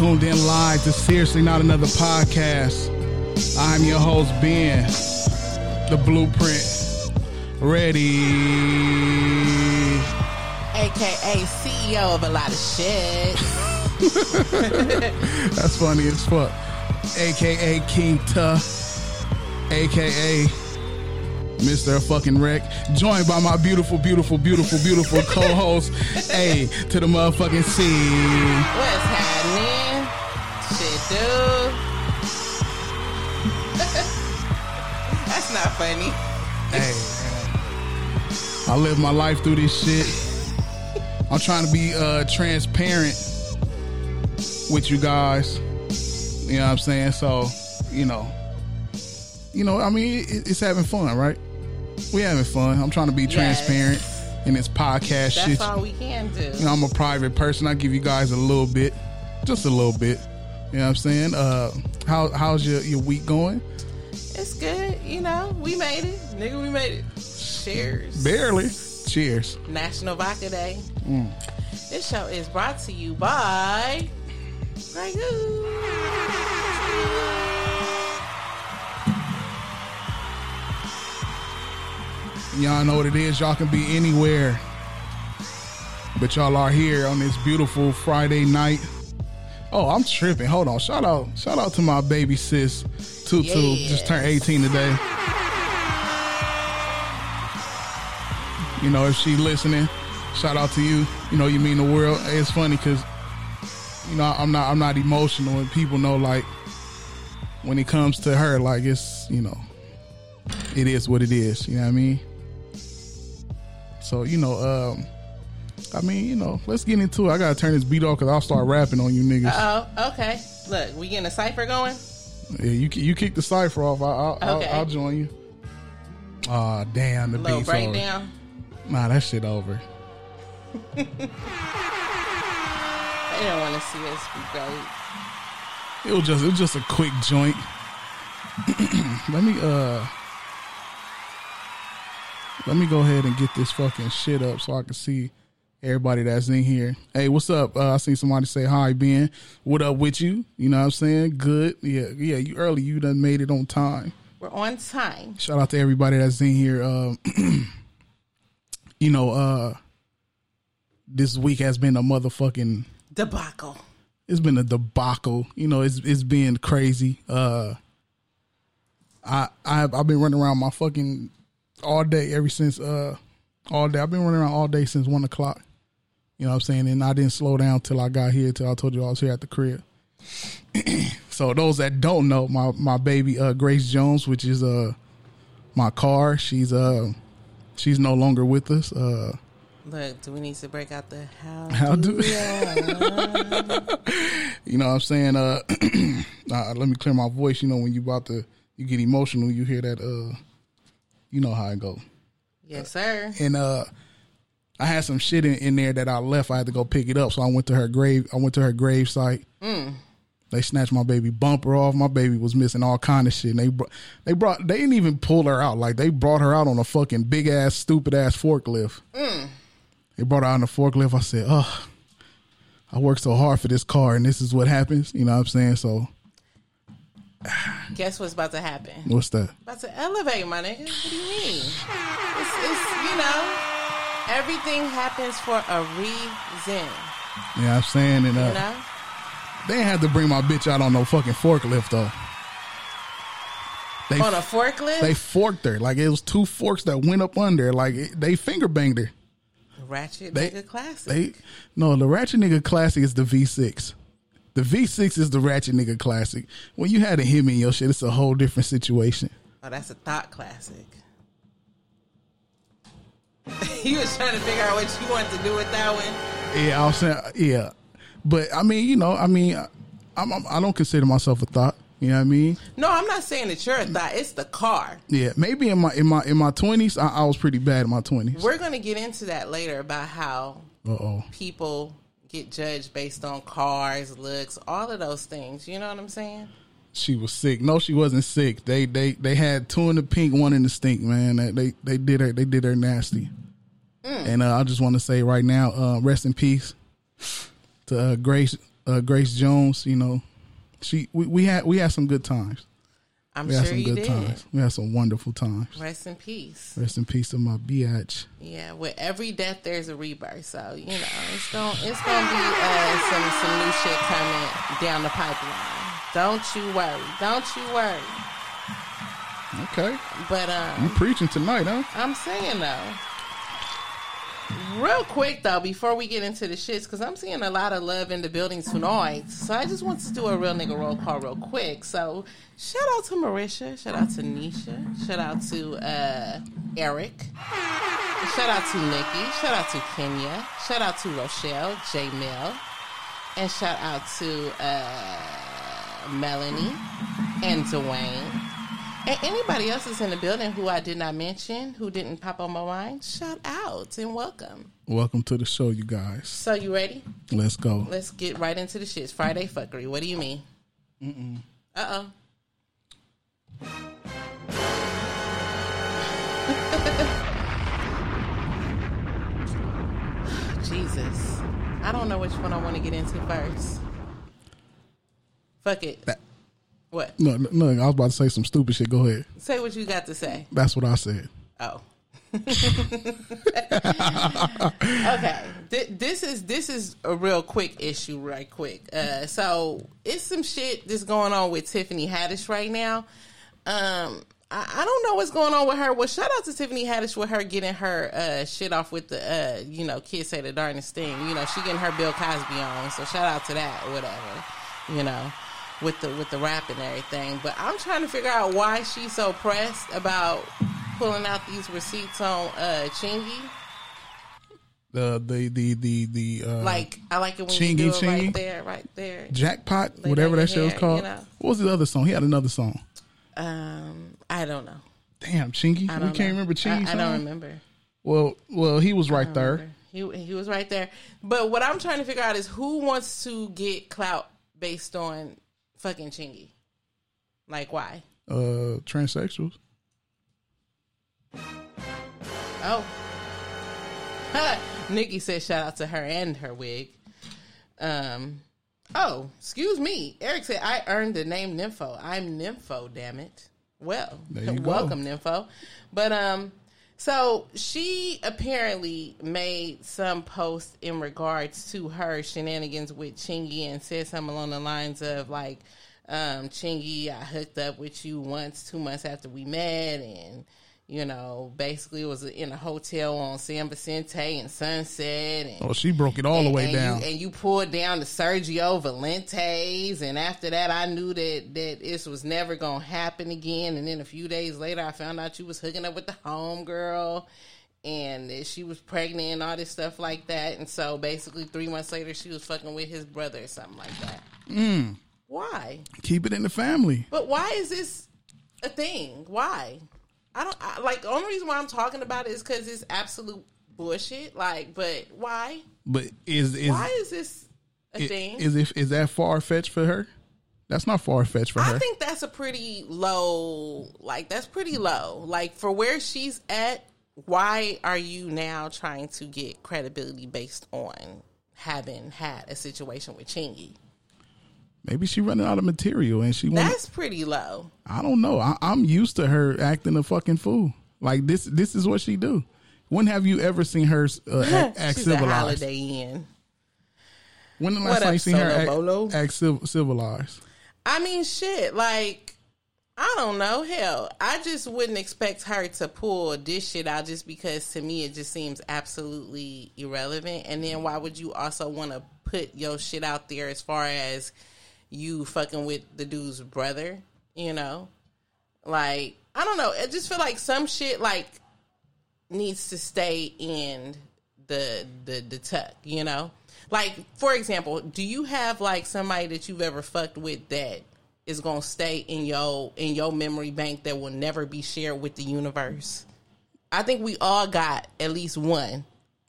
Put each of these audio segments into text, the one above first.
Tuned in live to Seriously Not Another Podcast. I'm your host, Ben, the blueprint. Ready. AKA CEO of a lot of shit. That's funny as fuck. AKA King Tuh. AKA Mr. Fucking Wreck. Joined by my beautiful, beautiful, beautiful, beautiful co host, A to the motherfucking C. What's happening? Not funny. Hey, I live my life through this shit. I'm trying to be uh, transparent with you guys. You know what I'm saying? So, you know, you know, I mean, it, it's having fun, right? We having fun. I'm trying to be Yes. transparent in this podcast shit. That's shit. all we can do. You know, I'm a private person. I give you guys a little bit, just a little bit. You know what I'm saying? Uh, how how's your your week going? It's good. You know, we made it. Nigga, we made it. Cheers. Barely. Cheers. National Vodka Day. Mm. This show is brought to you by Grey Goose. Y'all know what it is. Y'all can be anywhere. But y'all are here on this beautiful Friday night. Oh, I'm tripping. Hold on. Shout out. Shout out to my baby sis, Tutu. Just turned 18 today. You know, if she listening, shout out to you. You know, you mean the world. It's funny because, you know, I'm not I'm not emotional and people know like when it comes to her, like it's, you know, it is what it is. You know what I mean? So you know, um, I mean, you know, let's get into it. I gotta turn this beat off because I'll start rapping on you niggas. Oh, okay. Look, we getting a cipher going? Yeah, you you kick the cipher off. I, I'll, I'll, Okay. I'll join you. Ah, damn, the Little beat's over. breakdown. Nah, that shit over. They don't want to see us be great. It was just it was just a quick joint. let me uh let me go ahead and get this fucking shit up so I can see everybody that's in here. Hey, what's up? Uh, I seen somebody say hi, Ben. What up with you? You know what I'm saying? Good. Yeah, yeah. You early. You done made it on time. We're on time. Shout out to everybody that's in here. Um, you know, uh, this week has been a motherfucking Debacle. it's been a debacle. You know, it's it's been crazy. Uh I I I've been running around my fucking all day ever since uh all day. I've been running around all day since one o'clock. You know what I'm saying? And I didn't slow down till I got here till I told you I was here at the crib. so those that don't know, my my baby uh Grace Jones, which is uh my car, she's uh she's no longer with us. Uh Look, do we need to break out the how? How do do- You know what I'm saying? Uh, uh let me clear my voice. You know, when you about to you get emotional, you hear that uh you know how it go. yes, sir. And uh I had some shit in, in there that I left. I had to go pick it up. So I went to her grave I went to her grave site. Mm. They snatched my baby bumper off. My baby was missing all kind of shit. And they brought they brought they didn't even pull her out. Like they brought her out on a fucking big ass stupid ass forklift. Mm. They brought her out on a forklift. I said, Oh, I worked so hard for this car and this is what happens. You know what I'm saying? So Guess what's about to happen? what's that? About to elevate, my nigga. What do you mean? It's, it's you know, everything happens for a reason. Yeah, I'm saying? it. uh, You know, they didn't have to bring my bitch out on no fucking forklift though. They on a forklift. they forked her like it was two forks that went up under. Like it, they finger banged her. The ratchet They- nigga classic. They no, the ratchet nigga classic is the V6. The V6 is the ratchet nigga classic. When you had a him in your shit, it's a whole different situation. oh, that's a thought classic. he was trying to figure out what you wanted to do with that one. Yeah, I was saying yeah, but I mean, you know, I mean, I'm, I'm I don't consider myself a thought. You know what I mean? No, I'm not saying that you're a thought. It's the car. Yeah, maybe in my in my in my twenties, I, I was pretty bad in my twenties. We're going to get into that later about how Uh oh. people get judged based on cars, looks, all of those things. You know what I'm saying? She was sick. No, she wasn't sick. They they they had two in the pink, one in the stink. Man, they they, they did her they did her nasty. And uh, I just want to say right now, uh, rest in peace to uh, Grace uh, Grace Jones. You know, she we, we had we had some good times. I'm We had sure some you good did. times. We had some wonderful times. Rest in peace. Rest in peace to my biatch. Yeah, with every death there's a rebirth. So you know it's gonna it's gonna be uh, some some new shit coming down the pipeline. Don't you worry. Don't you worry. Okay, But um, you preaching tonight, huh? I'm saying though, real quick though, before we get into the shits, because I'm seeing a lot of love in the building tonight. So I just want to do a real nigga roll call real quick. So shout out to Marisha, shout out to Nisha, shout out to uh, Eric, shout out to Nikki, shout out to Kenya, shout out to Rochelle, J Mill, and shout out to uh, Melanie and Dwayne. And anybody else that's in the building who I did not mention, who didn't pop on my mind, shout out and welcome. Welcome to the show, you guys. So you ready? Let's go. Let's get right into the shit. Friday fuckery. What do you mean? Uh oh. Jesus. I don't know which one I want to get into first. Fuck it. That- What? No, no, no, I was about to say some stupid shit. Go ahead. Say what you got to say. That's what I said. Oh. okay. Th- this is this is a real quick issue, right quick. Uh, so it's some shit that's going on with Tiffany Haddish right now. Um, I, I don't know what's going on with her. Well, shout out to Tiffany Haddish with her getting her uh, shit off with the uh, you know kids say the darnest thing. You know she getting her Bill Cosby on. So shout out to that whatever. You know with the with the rap and everything. But I'm trying to figure out why she's so pressed about pulling out these receipts on uh Chingy. The the the the the uh, Like I like it when Chingy, you do it Chingy? right there, right there. jackpot, Lay whatever that shit your was hair, called. you know. What was the other song? He had another song. Um, I don't know. Damn, Chingy. We don't can't remember Chingy. I, I don't remember. Well, well, he was right there. remember. He he was right there. But what I'm trying to figure out is who wants to get clout based on fucking Chingy. Like why? Uh, transsexuals. Oh. Nikki said shout out to her and her wig. Um oh, excuse me. Eric said I earned the name Nympho. I'm Nympho, damn it. Well, you go. welcome Nympho. But um so she apparently made some post in regards to her shenanigans with Chingy and said something along the lines of like, um, Chingy, I hooked up with you once, two months after we met, and you know, basically it was in a hotel on San Vicente and Sunset, and Oh, she broke it all the way and down. You, and you pulled down the Sergio Valentes, and after that, I knew that that this was never gonna happen again. And then a few days later, I found out you was hooking up with the homegirl, and that she was pregnant and all this stuff like that. And so basically, three months later, she was fucking with his brother or something like that. Mm. Why? Keep it in the family. But why is this a thing? Why? I don't I, like. The only reason why I'm talking about it is because it's absolute bullshit. Like, but why? But is is Why is this a i- thing? is if is that far fetched for her? That's not far fetched for her. I think that's a pretty low. Like, that's pretty low. Like for where she's at. Why are you now trying to get credibility based on having had a situation with Chingy? Maybe she running out of material and she want. That's pretty low. I don't know. I, I'm used to her acting a fucking fool. Like this. This is what she do. When have you ever seen her uh, act, act She's civilized? Holiday Inn. When the last time you seen her act, Bolo? act civ- civilized? I mean, shit. Like, I don't know. Hell, I just wouldn't expect her to pull this shit out just because to me it just seems absolutely irrelevant. And then why would you also want to put your shit out there as far as you fucking with the dude's brother? You know, like I don't know. I just feel like some shit like needs to stay in the the the tuck. You know, like for example, do you have like somebody that you've ever fucked with that? is gonna stay in your in your memory bank that will never be shared with the universe. I think we all got at least one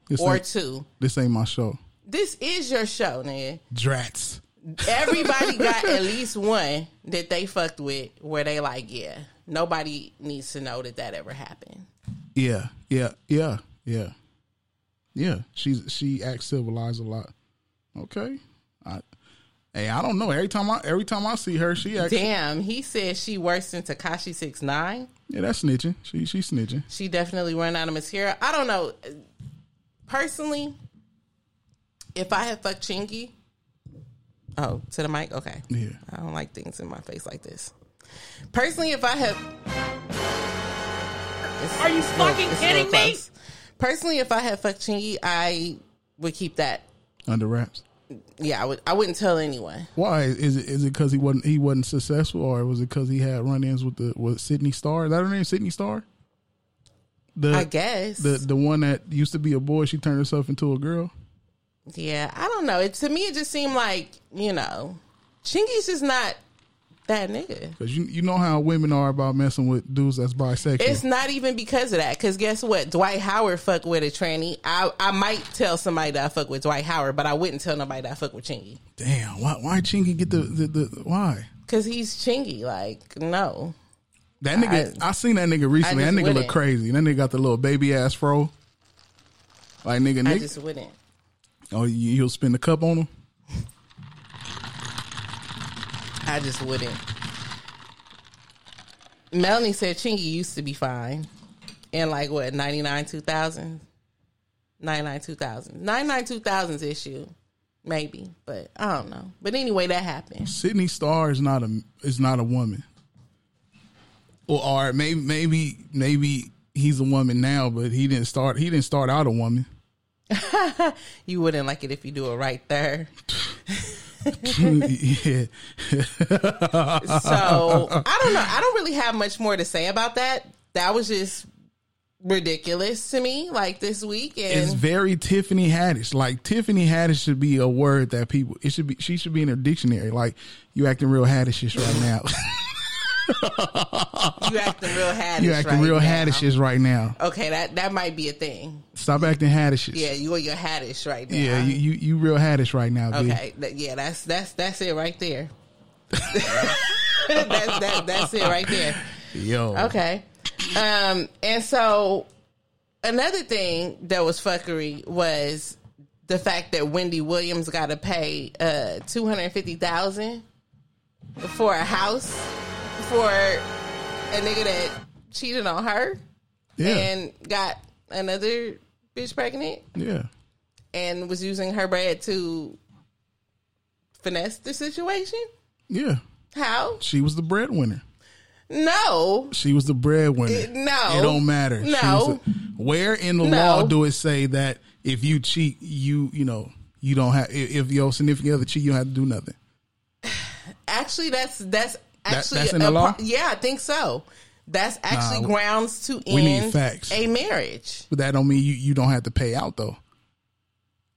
This or two. This ain't my show. This is your show, nigga. Drats. Everybody got at least one that they fucked with where they like, yeah, nobody needs to know that that ever happened. Yeah, yeah, yeah, yeah, yeah. She's she acts civilized a lot. Okay, I, hey, I don't know. Every time I every time I see her, she acts. Damn, he said she worse than Tekashi six nine. Yeah, that's snitching. She she snitching. She definitely ran out of material. I don't know. Personally, if I had fucked Chingy, oh, to the mic, okay. Yeah. I don't like things in my face like this. Personally, if I have. Are you fucking it's kidding me? Personally, if I had fucked Chingy, I would keep that. Under wraps. Yeah, I would. I wouldn't tell anyone. Why is it? Is it because he wasn't he wasn't successful, or was it because he had run-ins with the with Sydney Starr? Is that her name, Sydney Starr? The I guess. the the one that used to be a boy, she turned herself into a girl. Yeah, I don't know. It to me, it just seemed like you know, Chingy's just not that nigga. Because you you know how women are about messing with dudes that's bisexual. It's not even because of that. Because guess what? Dwight Howard fuck with a tranny. I I might tell somebody that I fuck with Dwight Howard, but I wouldn't tell nobody that I fuck with Chingy. Damn, why why Chingy get the, the, the why? Because he's Chingy. Like no. That nigga, I, seen that nigga recently. That nigga look wouldn't. crazy. That nigga got the little baby ass fro. Like nigga, I nigga. just wouldn't. Oh, you, you'll spin the cup on them. I just wouldn't. Melanie said Chingy used to be fine. In like what, 99, 2000? 99, 2000. 99, 2000's issue. Maybe. But I don't know. But anyway, that happened. Sydney Starr is not a is not a woman. Or, or maybe maybe maybe he's a woman now, but he didn't start. He didn't start out a woman. You wouldn't like it if you do it right there. yeah, So I don't know. I don't really have much more to say about that. That was just ridiculous to me, like this week. and it's very Tiffany Haddish. Like Tiffany Haddish should be a word that people. It should be. She should be in a dictionary. Like you acting real Haddishish right now. you acting real haddish. you acting right real now. Haddishish right now. Okay, that that might be a thing. Stop acting Haddishish. Yeah, you are your haddish right now. yeah. You, you you real Haddish right now. Okay, that, yeah, that's that's that's it right there. that's that, that's it right there. Yo. Okay. Um, and so another thing that was fuckery was the fact that Wendy Williams got to pay uh two hundred fifty thousand for a house for a nigga that cheated on her Yeah. and got another bitch pregnant yeah. and was using her bread to finesse the situation. Yeah. How? She was the breadwinner. No, She was the breadwinner. It- no. it don't matter. She No. the- where in the No. law do it say that if you cheat, you you know you don't have if if your significant other cheat, you don't have to do nothing. actually, that's that's actually that's in the law? Yeah, I think so. That's actually Nah, grounds to we need end facts. a marriage. But that don't mean you you don't have to pay out though.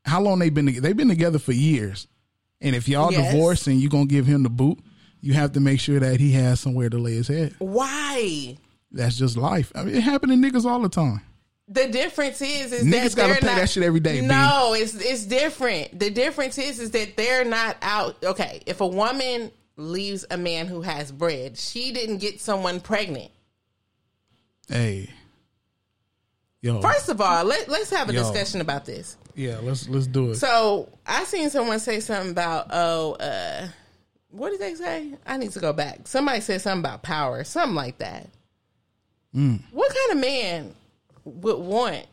How long they been together? They've been together for years, and if y'all Yes. divorced and you gonna give him the boot, you have to make sure that he has somewhere to lay his head. Why? That's just life. I mean, it happen to niggas all the time. The difference is, is Niggas that gotta pay not, that shit every day, B. No, it's it's different. The difference is, is that they're not out. Okay, if a woman leaves a man who has bread, she didn't get someone pregnant. Hey, yo, First of all, let, let's have a Yo. discussion about this. yeah, let's let's do it. So I seen someone say something about oh, uh, what did they say? I need to go back. Somebody said something about power, something like that. What kind of man would want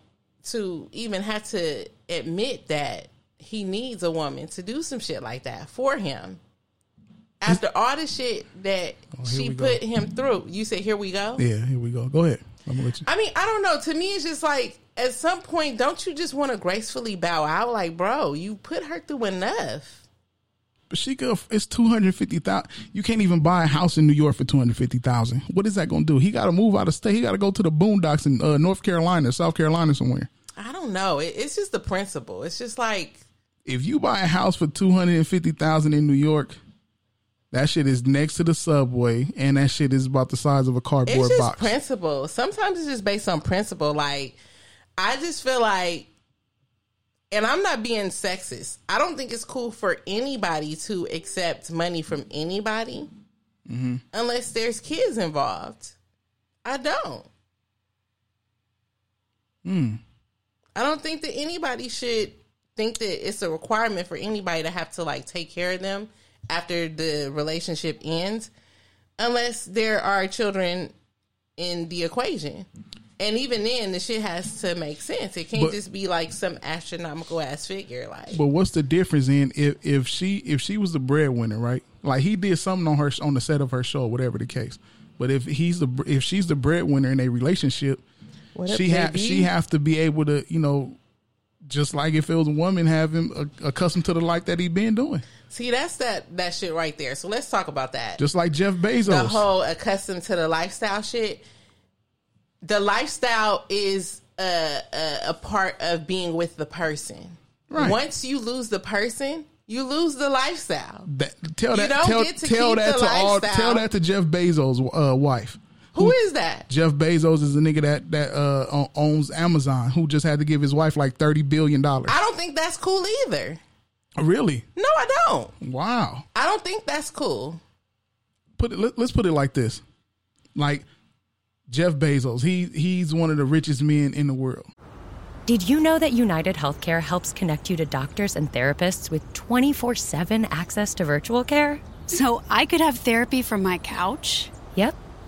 to even have to admit that he needs a woman to do some shit like that for him? After all the shit that Oh, she put him through, you said, "Here we go." Yeah, here we go. Go ahead. I'm gonna let you. I mean, I don't know. To me, it's just like at some point, don't you just want to gracefully bow out? Like, bro, you put her through enough. But she could. It's two hundred fifty thousand. You can't even buy a house in New York for two hundred fifty thousand. What is that gonna do? He got to move out of state. He got to go to the boondocks in uh, North Carolina, South Carolina, somewhere. I don't know. It, it's just the principle. It's just like If you buy a house for two hundred and fifty thousand in New York, that shit is next to the subway, and that shit is about the size of a it's cardboard just box. principle. Sometimes it's just based on principle. Like, I just feel like, and I'm not being sexist. I don't think it's cool for anybody to accept money from anybody Mm-hmm. unless there's kids involved. I don't. Hmm. I don't think that anybody should think that it's a requirement for anybody to have to like take care of them after the relationship ends unless there are children in the equation. And even then the shit has to make sense. It can't But- just be like some astronomical ass figure like But what's the difference in if if she if she was the breadwinner, right? Like he did something on her on the set of her show, whatever the case. But if he's the if she's the breadwinner in a relationship, What she ha- baby? she have to be able to you know, just like if it was a woman, have him accustomed to the life that he'd been doing. See, that's that that shit right there. So let's talk about that. Just like Jeff Bezos, the whole accustomed to the lifestyle shit. The lifestyle is a, a, a part of being with the person. Right. Once you lose the person, you lose the lifestyle. that, tell You that don't tell, get to tell that to all tell that to Jeff Bezos' uh, wife. Who is that? Jeff Bezos is the nigga that that uh, owns Amazon, who just had to give his wife like thirty billion dollars. I don't think that's cool either. Really? No, I don't. Wow. I don't think that's cool. put it let, us put it like this like jeff bezos he he's one of the richest men in the world Did you know that United Healthcare helps connect you to doctors and therapists with 24 7 access to virtual care? So I could have therapy from my couch? Yep,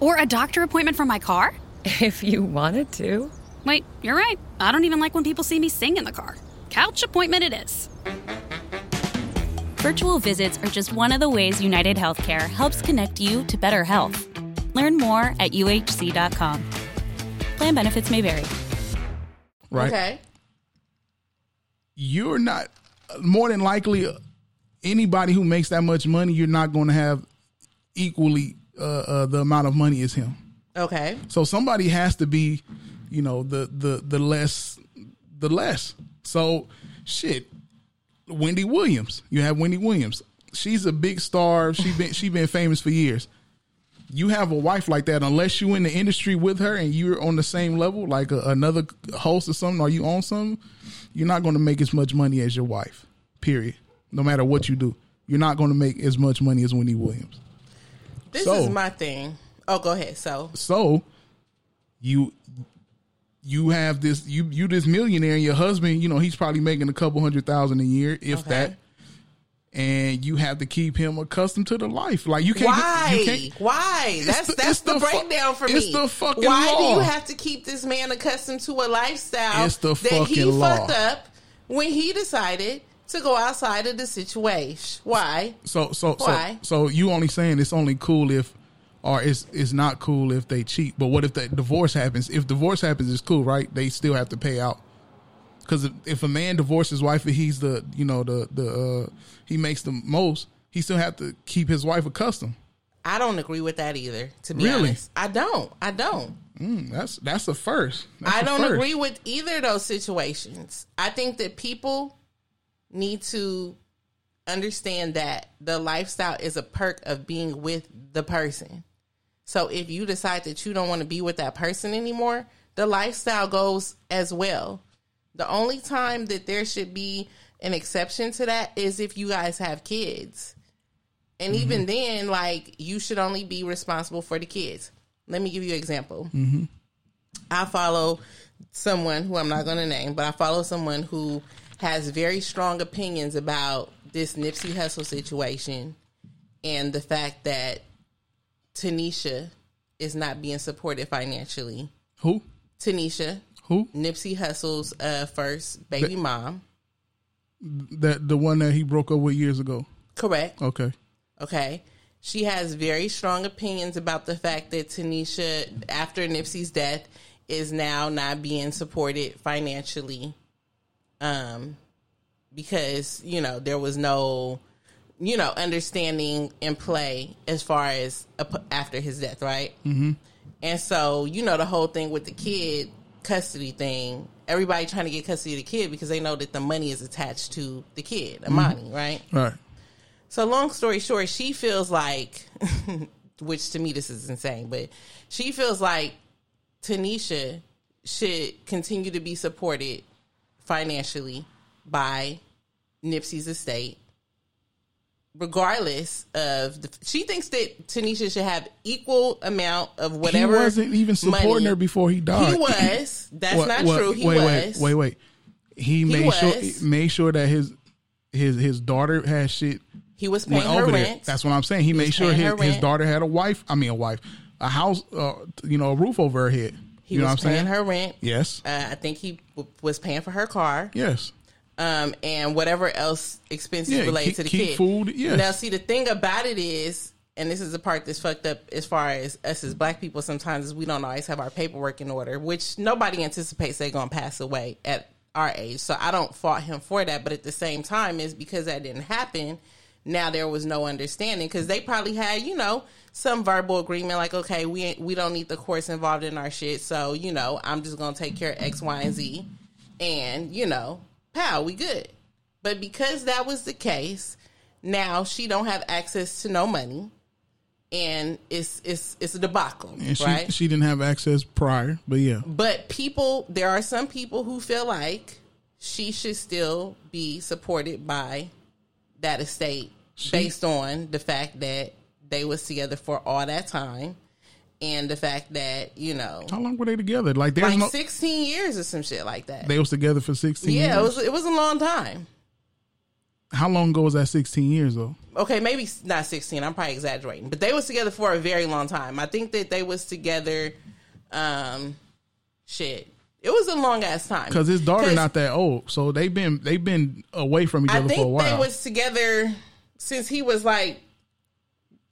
Or a doctor appointment from my car? if you wanted to. Wait, you're right. I don't even like when people see me sing in the car. Couch appointment it is. Virtual visits are just one of the ways United Healthcare helps connect you to better health. Learn more at uhc.com. Plan benefits may vary. right Okay. you're not more than likely anybody who makes that much money you're not going to have equally uh, uh, the amount of money as him. Okay. so somebody has to be you know the the the less the less. So shit wendy williams. You have wendy williams. She's a big star. She been she been famous for years. You have a wife like that unless you in the industry with her and you're on the same level like a, another host or something or you own something you're not going to make as much money as your wife period. No matter what you do you're not going to make as much money as wendy williams This So- is my thing. Oh, go ahead. So, so you you have this you you this millionaire and your husband you know he's probably making a couple hundred thousand a year if Okay. that and you have to keep him accustomed to the life like you can't why? you can't Why? That's the- that's the, the breakdown for me. it's the fucking Why do you have to keep this man accustomed to a lifestyle It's the that he law. fucked up when he decided to go outside of the situation? Why? so so Why? so so you only saying it's only cool if or it's it's not cool if they cheat but what if the divorce happens if divorce happens it's cool right they still have to pay out because if, if a man divorces his wife and he's the you know the the uh, he makes the most he still have to keep his wife accustomed I don't agree with that either. To be Really? honest, I don't. I don't. Mm, that's that's a first That's I don't first. agree with either of those situations. I think that people need to understand that the lifestyle is a perk of being with the person. So if you decide that you don't want to be with that person anymore, the lifestyle goes as well. The only time that there should be an exception to that is if you guys have kids. And mm-hmm. even then, like you should only be responsible for the kids. Let me give you an example. Mm-hmm. I follow someone who I'm not going to name, but I follow someone who has very strong opinions about this Nipsey Hussle situation and the fact that Tanisha is not being supported financially. Who? Tanisha, Who? Nipsey Hussle's uh, first baby mom, That the one that he broke up with years ago. correct? Okay. Okay. She has very strong opinions about the fact that Tanisha, after Nipsey's death, is now not being supported financially. Um, because, you know, there was no, you know, understanding in play as far as after his death, right? Mm-hmm. And so, you know, the whole thing with the kid custody thing, everybody trying to get custody of the kid because they know that the money is attached to the kid, Amani, right? All right. So long story short, she feels like, which to me this is insane, but she feels like Tanisha should continue to be supported financially by Nipsey's estate, regardless of the. She thinks that Tanisha should have equal amount of whatever. he wasn't even supporting money. her before he died. He was. That's What- not what- true. He wait, was. wait, wait, wait. He made sure made sure that his his his daughter had shit He was paying her over there. rent. That's what I'm saying. He, made sure his, his daughter had a wife. I mean, a wife, a house, uh, you know, a roof over her head. He you know was what I'm paying saying? her rent. Yes, Uh, I think he w- was paying for her car. yes. um, and whatever else expenses Yeah, related keep- to the kid. food, yes. Now, see, the thing about it is, and this is the part that's fucked up as far as us as black people. Sometimes is we don't always have our paperwork in order, which nobody anticipates they're gonna pass away at our age. So I don't fault him for that, but at the same time, is because that didn't happen. Now there was no understanding because they probably had, you know, some verbal agreement like, okay, we ain't, we don't need the courts involved in our shit, so you know, I'm just gonna take care of X, Y, and Z, and you know, pow, we good. But because that was the case, now she don't have access to no money, and it's it's it's a debacle, And she right? she didn't have access prior, but yeah, But people, there are some people who feel like she should still be supported by that estate based on the fact that they was together for all that time, and the fact that you know, how long were they together? Like there's like no. sixteen years or some shit like that. They was together for 16 yeah, it was it was a long time. How long ago was that 16 years though? okay, maybe not 16. I'm probably exaggerating, but they was together for a very long time. I think that they was together, um, shit. It was a long ass time Because his daughter not that old, so they've been they've been away from each other for a think they was together since he was like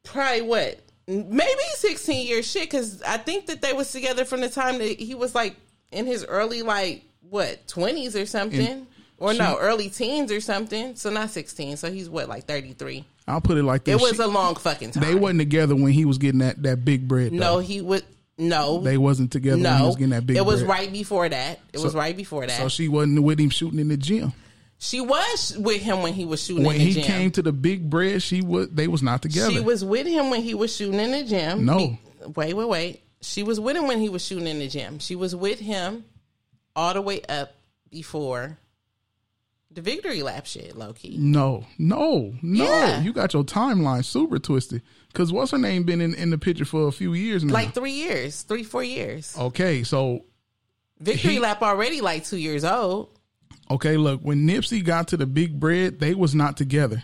probably what maybe 16 years shit. Because I think that they was together from the time that he was like in his early like what 20s or something. or no, early teens or something. So not 16. So he's what, like 33? I'll put it like this: It was She- a long fucking time. they wasn't together when he was getting that that big bread. No, he would. No, they wasn't together when he no. was getting that big. it was bread. right before that. It was right before that. So she wasn't with him shooting in the gym. she was with him when he was shooting When in the he gym. came to the big bread, she was they was not together. She was with him when he was shooting in the gym. No. Wait, wait, wait. She was with him when he was shooting in the gym. She was with him all the way up before the victory lap shit, low key. no, no, no. Yeah. You got your timeline super twisted. Cause what's her name been in, in the picture for a few years now? Like three years, three, four years. okay, so Victory he- lap already like two years old. okay, look, when Nipsey got to the big bread, they was not together.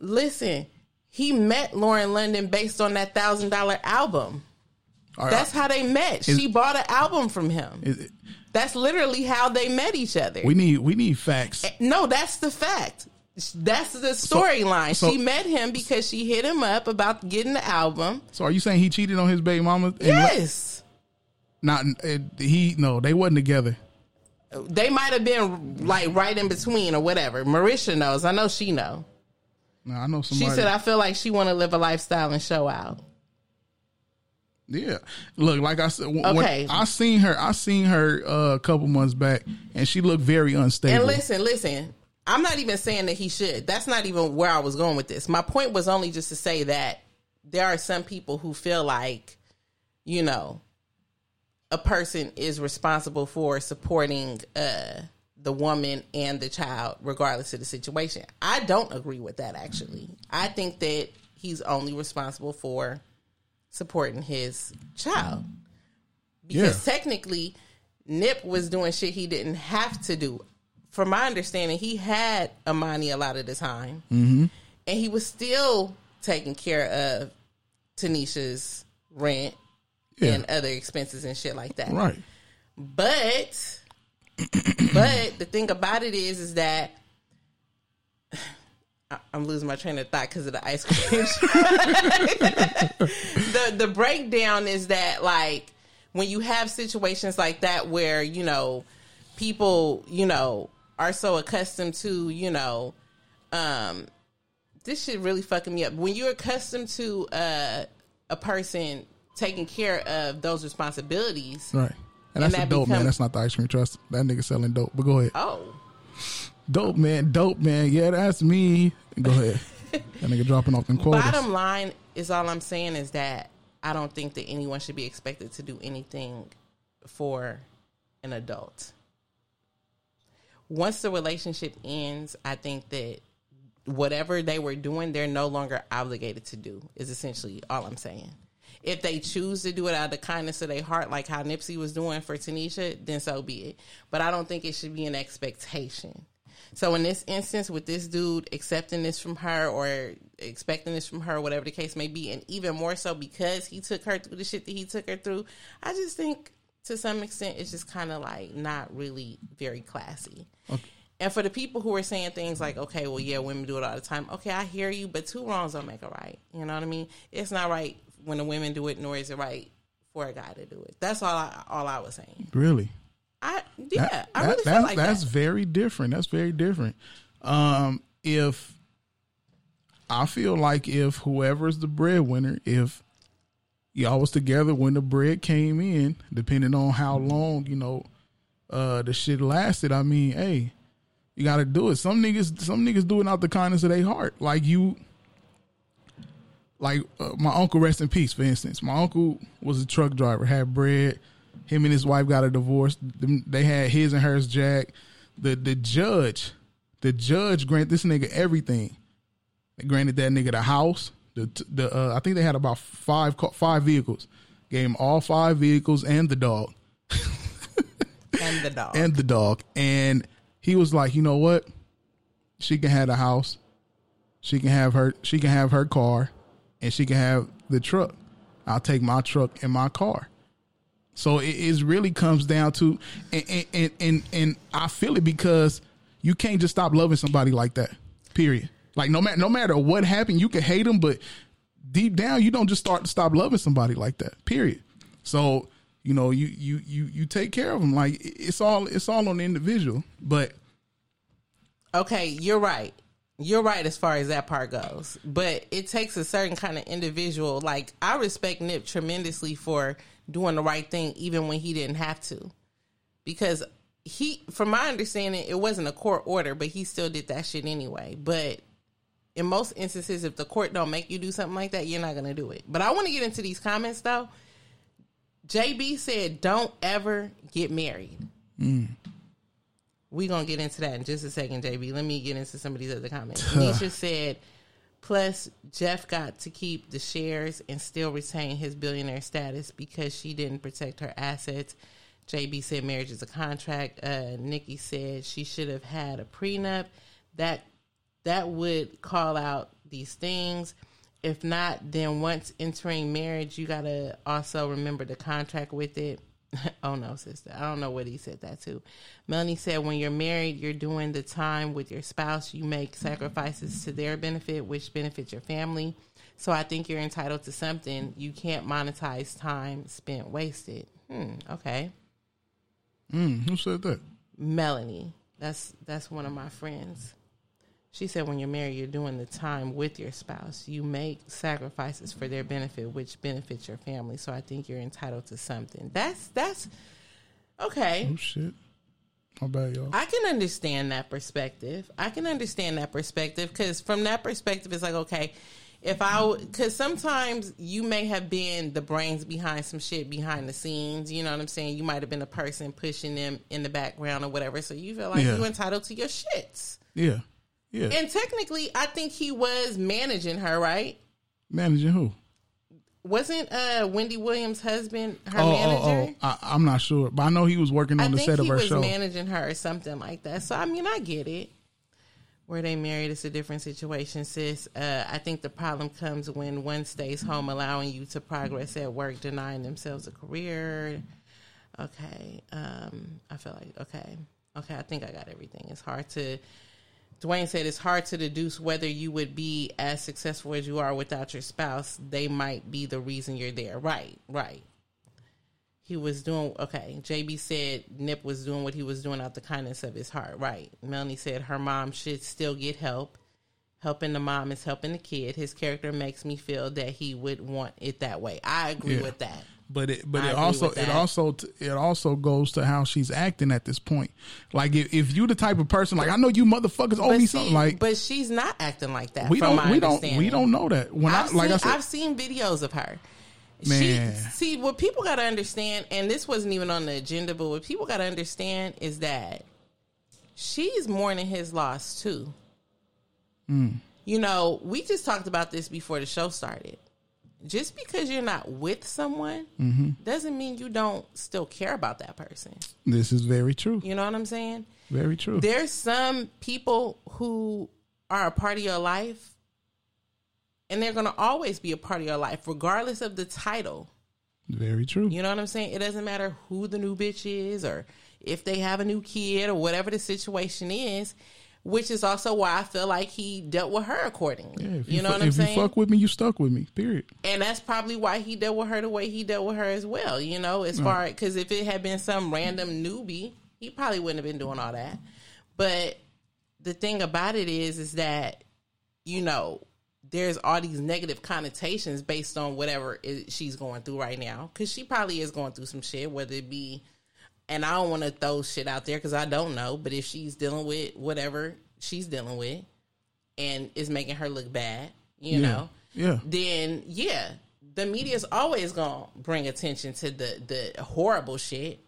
Listen, he met Lauren London based on that thousand dollar album. Right, That's how they met. she bought an album from him. is it- That's literally how they met each other. we need we need facts. Eh, no, that's the fact. That's the storyline. so- she met him because she hit him up about getting the album. So are you saying he cheated on his baby mama? Yes. Not he. No, they wasn't together. They might have been like right in between or whatever. Marisha knows. I know she know. No, I know somebody. She said I feel like she want to live a lifestyle and show out. Yeah, look, like I said, when Okay. I seen her, I seen her uh, a couple months back, and she looked very unstable. And listen, listen. I'm not even saying that he should. That's not even where I was going with this. My point was only just to say that there are some people who feel like, you know, a person is responsible for supporting uh, the woman and the child, regardless of the situation. I don't agree with that, actually. I think that he's only responsible for supporting his child. Because Yeah. technically, Nip was doing shit he didn't have to do. From my understanding, he had Amani a lot of the time, mm-hmm. and he was still taking care of Tanisha's rent Yeah. and other expenses and shit like that. Right. But but the thing about it is is that I'm losing my train of thought because of the ice cream. the the breakdown is that like when you have situations like that where you know people you know are so accustomed to you know um this shit really fucking me up when you're accustomed to uh, a person taking care of those responsibilities Right. And And that's that dope man. That's not the ice cream trust. That nigga selling dope. But go ahead. oh Dope man, dope man. Yeah, that's me. Go ahead. that nigga dropping off them quotas. Bottom line is all I'm saying is that I don't think that anyone should be expected to do anything for an adult. Once the relationship ends, I think that whatever they were doing, they're no longer obligated to do, is essentially all I'm saying. If they choose to do it out of the kindness of their heart, like how Nipsey was doing for Tanisha, then so be it. But I don't think it should be an expectation. So in this instance, with this dude accepting this from her or expecting this from her, whatever the case may be, and even more so because he took her through the shit that he took her through, I just think to some extent it's just kind of like not really very classy. And for the people who are saying things like, okay, well, yeah, women do it all the time. Okay, I hear you, but two wrongs don't make a right. You know what I mean? It's not right when the women do it, nor is it right for a guy to do it. That's all. I, all I was saying. really? I yeah, That- I that- really feel that's, like that's that. very different. That's very different. Um, if I feel like if whoever's the breadwinner, if y'all was together when the bread came in, depending on how long you know uh the shit lasted, I mean, hey, you got to do it. Some niggas, some niggas do it out the kindness of their heart. Like you, like uh, my uncle, rest in peace. For instance, my uncle was a truck driver, had bread. Him and his wife got a divorce. They had his and hers jack. The the judge, the judge granted this nigga everything. They granted that nigga the house. The the uh, I think they had about five five vehicles. Gave him all five vehicles and the dog and the dog. and the dog. And he was like, you know what? She can have the house. She can have her. She can have her car, and she can have the truck. I'll take my truck and my car. So it, it really comes down to, and, and and and I feel it because you can't just stop loving somebody like that. Period. Like no matter no matter what happened, you can hate them, but deep down, you don't just start to stop loving somebody like that. Period. So you know you you you you take care of them. Like it's all it's all on the individual. But Okay, you're right. You're right as far as that part goes. But it takes a certain kind of individual. Like, I respect Nip tremendously for doing the right thing, even when he didn't have to. Because he, from my understanding, it wasn't a court order, but he still did that shit anyway. But in most instances, if the court don't make you do something like that, you're not going to do it. But I want to get into these comments, though. JB said, don't ever get married. We're gonna get into that in just a second, JB. Let me get into some of these other comments. Nisha said, plus Jeff got to keep the shares and still retain his billionaire status because she didn't protect her assets. JB said marriage is a contract. Uh, Nikki said she should have had a prenup. That that would call out these things. If not, then once entering marriage, you gotta also remember the contract with it. oh no, sister. I don't know what he said that to. Melanie said, when you're married, you're doing the time with your spouse. You make sacrifices to their benefit, which benefits your family. So I think you're entitled to something. You can't monetize time spent wasted. Hmm. Okay. mm, who said that? Melanie. That's that's one of my friends. She said when you're married, you're doing the time with your spouse. You make sacrifices for their benefit, which benefits your family. So I think you're entitled to something. That's that's okay. Oh shit. My bad, y'all. I can understand that perspective. I can understand that perspective because from that perspective, it's like okay, if I because sometimes you may have been the brains behind some shit behind the scenes. You know what I'm saying? You might have been the person pushing them in the background or whatever. So you feel like Yeah. you're entitled to your shits. Yeah, yeah. And technically, I think he was managing her, right? Managing who? Wasn't uh Wendy Williams' husband her Oh, manager? oh, oh. I, I'm not sure, but I know he was working I on the set of he her was show. managing her or something like that. So I mean, I get it. Where they married, it's a different situation, sis. Uh, I think the problem comes when one stays home, allowing you to progress at work, denying themselves a career. Okay, um, I feel like okay, okay. I think I got everything. It's hard to. Dwayne said it's hard to deduce whether you would be as successful as you are without your spouse. They might be the reason you're there. Right, right he was doing okay. JB said Nip was doing what he was doing out the kindness of his heart. Right. Melanie said her mom should still get help. Helping the mom is helping the kid. His character makes me feel that he would want it that way. I agree Yeah. with that. But it, but I it also, it also, it also goes to how she's acting at this point. Like if, if you the type of person, like I know you motherfuckers owe But, me see, something. Like but she's not acting like that. we don't, we don't, we don't know that. When I've I, like seen, I said, I've seen videos of her. Man. She, see, what people got to understand, and this wasn't even on the agenda, but what people got to understand is that she's mourning his loss too. Hmm. You know, we just talked about this before the show started. Just because you're not with someone Mm-hmm. doesn't mean you don't still care about that person. this is very true. You know what I'm saying? Very true. There's some people who are a part of your life, and they're going to always be a part of your life, regardless of the title. Very true. You know what I'm saying? It doesn't matter who the new bitch is or if they have a new kid or whatever the situation is, which is also why I feel like he dealt with her accordingly. Yeah, if you, know fu- what I'm if saying? you fuck with me, you stuck with me. Period. and that's probably why he dealt with her the way he dealt with her as well. You know, as far because if it had been some random newbie, he probably wouldn't have been doing all that. But the thing about it is, is that you know there's all these negative connotations based on whatever it, she's going through right now because she probably is going through some shit, whether it be. And I don't want to throw shit out there because I don't know. But if she's dealing with whatever she's dealing with, and is making her look bad, you Yeah. know, Yeah. then yeah, the media's always gonna bring attention to the the horrible shit.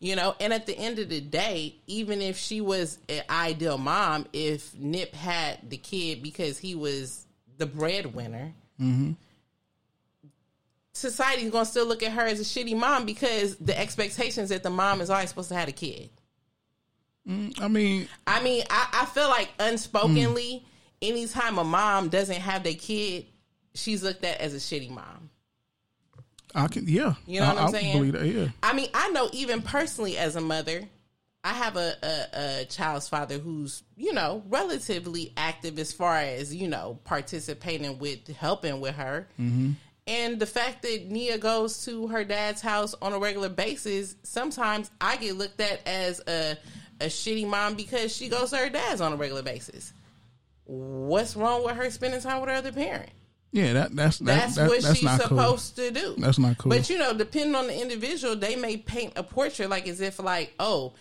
You know, and at the end of the day, even if she was an ideal mom, if Nip had the kid because he was the breadwinner, mm-hmm. Society's gonna still look at her as a shitty mom because the expectations that the mom is always supposed to have a kid. Mm, I mean, I mean, I, I feel like unspokenly, anytime a mom doesn't have their kid, she's looked at as a shitty mom. I can. Yeah. You know I, what I'm I saying? Believe that. Yeah. I mean, I know even personally as a mother, I have a, a, a child's father who's, you know, relatively active as far as, you know, participating with helping with her. Mm-hmm. And the fact that Nia goes to her dad's house on a regular basis, sometimes I get looked at as a, a shitty mom because she goes to her dad's on a regular basis. What's wrong with her spending time with her other parent? Yeah. That that's that, That's that, what that's she's not cool. supposed to do. That's not cool. But you know, depending on the individual, they may paint a portrait like as if like, oh,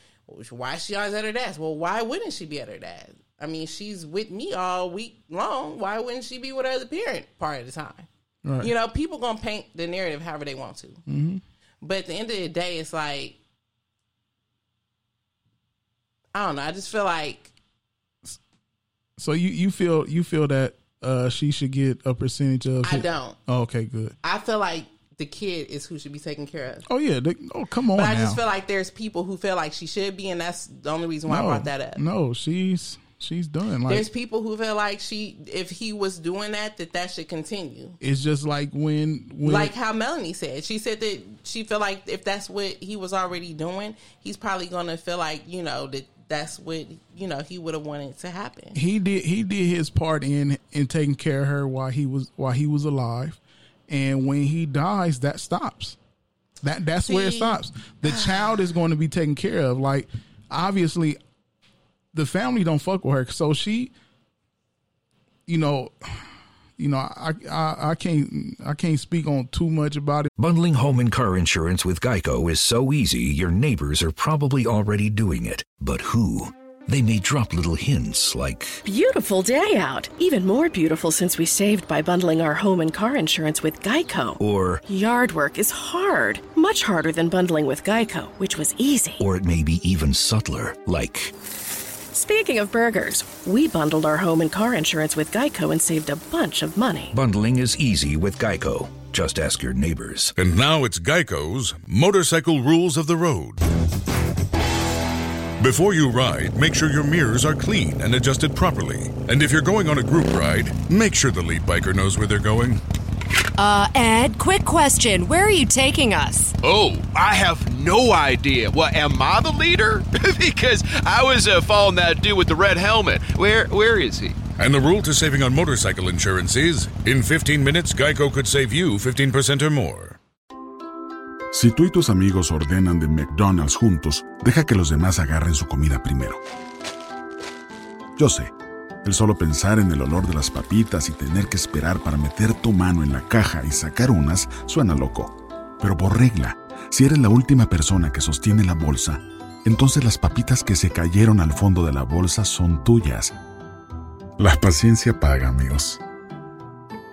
why is she always at her dad's? Well, why wouldn't she be at her dad's? I mean, she's with me all week long. Why wouldn't she be with her other parent part of the time? Right. You know, people gonna paint the narrative however they want to. Mm-hmm. But at the end of the day, it's like I don't know. I just feel like So you you feel you feel that uh she should get a percentage of? I it? don't. Oh, okay. Good. I feel like the kid is who should be taken care of. Oh yeah. They, oh come on But now. I just feel like there's people who feel like she should be, and that's the only reason why no, I brought that up. No, she's she's done. Like There's people who feel like she, if he was doing that, that that should continue. it's just like when when Like how Melanie said, she said that she felt like if that's what he was already doing, he's probably gonna feel like you know that that's what you know he would have wanted to happen. he did he did his part in in taking care of her while he was while he was alive, and when he dies, that stops. That that's where it stops. The child is going to be taken care of. Like obviously, the family don't fuck with her, so she, you know, you know, I I, I can't I can't speak on too much about it. Bundling home and car insurance with Geico is so easy, your neighbors are probably already doing it. But who? They may drop little hints like, Beautiful day out. Even more beautiful since we saved by bundling our home and car insurance with Geico. or, Yard work is hard, much harder than bundling with Geico, which was easy. or it may be even subtler, like, Speaking of burgers, we bundled our home and car insurance with Geico and saved a bunch of money. Bundling is easy with Geico. Just ask your neighbors. And now it's Geico's Motorcycle Rules of the Road. Before you ride, make sure your mirrors are clean and adjusted properly. And if you're going on a group ride, make sure the lead biker knows where they're going. Uh, Ed, quick question. Where are you taking us? Oh, I have no idea. Well, am I the leader? because I was uh, following that dude with the red helmet. Where, where is he? And the rule to saving on motorcycle insurance is in 15 minutes, Geico could save you 15% or more. Si tú y tus amigos ordenan de McDonald's juntos, deja que los demás agarren su comida primero. Yo sé, el solo pensar en el olor de las papitas y tener que esperar para meter tu mano en la caja y sacar unas suena loco. Pero por regla, si eres la última persona que sostiene la bolsa, entonces las papitas que se cayeron al fondo de la bolsa son tuyas. La paciencia paga, amigos.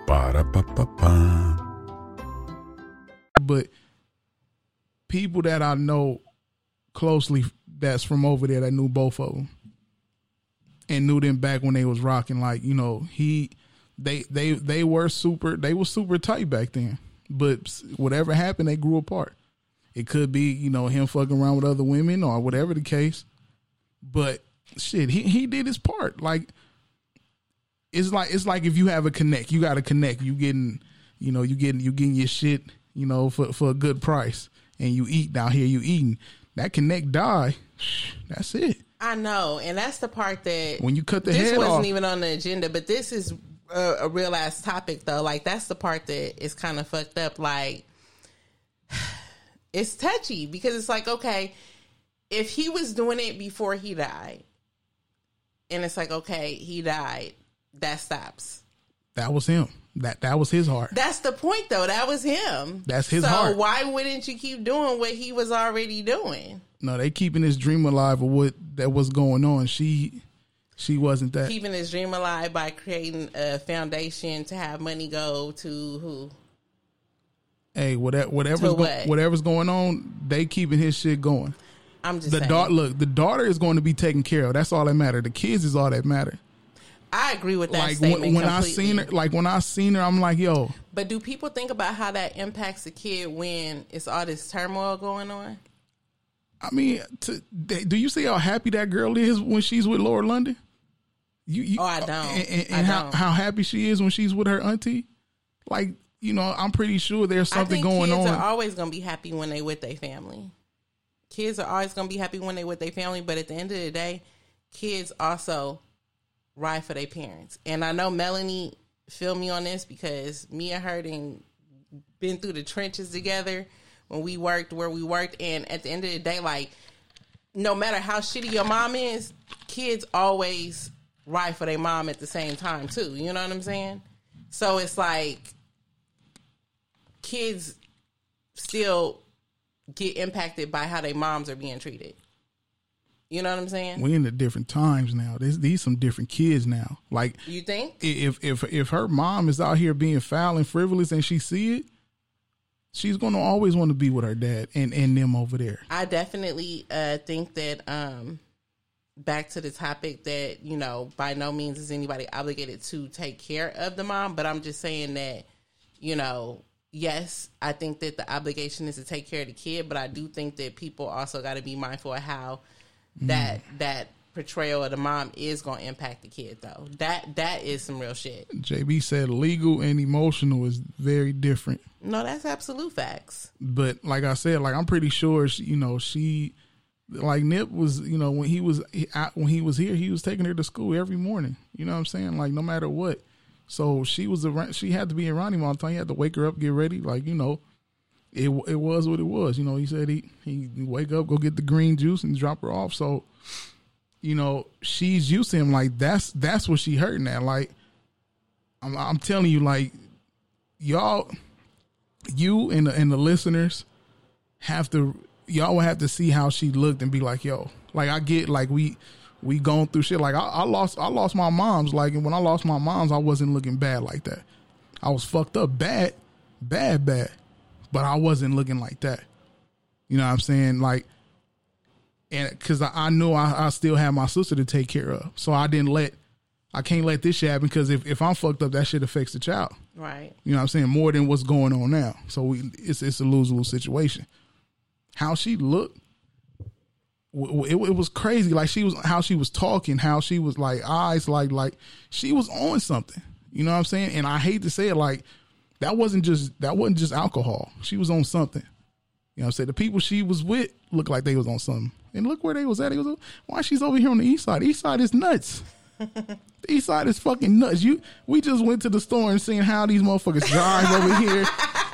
Para pa pa pa. But people that I know closely that's from over there that knew both of them and knew them back when they was rocking like you know he they they they were super they were super tight back then. But whatever happened they grew apart. It could be you know him fucking around with other women or whatever the case. But shit he he did his part. Like it's like it's like if you have a connect you got to connect. You getting you know you getting you getting your shit you know for for a good price. And you eat down here you eating. That connect die that's it I know, and that's the part that when you cut the head this head wasn't off, even on the agenda, but this is a, a real ass topic though. Like that's the part that is kind of fucked up. Like it's touchy because it's like okay, if he was doing it before he died, and it's like okay, he died, that stops. that was him. That that was his heart. That's the point though. That was him. That's his so heart. why wouldn't you keep doing what he was already doing? No, they keeping his dream alive of what that was going on. She she wasn't that. Keeping his dream alive by creating a foundation to have money go to who? hey, whatever whatever's go, what? whatever's going on, they keeping his shit going. I'm just The daughter, look, the daughter is going to be taken care of. That's all that matter. The kids is all that matter. I agree with that Like statement when, when I seen her, like when I seen her, I'm like, yo, But do people think about how that impacts the kid when it's all this turmoil going on? I mean, to, do you see how happy that girl is when she's with Lauren London? You, you Oh, I uh, don't. And, and- I how, don't. how happy she is when she's with her auntie. Like, you know, I'm pretty sure there's something going kids on. are always going to be happy when they with their family. Kids are always going to be happy when they with their family, but at the end of the day, kids also ride for their parents. And I know Melanie feel me on this because me and her been through the trenches together when we worked where we worked. And at the end of the day, like, no matter how shitty your mom is, kids always ride for their mom at the same time too. You know what I'm saying? So it's like kids still get impacted by how their moms are being treated. You know what I'm saying? we in the different times now. This, these some different kids now. Like, You think? if if if her mom is out here being foul and frivolous and she see it, she's gonna always want to be with her dad and and them over there. I definitely uh, think that um, back to the topic that you know by no means is anybody obligated to take care of the mom, but I'm just saying that you know yes, I think that the obligation is to take care of the kid, but I do think that people also got to be mindful of how that that portrayal of the mom is going to impact the kid though. That that is some real shit. JB said legal and emotional is very different. No, that's absolute facts. But like I said, like I'm pretty sure, she, you know, she like Nip was, you know, when he was he, I, when he was here, he was taking her to school every morning. You know what I'm saying? Like no matter what. So she was around. She had to be around him all the time. He had to wake her up, get ready. Like you know, it it was what it was. You know, he said he he wake up, go get the green juice, and drop her off. So, you know, she's used to him. Like that's that's what she hurting at. Like, I'm I'm telling you, like y'all, you and the, and the listeners have to y'all will have to see how she looked and be like, yo, like I get like we we going through shit. Like I, I lost I lost my mom's. Like and when I lost my mom's, I wasn't looking bad like that. I was fucked up bad, bad, bad. But I wasn't looking like that. You know what I'm saying? Like and because I, I knew I, I still had my sister to take care of, so I didn't let. I can't let this shit happen because if, if I'm fucked up, that shit affects the child. Right. You know what I'm saying? More than what's going on now. So we, it's it's a lose lose situation. How she looked, it, it was crazy. Like she was how she was talking, how she was like eyes, like like she was on something. You know what I'm saying? And I hate to say it, like that wasn't just that wasn't just alcohol. She was on something. You know what I'm saying? The people she was with looked like they was on something. And look where they was at. They was why she's over here on the east side. east side is nuts. the east side is fucking nuts. You we just went to the store and seen how these motherfuckers drive over here.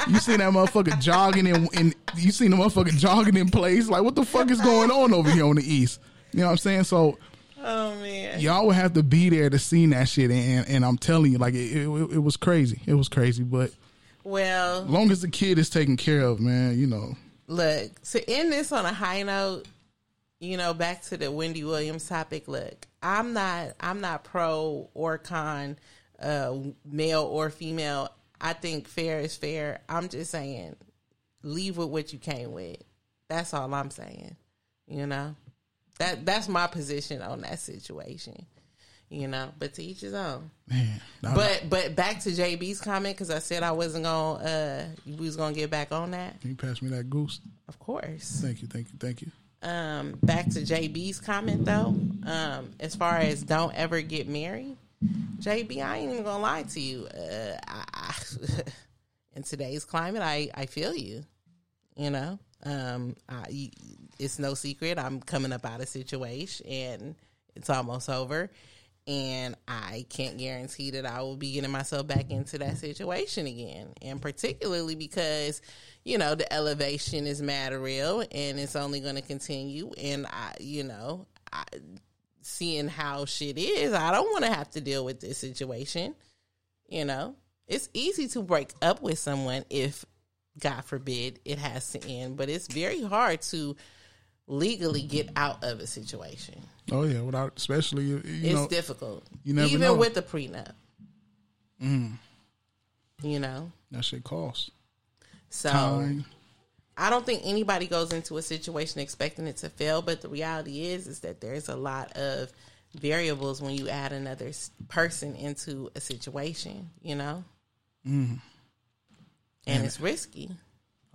You seen that motherfucker jogging in, in you seen the motherfucker jogging in place. Like what the fuck is going on over here on the east? You know what I'm saying? So Oh man. y'all would have to be there to see that shit and and I'm telling you, like it, it, it was crazy. It was crazy. But Well, long as the kid is taken care of, man, you know. look to end this on a high note you know back to the wendy williams topic look i'm not i'm not pro or con uh male or female. I think fair is fair. I'm just saying leave with what you came with. That's all i'm saying you know? That that's my position on that situation you know? But to each his own. Man, I- but but back to jb's comment because i said i wasn't gonna uh we was gonna get back on that. Can you pass me that goose? of course. Thank you, thank you, thank you. Um, back to JB's comment though, um, as far as don't ever get married, JB, I ain't even gonna lie to you. Uh, I, I, in today's climate, I, I feel you. You know, um, I, it's no secret I'm coming up out of situation and it's almost over, and I can't guarantee that I will be getting myself back into that situation again, and particularly because you know the elevation is mad real and it's only going to continue, and I, you know, I, seeing how shit is, I don't want to have to deal with this situation. You know, it's easy to break up with someone if, God forbid, it has to end, but it's very hard to legally get out of a situation. Oh yeah, without especially you, it's know, difficult, You never even know. with the prenup. Mm, You know, that shit costs so time. I don't think anybody goes into a situation expecting it to fail, but the reality is is that there's a lot of variables when you add another person into a situation, you know, Mm. and it's risky.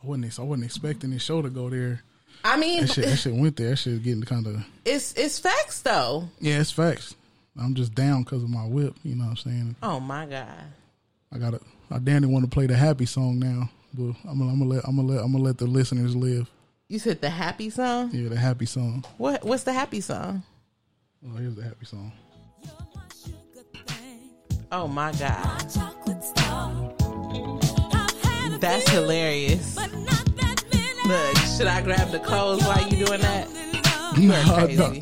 I wasn't. I wasn't expecting this show to go there. I mean, That shit, that shit went there. That shit getting kind of. it's it's facts though. Yeah, it's facts. I'm just down because of my whip. You know what I'm saying? Oh my god. I got to I damn near want to play the happy song now, but I'm gonna, I'm gonna let I'm gonna let I'm gonna let the listeners live. You said the happy song. Yeah, the happy song. What what's the happy song? Oh, here's the happy song. Oh my god. That's hilarious. Look, should I grab the codes while you doing that? You are No, crazy. no.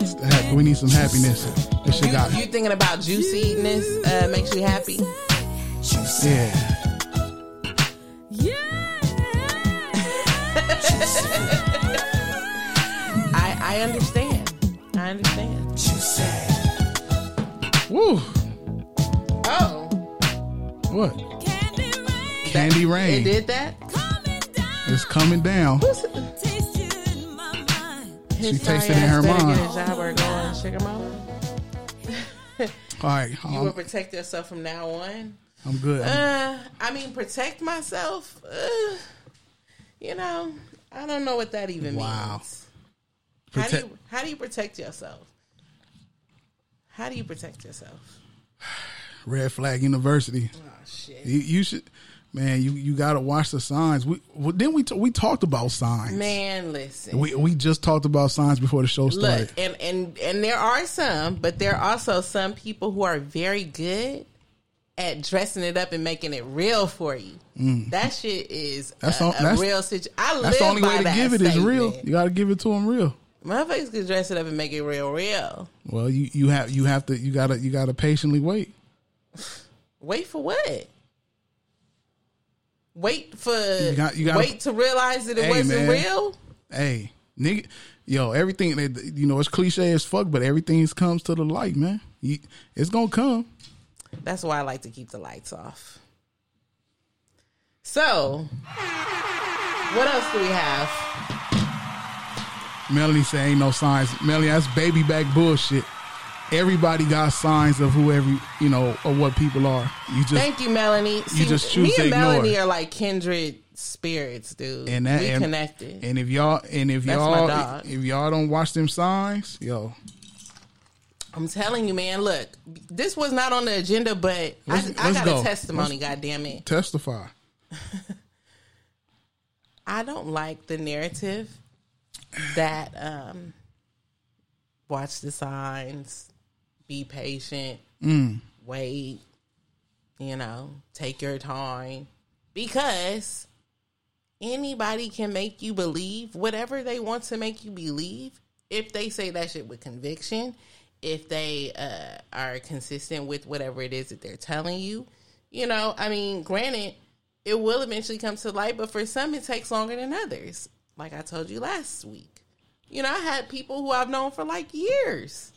It's the happy- we need some happiness. This shit got You thinking about juiciness uh, makes you happy? yeah. Candy it did that. It's coming down. His She tasted it in her mind. Get a job or go on sugar mama. All right, You will protect yourself from now on. I'm good. Uh, I mean, protect myself. Uh, you know, I don't know what that even Wow. means. How do you how do you protect yourself? How do you protect yourself? Red Flag University. Oh shit, You, you should, man. You you got to watch the signs. We well, then we t- we talked about signs. man! Listen, We we just talked about signs before the show started. look, and and and there are some, but there are also some people who are very good at dressing it up and making it real for you. Mm. That shit is That's a, all- a that's- real situation. I live That's the only way to give it is real. You got to give it to them real. Motherfuckers can dress it up and make it real, real. Well, you you have you have to you gotta you gotta patiently wait. Wait for what? Wait for got- you gotta- wait to realize that it Hey, wasn't man. real. Hey, nigga, yo, everything that you know it's cliche as fuck, but everything comes to the light, man. You, it's gonna come. That's why I like to keep the lights off. So, what else do we have? Melanie say ain't no signs. Melanie, that's baby back bullshit. Everybody got signs of whoever you know of what people are. You just Thank you, Melanie. See, just choose me and. Melanie are like kindred spirits, dude. and that we and, connected. And if y'all and if That's y'all if y'all don't watch them signs, yo, I'm telling you, man. Look, this was not on the agenda, but Let's- I, I let's got go. a testimony. Let's- God damn it! testify. I don't like the narrative that um, watch the signs, be patient, Mm. wait, you know, take your time because anybody can make you believe whatever they want to make you believe if they say that shit with conviction, if they uh, are consistent with whatever it is that they're telling you. You know, I mean, granted, it will eventually come to light, but for some, it takes longer than others. Like I told you last week. You know, I had people who I've known for like years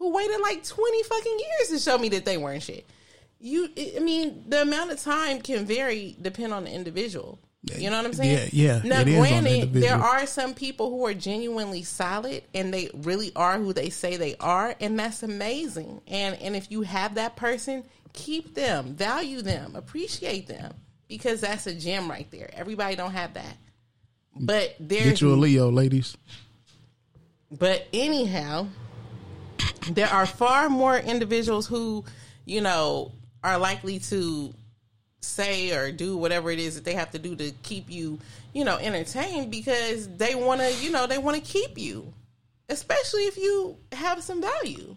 who waited like 20 fucking years to show me that they weren't shit. You, I mean, the amount of time can vary depend on the individual. You know what I'm saying? Yeah, yeah, Now, on the granted, there are some people who are genuinely solid and they really are who they say they are, and that's amazing. And and if you have that person, keep them, value them, appreciate them, because that's a gem right there. Everybody don't have that. But there's Get you a Leo, ladies. but anyhow, there are far more individuals who, you know, are likely to say or do whatever it is that they have to do to keep you, you know, entertained because they want to, you know, they want to keep you, especially if you have some value.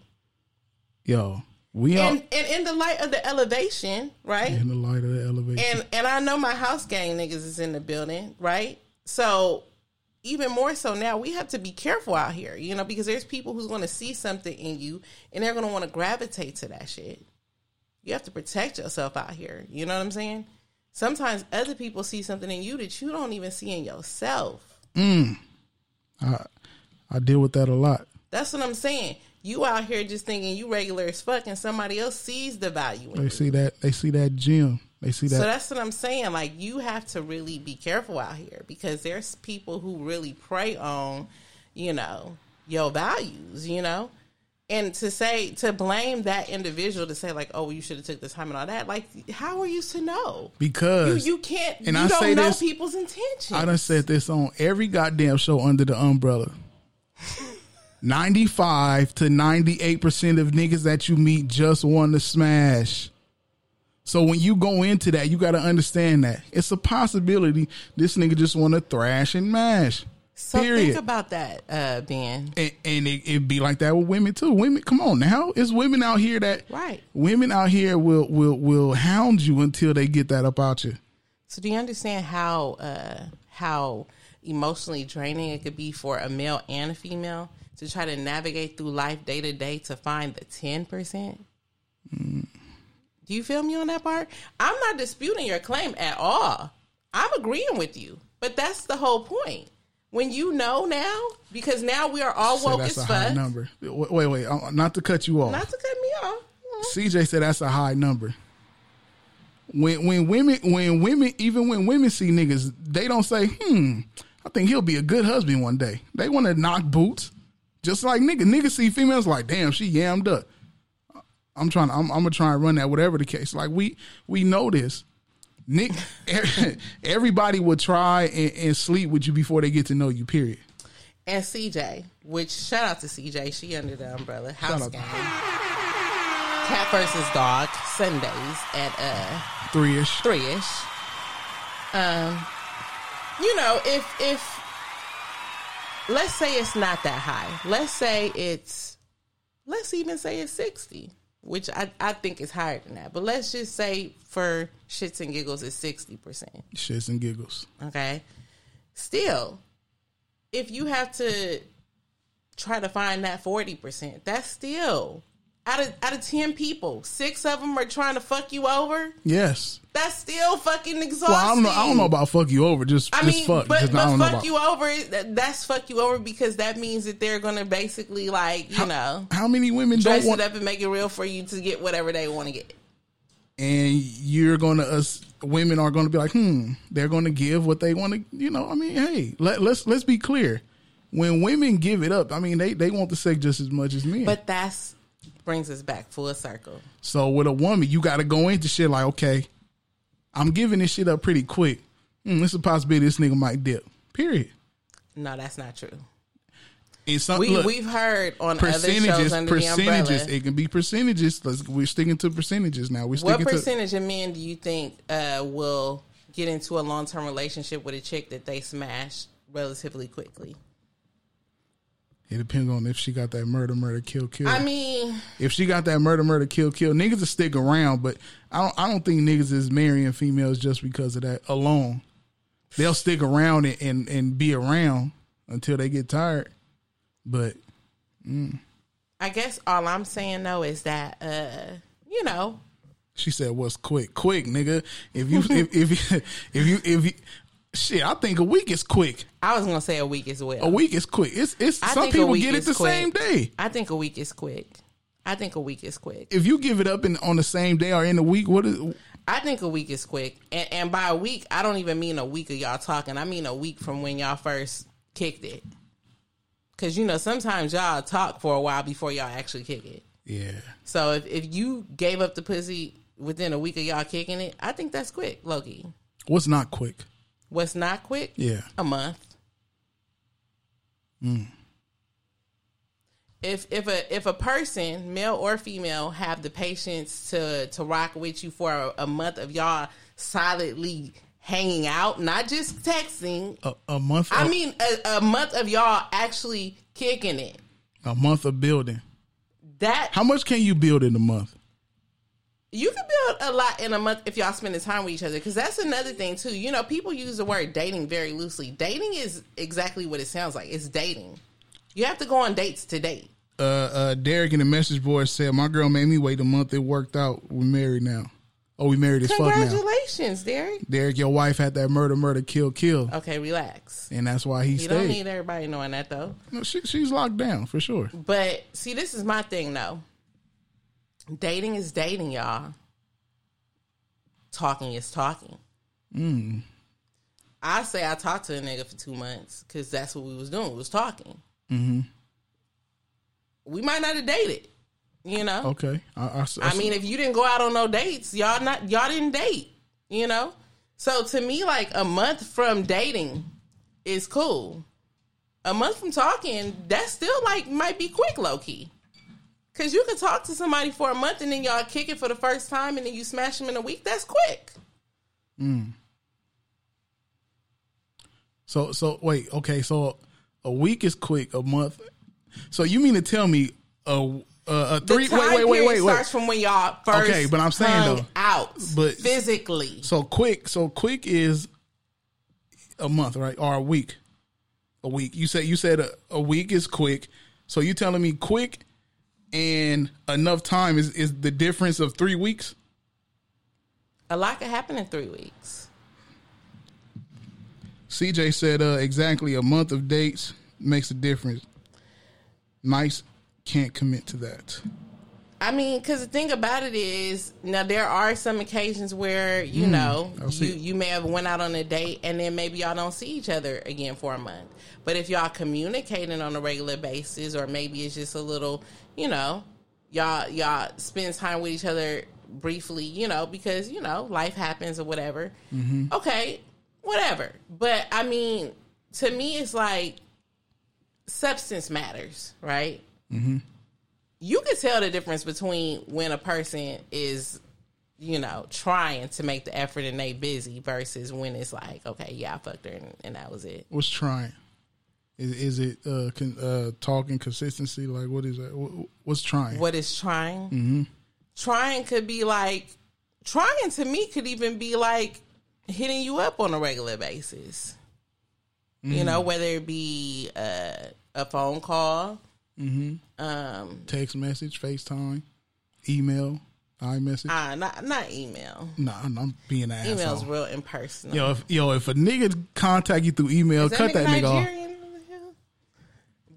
Yo, we are And and in the light of the elevation, right? in the light of the elevation. And and I know my house gang niggas is in the building, right? So even more so now, we have to be careful out here, you know, because there's people who's going to see something in you and they're going to want to gravitate to that shit. You have to protect yourself out here. You know what I'm saying? Sometimes other people see something in you that you don't even see in yourself. mm. I I deal with that a lot. That's what I'm saying. You out here just thinking you regular as fuck, and somebody else sees the value in They you. see that. They see that gym. They see that. So that's what I'm saying. Like you have to really be careful out here because there's people who really prey on, you know, your values, you know? And to say to blame that individual to say like, oh, you should have took the time and all that, like how are you to know? because you you can't and you I don't say know this- people's intentions. I done said this on every goddamn show under the umbrella. 95 to 98% of niggas that you meet just want to smash. So when you go into that, you got to understand that. It's a possibility this nigga just want to thrash and mash. so period. think about that, uh, Ben. and, and it, it be like that with women too. Women, come on now. It's women out here that Right. women out here will will will hound you until they get that up out you. So do you understand how uh, how emotionally draining it could be for a male and a female to try to navigate through life day to day to find the ten percent? Do you feel me on that part? I'm not disputing your claim at all. I'm agreeing with you, but that's the whole point. When you know now, because now we are all woke that's as a high fuck. number. Wait, wait, wait, uh, not to cut you off. Not to cut me off. CJ said that's a high number. When when women when women even when women see niggas, they don't say, "Hmm, I think he'll be a good husband one day." They want to knock boots, just like nigga. Niggas see females like, "Damn, she yammed up." I'm trying. I'm, I'm gonna try and run that, whatever the case. Like we we know this. Nick, everybody would try and, and sleep with you before they get to know you. Period. And CJ, which shout out to CJ, she under the umbrella house game. Cat versus dog Sundays at uh Three ish. three ish. Um, you know, if if let's say it's not that high, let's say it's let's even say it's sixty, which I I think is higher than that, but let's just say for shits and giggles it's sixty percent. Shits and giggles. Okay. Still, if you have to try to find that 40%, that's still out of out of 10 people, 6 of them are trying to fuck you over. Yes. That's still fucking exhausting. Well, I don't know. I don't know about fuck you over. Just I just mean, fuck. but, but fuck about- you over. That's fuck you over because that means that they're going to basically, like, you know, How many women dress don't want? it up and make it real for you to get whatever they want to get. And you're gonna us women are gonna be like, hmm. They're gonna give what they want to. You know. I mean, hey, let, let's let's be clear. when women give it up, I mean they they want the sex just as much as men. But that's brings us back full circle. so with a woman, you got to go into shit like, okay, I'm giving this shit up pretty quick. Mm, it's a possibility this nigga might dip. Period. No, that's not true. Some, We look, we've heard on other shows percentages, under percentages. It can be percentages. Let's, we're sticking to percentages now. We're What sticking to. percentage of men do you think uh, will get into a long term relationship with a chick that they smash relatively quickly? It depends on if she got that murder, murder, kill, kill. I mean, if she got that murder, murder, kill, kill, niggas will stick around. But I don't. I don't think niggas is marrying females just because of that alone. They'll stick around and and, and be around until they get tired. But mm, I guess all I'm saying though is that uh, you know, she said, "What's quick? Quick, nigga. If you if if if you if you." Shit, I think a week is quick. I was gonna say a week as well. A week is quick. It's it's I some people get it the quick. same day. I think a week is quick. I think a week is quick. If you give it up in on the same day or in a week, what is I think a week is quick. And, and by a week, I don't even mean a week of y'all talking. I mean a week from when y'all first kicked it. Cause you know, sometimes y'all talk for a while before y'all actually kick it. yeah? So if, if you gave up the pussy within a week of y'all kicking it, I think that's quick, Loki. What's not quick? What's not quick? Yeah. A month. Mm. If if a if a person, male or female, have the patience to to rock with you for a, a month of y'all solidly hanging out, not just texting. A, a month. I of- mean, a, a month of y'all actually kicking it. a month of building. That How much can you build in a month? You can build a lot in a month if y'all spending time with each other. Because that's another thing too. You know, people use the word dating very loosely. Dating is exactly what it sounds like. It's dating. You have to go on dates to date. Uh, uh, Derek in the message board said, "My girl made me wait a month. It worked out. We're married now. Oh, we married as fuck now. Congratulations, Derek. Derek, your wife had that murder, murder, kill, kill, Okay, relax. and that's why he You don't need everybody knowing that though. No, she, she's locked down for sure. But see, this is my thing though. Dating is dating, y'all. Talking is talking. Mm. I say I talked to a nigga for two months because that's what we was doing. We was talking. Mm-hmm. We might not have dated, you know. Okay. I, I, I mean, if you didn't go out on no dates, y'all not y'all didn't date, you know. So to me, like a month from dating is cool. A month from talking, that's still like might be quick, low key. Cause you can talk to somebody for a month and then y'all kick it for the first time and then you smash them in a week. That's quick. Mm. So so wait, okay, so a week is quick, a month. So you mean to tell me a a, a three? the time Wait wait wait wait wait. starts from when y'all first. Okay, but I'm saying though, out, but physically. So quick, so quick is a month, right, or a week? A week. You said you said a, a week is quick. So you telling me quick and enough time is is the difference of three weeks? A lot could happen in three weeks. CJ said uh, exactly a month of dates makes a difference. Nice can't commit to that. I mean, because the thing about it is, now there are some occasions where you Hmm, know you you may have went out on a date and then maybe y'all don't see each other again for a month. But if y'all communicating on a regular basis, or maybe it's just a little, you know, y'all y'all spend time with each other briefly, you know, because you know life happens or whatever. Mm-hmm. Okay, whatever. But I mean, to me, it's like substance matters, right? Mm-hmm. You can tell the difference between when a person is you know trying to make the effort and they busy versus when it's like okay yeah i fucked her and, and that was it What's trying? Is, is it uh, con, uh, talking consistency? Like what is that? What, what's trying? what is trying Mm-hmm. trying could be like trying to me could even be like hitting you up on a regular basis you Mm. know whether it be uh, a phone call Mm-hmm. um Text message, FaceTime, email, iMessage. ah, not not email Nah, I'm, I'm being an email's asshole. real impersonal Yo, if yo, if a nigga contact you through email, that cut that nigga nigga off.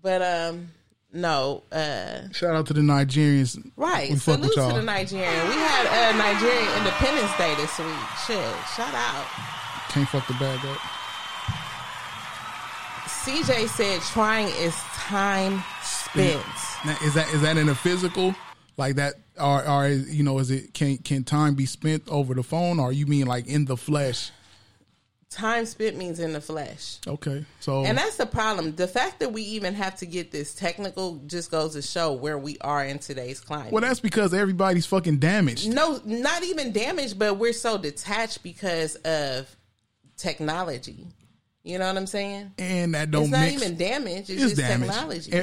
But um, no. Uh, Shout out to the Nigerians. right. We Salute to the Nigerian. We had uh, Nigerian Independence Day this week. Shit. Shout out. Can't fuck the bag up. CJ said trying is time Now, is that is that in a physical like that, or or you know, is it can can time be spent over the phone, or you mean like in the flesh? Time spent means in the flesh. Okay, so And that's the problem. The fact that we even have to get this technical just goes to show where we are in today's climate. well, that's because everybody's fucking damaged. no, not even damaged, but we're so detached because of technology. You know what I'm saying? and that don't it's not mix. even damage. It's, it's just technology. E-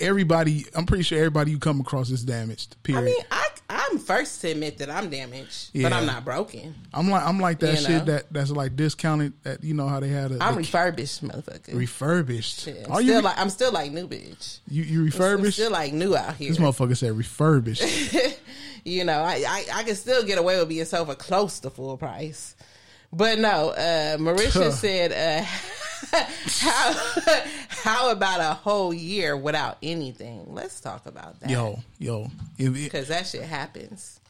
Everybody, I'm pretty sure everybody you come across is damaged. Period. I mean, I, I'm first to admit that I'm damaged, Yeah. but I'm not broken. I'm like I'm like that You shit know? that that's like discounted. That you know how they had a I'm refurbished, motherfucker. refurbished. Shit, I'm Are still you like I'm still like new bitch. you you I'm refurbished? still like new out here. this motherfucker said refurbished. you know, I, I I can still get away with being sofa close to full price. But no, uh Marisha said uh how how about a whole year without anything? Let's talk about that. yo yo, Because that shit happens.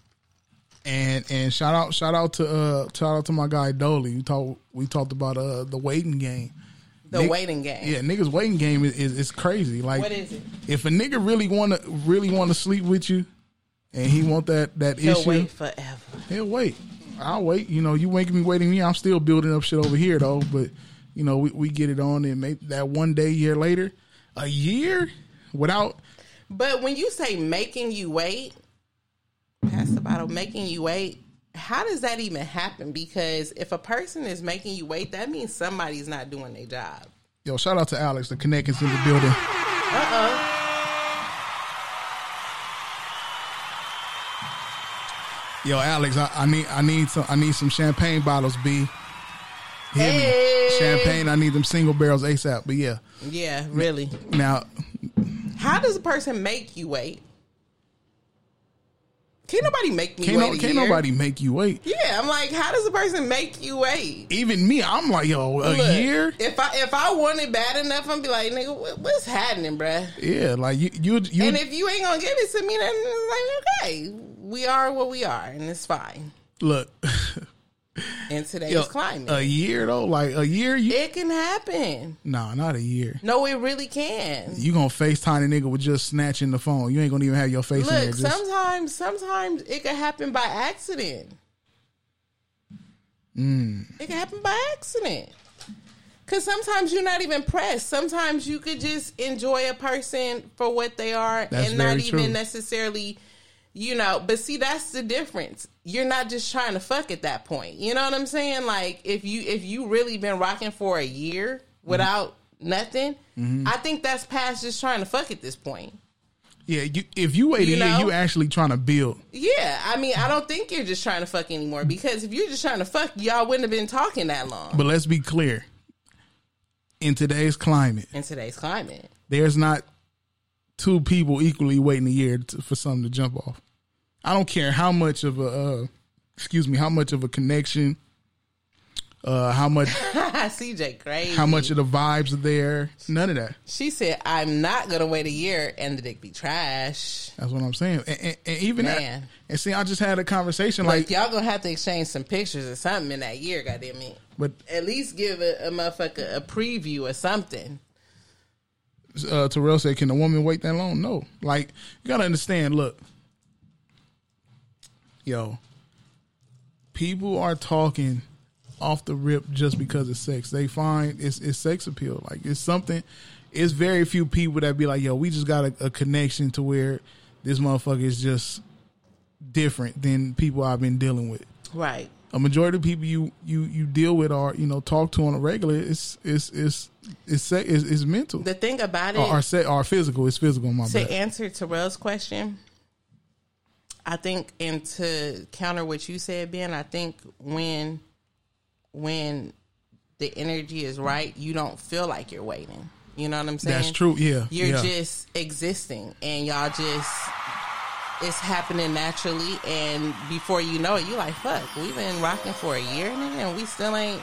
and and shout out shout out to uh shout out to my guy Dolly. We talked we talked about uh the waiting game. The Nick- waiting game. Yeah, niggas waiting game is, is, is crazy. Like What is it? if a nigga really wanna really wanna sleep with you and he want that that He'll issue, wait forever. he'll wait. I'll wait. You know, you making me waiting me. I'm still building up shit over here though. But you know, we, we get it on and maybe that one day year later, a year without But when you say making you wait, pass the bottle, making you wait, how does that even happen? Because if a person is making you wait, that means somebody's not doing their job. yo. Shout out to Alex. The connections in the building. Uh oh. Yo, Alex, I, I need I need some I need some champagne bottles. B. Hear me. Hey. Champagne. I need them single barrels ASAP. But yeah, Yeah, really. now How does a person make you wait? Can't nobody make me can't wait. no, can't year. nobody make you wait. Yeah, I'm like, how does a person make you wait? Even me, I'm like, yo, a Look, year. If I if I want it bad enough, I'm be like, nigga, what, what's happening, bruh? Yeah, like you you you. and if you ain't gonna give it to me, then it's like, okay, we are what we are, and it's fine. look, In today's yo, climate, a year though, like a year. You it can happen. nah, not a year. No, it really can. You gonna FaceTime a nigga with just snatching the phone. You ain't gonna even have your face in there. Look, Just, sometimes, sometimes it can happen by accident. Mm. It can happen by accident. Cause sometimes you're not even pressed. Sometimes you could just enjoy a person for what they are That's and not very even true. necessarily, you know. But see, that's the difference. You're not just trying to fuck at that point. You know what I'm saying? Like if you if you really been rocking for a year without nothing, Mhm. I think that's past just trying to fuck at this point. yeah, you, if you wait You a year, know? you actually trying to build. Yeah, I mean, I don't think you're just trying to fuck anymore because if you're just trying to fuck, y'all wouldn't have been talking that long But let's be clear. In today's climate, in today's climate. there's not two people equally waiting a year to, for something to jump off. I don't care how much of a, uh, excuse me, how much of a connection, uh, how much, CJ crazy. how much of the vibes are there. None of that. She said, "I'm not gonna wait a year and the dick be trash." That's what I'm saying. And, and, and even that, Man. and see, I just had a conversation Like like, y'all gonna have to exchange some pictures or something in that year. Goddamn it! but At least give a, a motherfucker a preview or something. uh, Terrell said, "Can a woman wait that long?" No. Like you gotta understand. Look, yo, people are talking off the rip just because of sex. They find it's it's sex appeal. Like it's something. It's very few people that be like, "Yo, we just got a, a connection to where this motherfucker is just different than people I've been dealing with." Right. A majority of people you you you deal with are you know talk to on a regular, it's it's it's it's it's, it's mental. The thing about it, or, or, or physical. It's physical. My to bad. answer Terrell's question, I think, and to counter what you said, Ben, I think when when the energy is right, you don't feel like you're waiting. You know what I'm saying? That's true, yeah, You're yeah. just existing, and y'all just it's happening naturally. And before you know it, you like, fuck, we've been rocking for a year, nigga, and we still ain't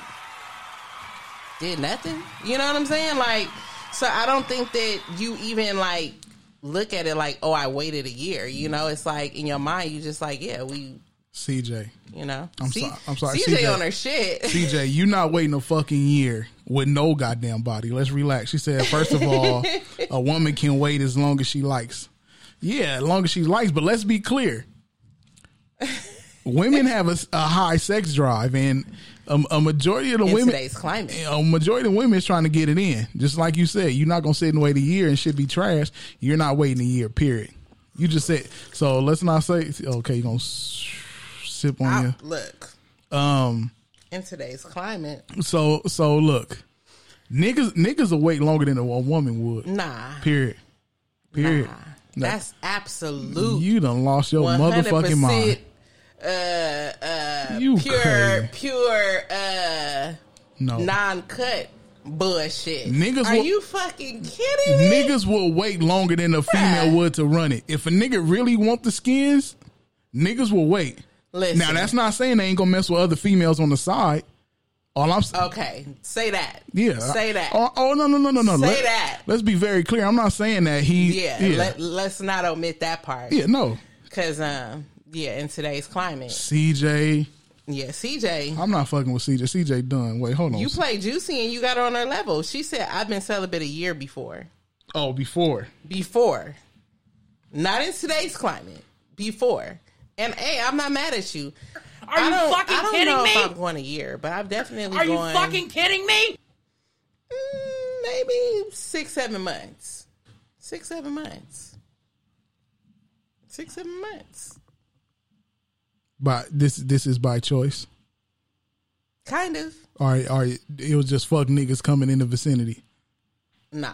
did nothing. You know what I'm saying? Like, so I don't think that you even like look at it like, oh, I waited a year. You know, it's like in your mind, you just like, yeah, we CJ. You know, I'm C- sorry. I'm sorry. CJ, on her shit. CJ, you not waiting a fucking year with no goddamn body. Let's relax. She said, first of all, a woman can wait as long as she likes. Yeah, as long as she likes. But let's be clear. Women have a, a high sex drive, and a, a majority of the In women, today's climate. a majority of women is trying to get it in. Just like you said, you're not gonna sit and wait a year and shit be trash. You're not waiting a year. Period. You just said so. Let's not say okay. You gonna sip on I- your look, um. in today's climate, So so look, niggas niggas will wait longer than a, woman would. nah, Period. Period. No. that's absolute. You done lost your motherfucking mind. Uh, uh, You pure, crazy. pure, uh, No. non-cut bullshit. Niggas are will- you fucking kidding me? Niggas will wait longer than a female would to run it. If a nigga really want the skins, niggas will wait. Listen. Now that's not saying they ain't gonna mess with other females on the side. All I'm saying, Okay, say that. yeah, say that. Oh, oh, no no no no no. Say Let- that. Let's be very clear. I'm not saying that he. yeah, yeah, Let, let's not omit that part. yeah no. Because, um, yeah, in today's climate, CJ, yeah, CJ, I'm not fucking with CJ. CJ done. Wait, hold on. you play juicy and you got her on her level. She said, "I've been celibate a year before." oh, before. Before, not in today's climate. Before, and hey, I'm not mad at you. Are I you don't, fucking I don't kidding know me? if I'm going a year, but I've definitely Are you fucking kidding me? Mm, maybe six, seven months. Six, seven months. Six, seven months. But this this is by choice. Kind of. Or, or it was just fuck niggas coming in the vicinity. Nah.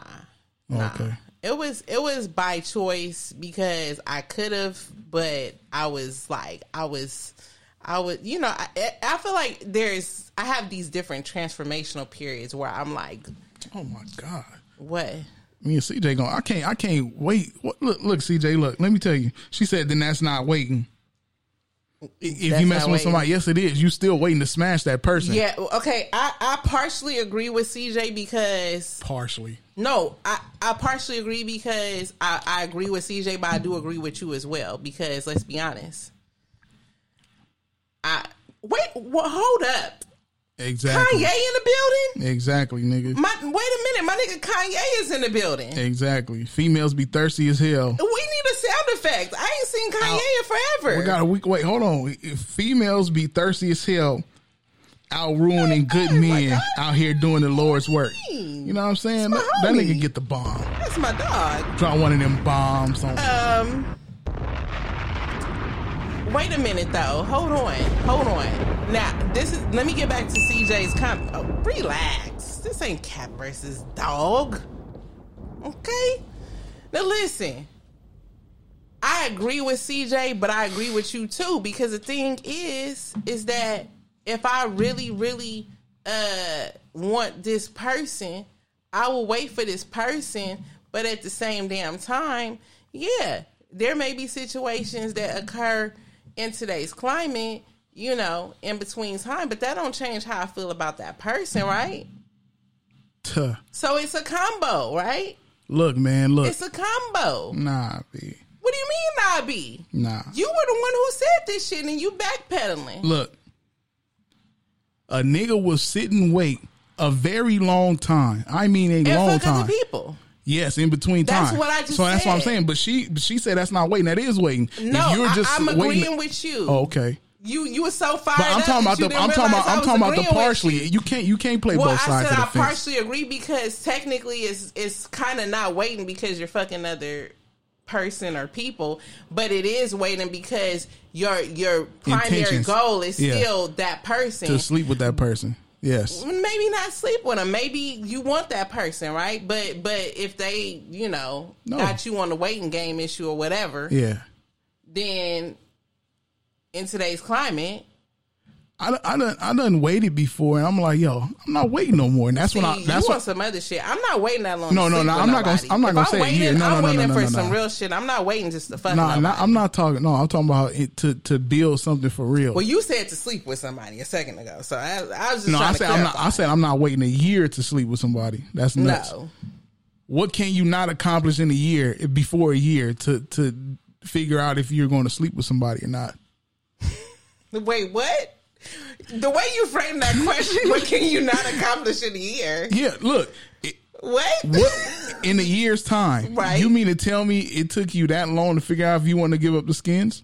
Nah. Okay. It was it was by choice because I could have, but I was like I was I would you know I I feel like there's I have these different transformational periods where I'm like, oh my god, what? Me and CJ going. I can't. I can't wait. What, look, look, CJ. Look, let me tell you. She said, "Then that's not waiting." If That's you mess with somebody, yes, it is. You still waiting to smash that person. Yeah, okay. I, I partially agree with CJ because partially. no, I, I partially agree because I, I agree with CJ, but I do agree with you as well because let's be honest. I wait. Well, hold up. Exactly. Kanye in the building. Exactly, nigga. My wait a minute, my nigga Kanye is in the building. Exactly. Females be thirsty as hell. We need a sound effect. I ain't seen Kanye in forever. We got a week. Wait, hold on. If females be thirsty as hell, out ruining good men out here doing the Lord's work. You know what I'm saying? That, that nigga get the bomb. That's my dog. Drop one of them bombs on. Um. Wait a minute, though. Hold on. Hold on. Now, this is. Let me get back to CJ's comment. Oh, relax. This ain't cat versus dog. Okay. Now listen. I agree with CJ, but I agree with you too because the thing is, is that if I really, really uh want this person, I will wait for this person. But at the same damn time, yeah, there may be situations that occur in today's climate, you know, in between time, but that don't change how I feel about that person, right? Tuh. So it's a combo, right? Look, man, look. It's a combo. Nah, B. What do you mean, not be? Nah. You were the one who said this shit, and you backpedaling. Look. A nigga will sit and wait a very long time. I mean a And long time. people. Yes, in between That's time. what I just So that's what I'm saying. But she she said that's not waiting. That is waiting. No, I, I'm agreeing with you. Oh, okay. You you were so fired But I'm talking about the I'm talking about I'm talking about the partially. You can't you can't play well, both sides I said I fence. partially agree because technically it's it's kind of not waiting because you're fucking other person or people, but it is waiting because your your primary Intentions. goal is Yeah. still that person. to sleep with that person. Yes. maybe not sleep with them. Maybe you want that person, right? But but if they, you know, No. got you on the waiting game issue or whatever, Yeah. then in today's climate, I, done- I done I done waited before, and I'm like, yo, I'm not waiting no more. And that's see, when I that's you what want some other shit. I'm not waiting that long. No, no, no, I'm not gonna- I'm not If gonna say waiting, year. No, I'm no, no, waiting no, no, for no, some no. real shit. I'm not waiting just to fuck. no, not, I'm not talking. No, I'm talking about it to to build something for real. well, you said to sleep with somebody a second ago, so I, I was just no, I said I'm not. I said I'm not waiting a year to sleep with somebody. That's nuts. No. What can you not accomplish in a year before a year to to figure out if you're going to sleep with somebody or not? Wait, what? The way you frame that question, what can you not accomplish in a year? Yeah, look. it- What? what in a year's time? Right. You mean to tell me it took you that long to figure out if you want to give up the skins?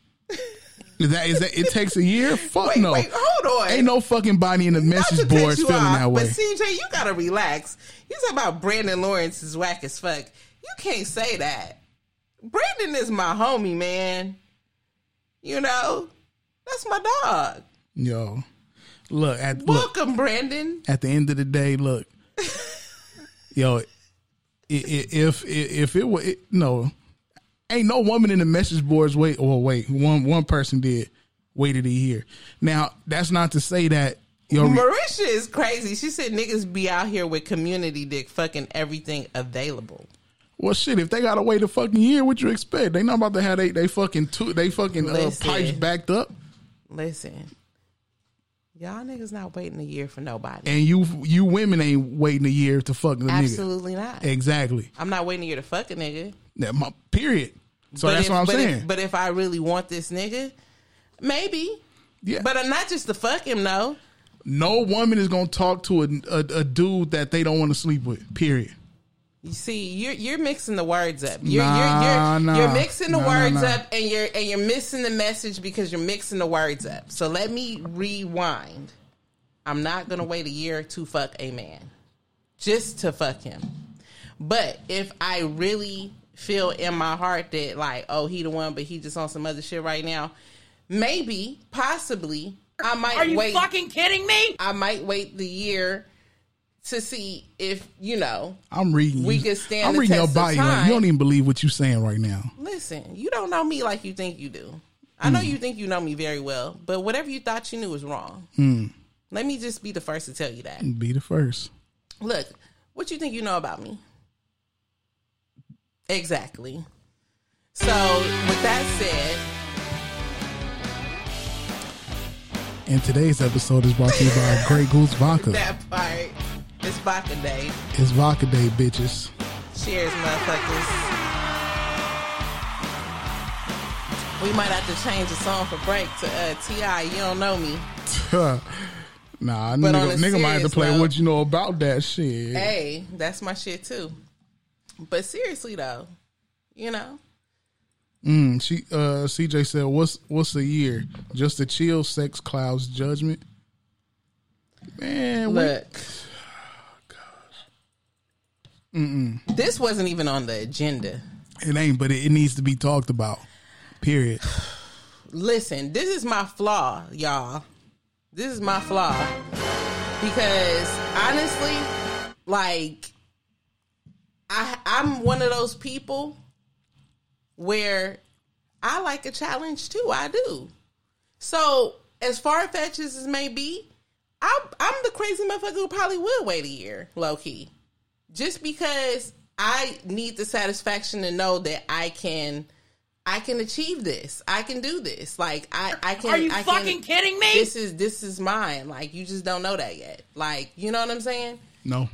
Is that is that it takes a year? Fuck Wait, no. wait, hold on. Ain't no fucking body in the message to cut boards you feeling off, that way. But CJ, you gotta relax. You talk about Brandon Lawrence is whack as fuck. You can't say that. Brandon is my homie, man. You know, that's my dog. Yo, look at look Welcome, Brandon. at the end of the day, look, yo, if if if it were it, no, ain't no woman in the message boards wait or wait one one person did waited a year. Now that's not to say that yo Marisha is crazy. She said niggas be out here with community dick fucking everything available. well shit if they gotta wait a fucking year, what you expect? They not about to have they they fucking two they fucking uh, pipes backed up, Listen, y'all niggas not waiting a year for nobody. and you you women ain't waiting a year to fuck the nigga. Absolutely not. Exactly. I'm not waiting a year to fuck a nigga. That my period. So But that's if- what I'm but saying. If, but if I really want this nigga, maybe. Yeah. But I'm not just to fuck him, no. no woman is gonna talk to a, a, a dude that they don't want to sleep with. Period. You see, you're you're mixing the words up. You're Nah, you're you're, nah. you're mixing the Nah, nah, words nah. up, and you're and you're missing the message because you're mixing the words up. So let me rewind. I'm not gonna wait a year to fuck a man, just to fuck him. But if I really feel in my heart that like, oh, he the one, but he just on some other shit right now, maybe, possibly, I might. Are you wait, fucking kidding me? I might wait the year to see if you know I'm reading. We you. can stand I'm the reading your test of body. Time. you don't even believe what you're saying right now. Listen, you don't know me like you think you do. I Hmm. know you think you know me very well, but whatever you thought you knew was wrong. Hmm. Let me just be the first to tell you that. Be the first. Look, what you think you know about me? Exactly. So, with that said, And today's episode is brought to you by Grey Goose Vodka. that part is Baka Day. It's Vodka Day, bitches. Cheers, motherfuckers. We might have to change the song for break to uh, Ti. You don't know me. nah, But nigga, nigga might have to play note- what you know about that shit. Hey, that's my shit too. But seriously though, you know, Mm, she uh CJ said, "What's what's the year? Just a chill sex clouds judgment." Man, we- look. Mm-mm. This wasn't even on the agenda. it ain't, but it, it needs to be talked about. Period. Listen, this is my flaw, y'all. This is my flaw. Because honestly, like I I'm one of those people where I like a challenge too. I do. So as far fetched as it may be, I'm I'm the crazy motherfucker who probably will wait a year, low key. Just because I need the satisfaction to know that I can I can achieve this. I can do this. Like I, I can. Are you I fucking can, kidding me? This is this is mine. Like you just don't know that yet. Like you know what I'm saying? No.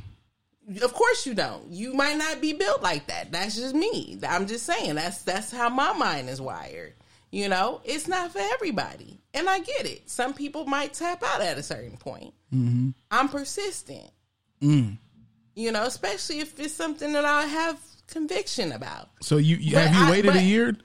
Of course you don't. You might not be built like that. That's just me. I'm just saying that's that's how my mind is wired. You know, it's not for everybody, and I get it. Some people might tap out at a certain point. Mm-hmm. I'm persistent. Mm. You know, especially if it's something that I have conviction about. So you, you have you I- waited but- a year in,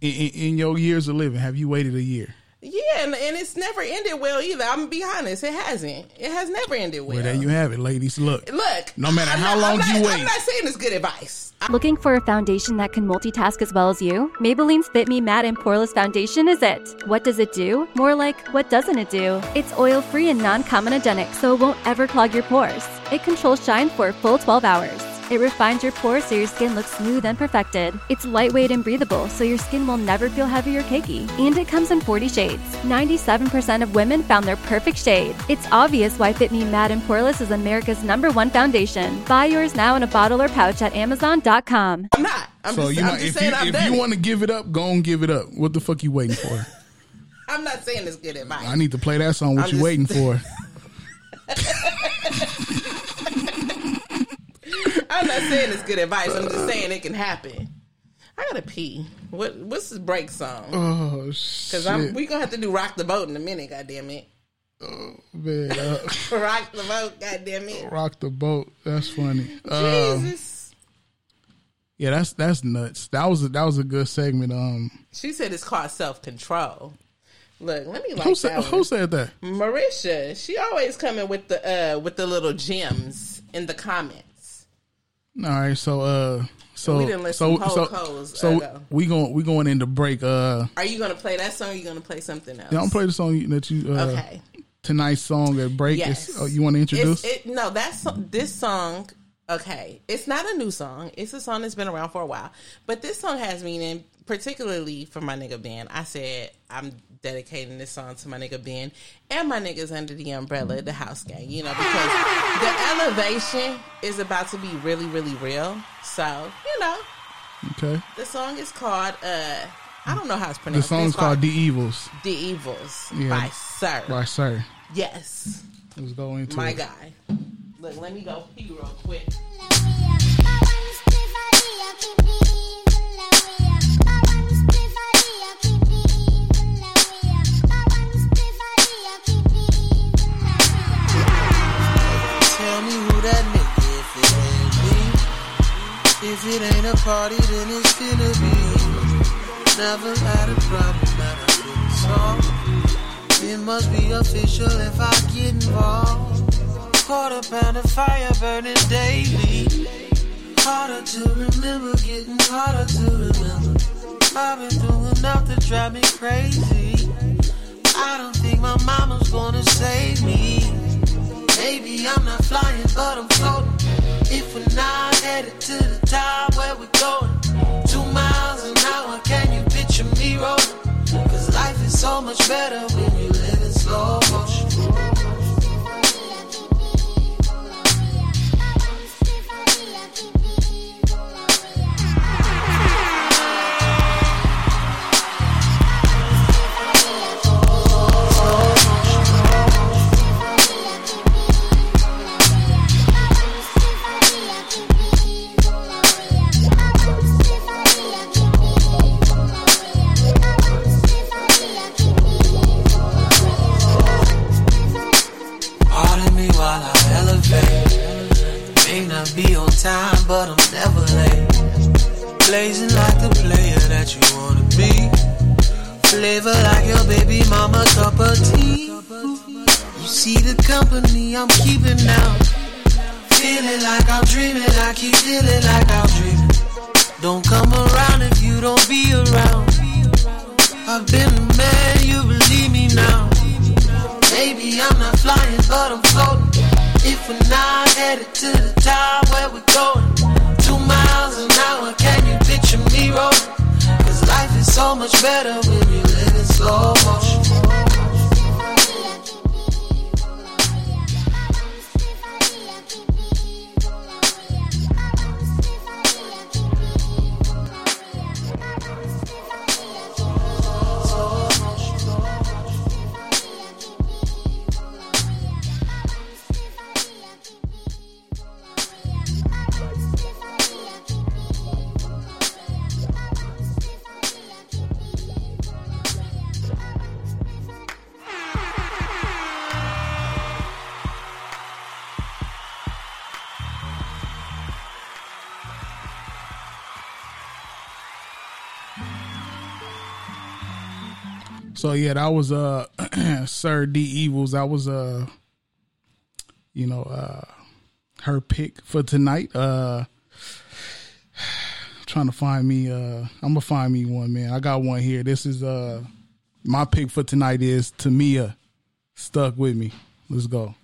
in, in your years of living? Have you waited a year? Yeah, and, and it's never ended well either. I'm gonna be honest, it hasn't. It has never ended well. Well, there you have it, ladies. Look, Look, no matter I'm how not- long I'm you wait, I'm not saying it's good advice. Looking for a foundation that can multitask as well as you? Maybelline's Fit Me Matte and Poreless Foundation is it. What does it do? More like, what doesn't it do? It's oil free and non comedogenic, so it won't ever clog your pores. It controls shine for a full 12 hours. It refines your pores so your skin looks smooth and perfected. It's lightweight and breathable, so your skin will never feel heavy or cakey. And it comes in 40 shades. 97% of women found their perfect shade. It's obvious why Fit Me Matte and Poreless is America's number one foundation. Buy yours now in a bottle or pouch at Amazon.com. I'm not. I'm so just, you I'm might, just if saying you I've if you want to give it up, go and give it up. What the fuck you waiting for? I'm not saying it's good advice. I need to play that song. What I'm you just- waiting for? I'm not saying it's good advice. I'm just saying it can happen. I gotta pee. What what's the break song? Oh shit! Because shit, we gonna have to do rock the boat in a minute. God damn it, Oh man! Uh, rock the boat. God damn it, rock the boat. That's funny. Um, Jesus. yeah, that's that's nuts. That was a, that was a good segment. Um, She said it's called self control. Look, let me like who that said who said that? Marisha, she always coming with the uh with the little gems in the comments. All right, so uh, so We didn't so so codes, so uh, go. we going we going into break. Uh, Are you gonna play that song? or you gonna play something else? yeah, I'm play the song that you uh, Okay. tonight's song at break. Yes. Is, oh, you want to introduce? It, no, that's this song. Okay, it's not a new song. It's a song that's been around for a while, but this song has meaning, particularly for my nigga Ben. I said I'm dedicating this song to my nigga Ben and my niggas under the umbrella, the house gang. You know, because the elevation is about to be really, really real. So you know, okay, the song is called. uh I don't know how it's pronounced. the pronounced. song's It's called "D'Evils" "The Evils" Yeah. by Sir. by Sir. Yes, Let's go into my it. guy. Look, let me go pee real quick. Tell me who that nigga if it ain't me. If it ain't a party, then it's gonna be. Never had a problem that I couldn't solve. It must be official if I get involved. Quarter pound of fire burning daily. Harder to remember, getting harder to remember. I've been through enough to drive me crazy. I don't think my mama's gonna save me. Maybe I'm not flying, but I'm floating. If we're not headed to the top, where we going? Two miles an hour, can you picture me rolling? Cause life is so much better when you live in slow motion. Time, but I'm never late. Blazing like the player that you wanna be. Flavor like your baby mama cup of tea. You see the company I'm keeping now. Feeling like I'm dreaming, I keep feeling like I'm dreaming. Don't come around if you don't be around. I've been a man, you believe me now. Maybe I'm not flying, but I'm floating. If we're not headed to the top, where we going? Two miles an hour, can you picture me rolling? Cause life is so much better when you live in slow motion. So yeah, that was uh Sir D'Evils. That was uh you know uh her pick for tonight. Uh trying to find me uh I'm gonna find me one man. I got one here. This is uh my pick for tonight is Tamia. Stuck with me. Let's go.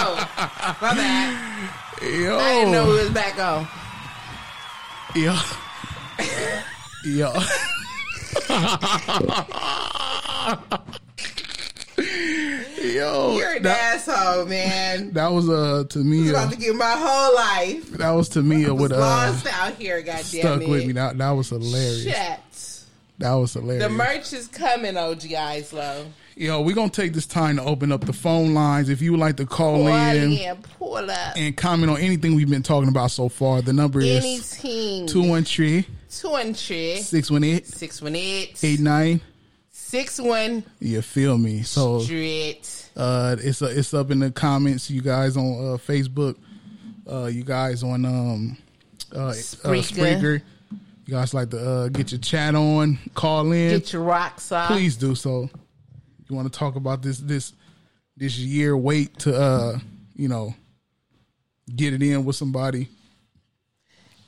Oh, my bad. Yo. I didn't know it was back on. Yo. Yo. Yo. You're an that, asshole, man. that was uh to me. Uh, about to give my whole life. that was to me. Uh, with uh, Lost out here, goddamn stuck it. with me. That that was hilarious. Shit. That was hilarious. The merch is coming, OG Islow. Yo, we're gonna take this time to open up the phone lines. If you would like to call in in, pull up. and comment on anything we've been talking about so far, the number Any is team. 213 213 618 618 89. 61 You feel me? So Street. uh it's uh, it's up in the comments, you guys on uh Facebook, uh you guys on um uh, uh Spreaker. You guys like to uh get your chat on, call in. Get your rocks off. Please do so. You want to talk about this this this year wait to uh you know get it in with somebody.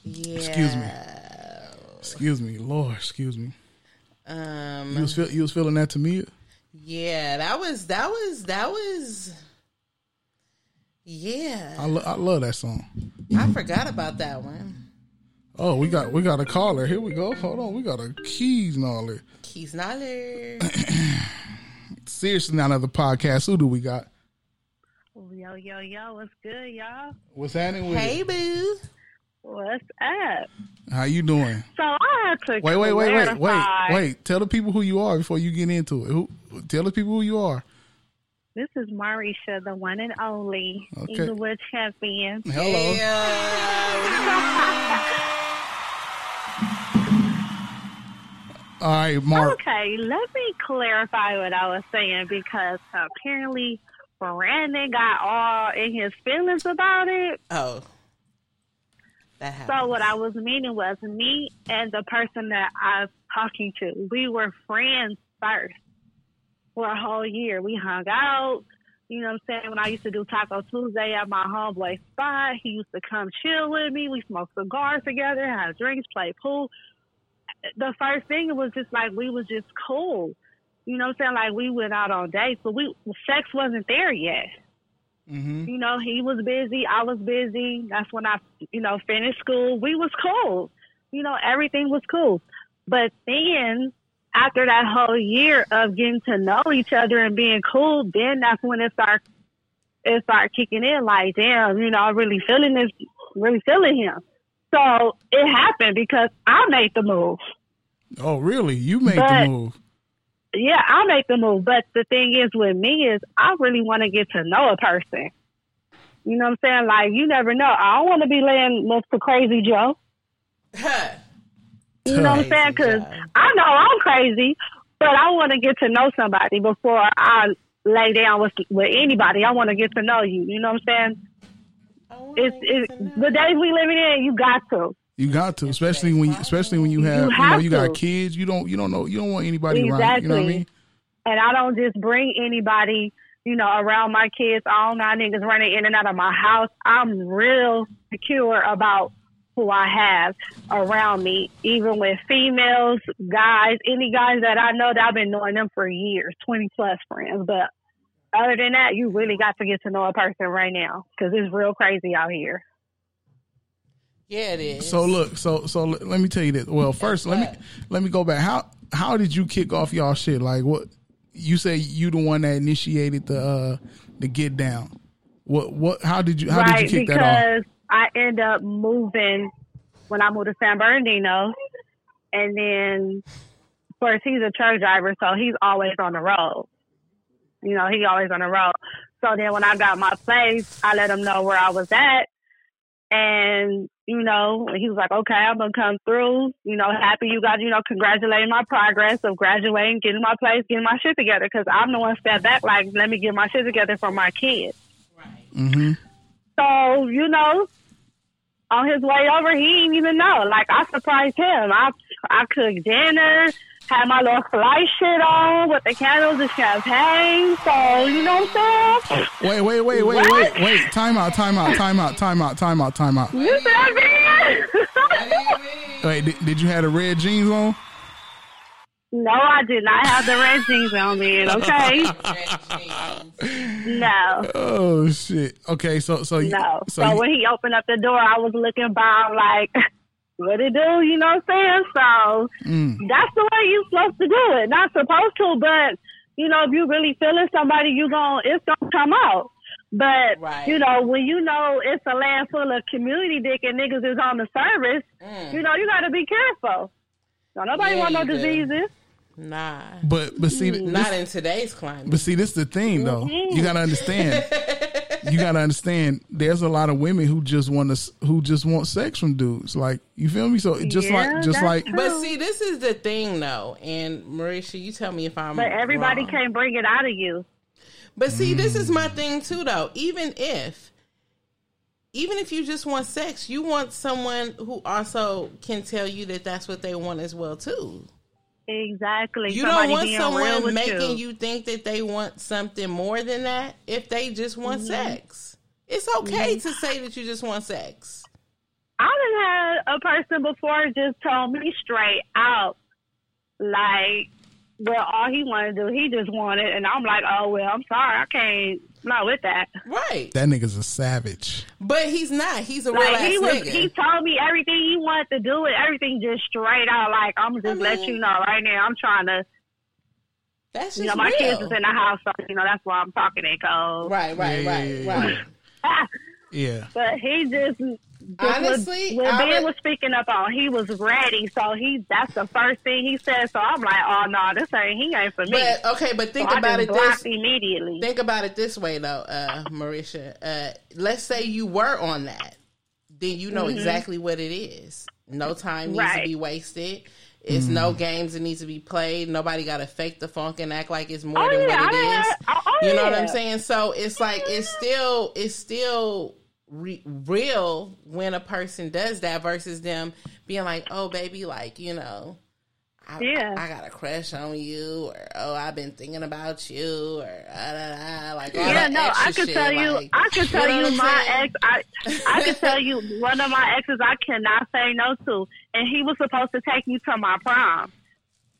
Yeah. Excuse me. Excuse me, Lord, excuse me. Um, You was feel, you was feeling that to me? yeah, that was that was that was. Yeah, I, lo- I love that song. I forgot about that one. Oh, we got we got a caller. Here we go. Hold on, we got a keys caller. Keys Noller. Seriously, not another podcast. Who do we got? Yo, yo, yo, what's good, y'all? What's happening with Hey, it? boo. What's up? How you doing? So I had to Wait, wait, wait, wait, wait, wait. Tell the people who you are before you get into it. Who? Tell the people who you are. This is Marisha, the one and only Okay. Inglewood champion. Hello. All right, Mark. Okay, let me clarify what I was saying because apparently Brandon got all in his feelings about it. Oh. That happened. So what I was meaning was me and the person that I was talking to, we were friends first for a whole year. We hung out. You know what I'm saying? When I used to do Taco Tuesday at my homeboy spot, he used to come chill with me. We smoked cigars together, had drinks, played pool. The first thing it was just like we was just cool. You know what I'm saying? Like we went out on dates, but we sex wasn't there yet. Mm-hmm. You know, he was busy, I was busy. That's when I, you know, finished school. We was cool. You know, everything was cool. But then after that whole year of getting to know each other and being cool, then that's when it started it started kicking in like, damn, you know, I'm really feeling this really feeling him. So it happened because I made the move. Oh, really? You made But- the move. Yeah, I make the move. But the thing is with me is I really want to get to know a person. You know what I'm saying? Like you never know. I don't want to be laying next to Crazy Joe. You know what I'm saying? Because I know I'm crazy, but I want to get to know somebody before I lay down with with anybody. I want to get to know you. You know what I'm saying? It's, it's the days we living in. You got to. You got to, especially when you, especially when you have, you, know, have you got to. kids. You don't, you don't know, you don't want anybody around. You know what I mean? And I don't just bring anybody, you know, around my kids. All don't niggas running in and out of my house. I'm real secure about who I have around me, even with females, guys, any guys that I know that I've been knowing them for years, 20 plus friends. But other than that, you really got to get to know a person right now because it's real crazy out here. Yeah, it is. So look, so so let let me tell you this. Well, first let me let me go back. How how did you kick off y'all shit? Like what you say you the one that initiated the uh the get down. What what how did you how right, did you kick because that off? I end up moving when I moved to San Bernardino, and then, of course, he's a truck driver, so he's always on the road. You know, he always on the road. So then, when I got my place, I let him know where I was at, and you know, he was like, "Okay, I'm gonna come through." You know, happy you got, you know, congratulating my progress of graduating, getting my place, getting my shit together. Because I'm the one step back, like, let me get my shit together for my kids. Mm-hmm. So, you know, on his way over, he didn't even know. Like, I surprised him. I I cooked dinner, had my little flight shit on with the candles and champagne. So, you know what I'm saying? Wait, wait, wait, wait, What? wait, wait. Time out, time out, time out, time out, time out, time out. You see what I mean? Wait, did, did you have the red jeans on? No, I did not have the red jeans on me, okay? no. Oh shit. Okay, so so you- No. so, So, you- when he opened up the door, I was looking by, I'm like, what it do? You know what I'm saying? So Mm. that's the way you supposed to do it. Not supposed to, but you know, if you really feeling somebody, you gon' it's gonna come out. But you know, when you know it's a land full of community dick and niggas is on the service, Mm. you know, you gotta be careful. Don't nobody Yeah, want no you do. diseases. Nah. but but see this, Not in today's climate. But see, this is the thing, though. Mm-hmm. You gotta understand. you gotta understand. There's a lot of women who just want to, who just want sex from dudes. Like you feel me? So just like, just like, But see, this is the thing, though. And Marisha, you tell me if I'm. But everybody wrong. can't bring it out of you. But see, this is my thing too, though. Even if, even if you just want sex, you want someone who also can tell you that that's what they want as well too. Exactly. You Somebody don't want someone making you. think that they want something more than that if they just want Mhm. sex. It's okay Mhm. to say that you just want sex. I done had a person before just told me straight out, like, well, all he wanted to do, he just wanted, and I'm like, oh well, I'm sorry, I can't, not with that. Right. that nigga's a savage. But he's not. He's a real Like ass he was, nigga. he told me everything he wanted to do and everything just straight out. Like I'm just let you know right now, I'm trying to. That's you know, just my kids is in the house, so you know that's why I'm talking in code. Right, right, Yeah, right, yeah, right. Yeah. But he just Just Honestly, what, what Ben would- was speaking up on, he was ready. So he that's the first thing he said. So I'm like, oh no, this ain't he ain't for me. But okay, but think So I about just it this immediately. Think about it this way though, uh, Marisha. Uh, let's say you were on that, then you know Mhm. exactly what it is. No time needs to be wasted. It's no games that needs to be played. Nobody got to fake the funk and act like it's more Oh, than yeah, what it I is. had- oh, oh, you know what. I'm saying? So it's like it's still it's still re- real when a person does that versus them being like, "Oh, baby, like you know." I, Yeah. I got a crush on you, or oh, I've been thinking about you, or ah, da, da, like all yeah, no, I could shit, tell you, like, I could tell you, my ex, I, I could tell you one of my exes I cannot say no to, and he was supposed to take me to my prom,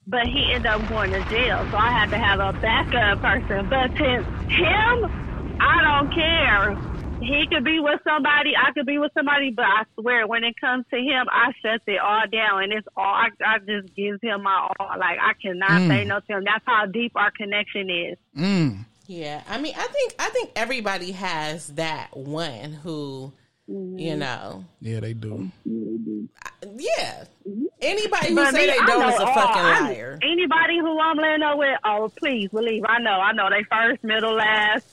but he ended up going to jail, so I had to have a backup person. But to him, I don't care. He could be with somebody, I could be with somebody, but I swear, when it comes to him, I shut it all down, and it's all I, I just gives him my all. Like I cannot Mm. say no to him. That's how deep our connection is. Mm. Yeah, I mean, I think I think everybody has that one who, Mm-hmm. you know, Yeah, they do. yeah. Anybody who But say me, they I don't know is a all- fucking I- liar. Anybody who I'm laying up with, oh please believe. I know, I know. They first, middle, last.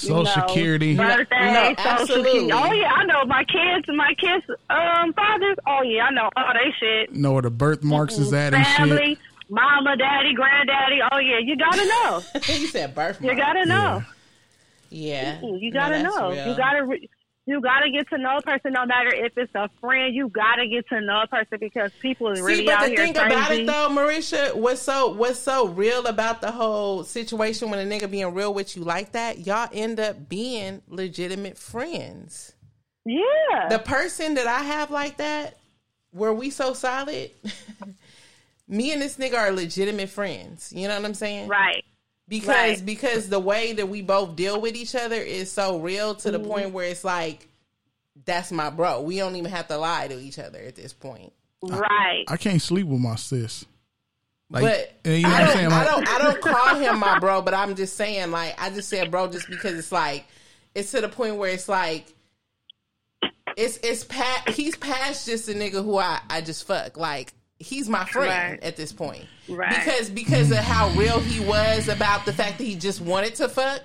You Social know, Security. birthday, No, social absolutely. security. Oh yeah, I know my kids, my kids, um, fathers. Oh yeah, I know all they shit. Know where the birthmarks is at and Family, shit. mama, daddy, granddaddy. Oh yeah, you gotta know. you said birth. You gotta know. Yeah, Mm, You gotta that's know. real. You gotta. Re- you gotta get to know a person, no matter if it's a friend. You gotta get to know a person because people is really See, but out the thing crazy. about it though, Marisha, what's so what's so real about the whole situation when a nigga being real with you like that, y'all end up being legitimate friends. Yeah. The person that I have like that, where we so solid, me and this nigga are legitimate friends. You know what I'm saying? Right. Because Right. because the way that we both deal with each other is so real to the Mhm. point where it's like that's my bro. We don't even have to lie to each other at this point. Right. I can't sleep with my sis. Like, but you know I, what I'm don't, saying? I don't I don't call him my bro, but I'm just saying like I just said bro just because it's like it's to the point where it's like it's it's pat he's past just a nigga who I I just fuck like he's my friend Right. at this point. Right. because because of how real he was about the fact that he just wanted to fuck.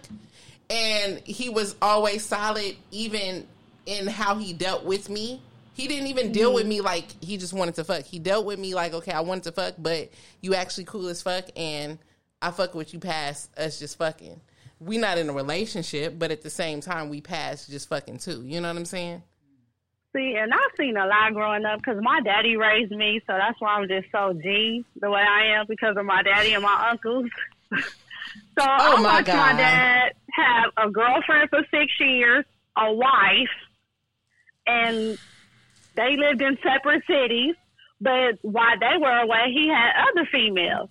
And he was always solid even in how he dealt with me. He didn't even deal with mm-hmm. me like he just wanted to fuck. He dealt with me like okay i wanted to fuck but you actually cool as fuck and i fuck with you past us just fucking. We not in a relationship but at the same time we pass just fucking too. You know what i'm saying And I've seen a lot growing up because my daddy raised me, so that's why I'm just so G the way I am because of my daddy and my uncles. so oh, I Oh, my watched my God. dad have a girlfriend for six years, a wife, and they lived in separate cities. But while they were away, he had other females.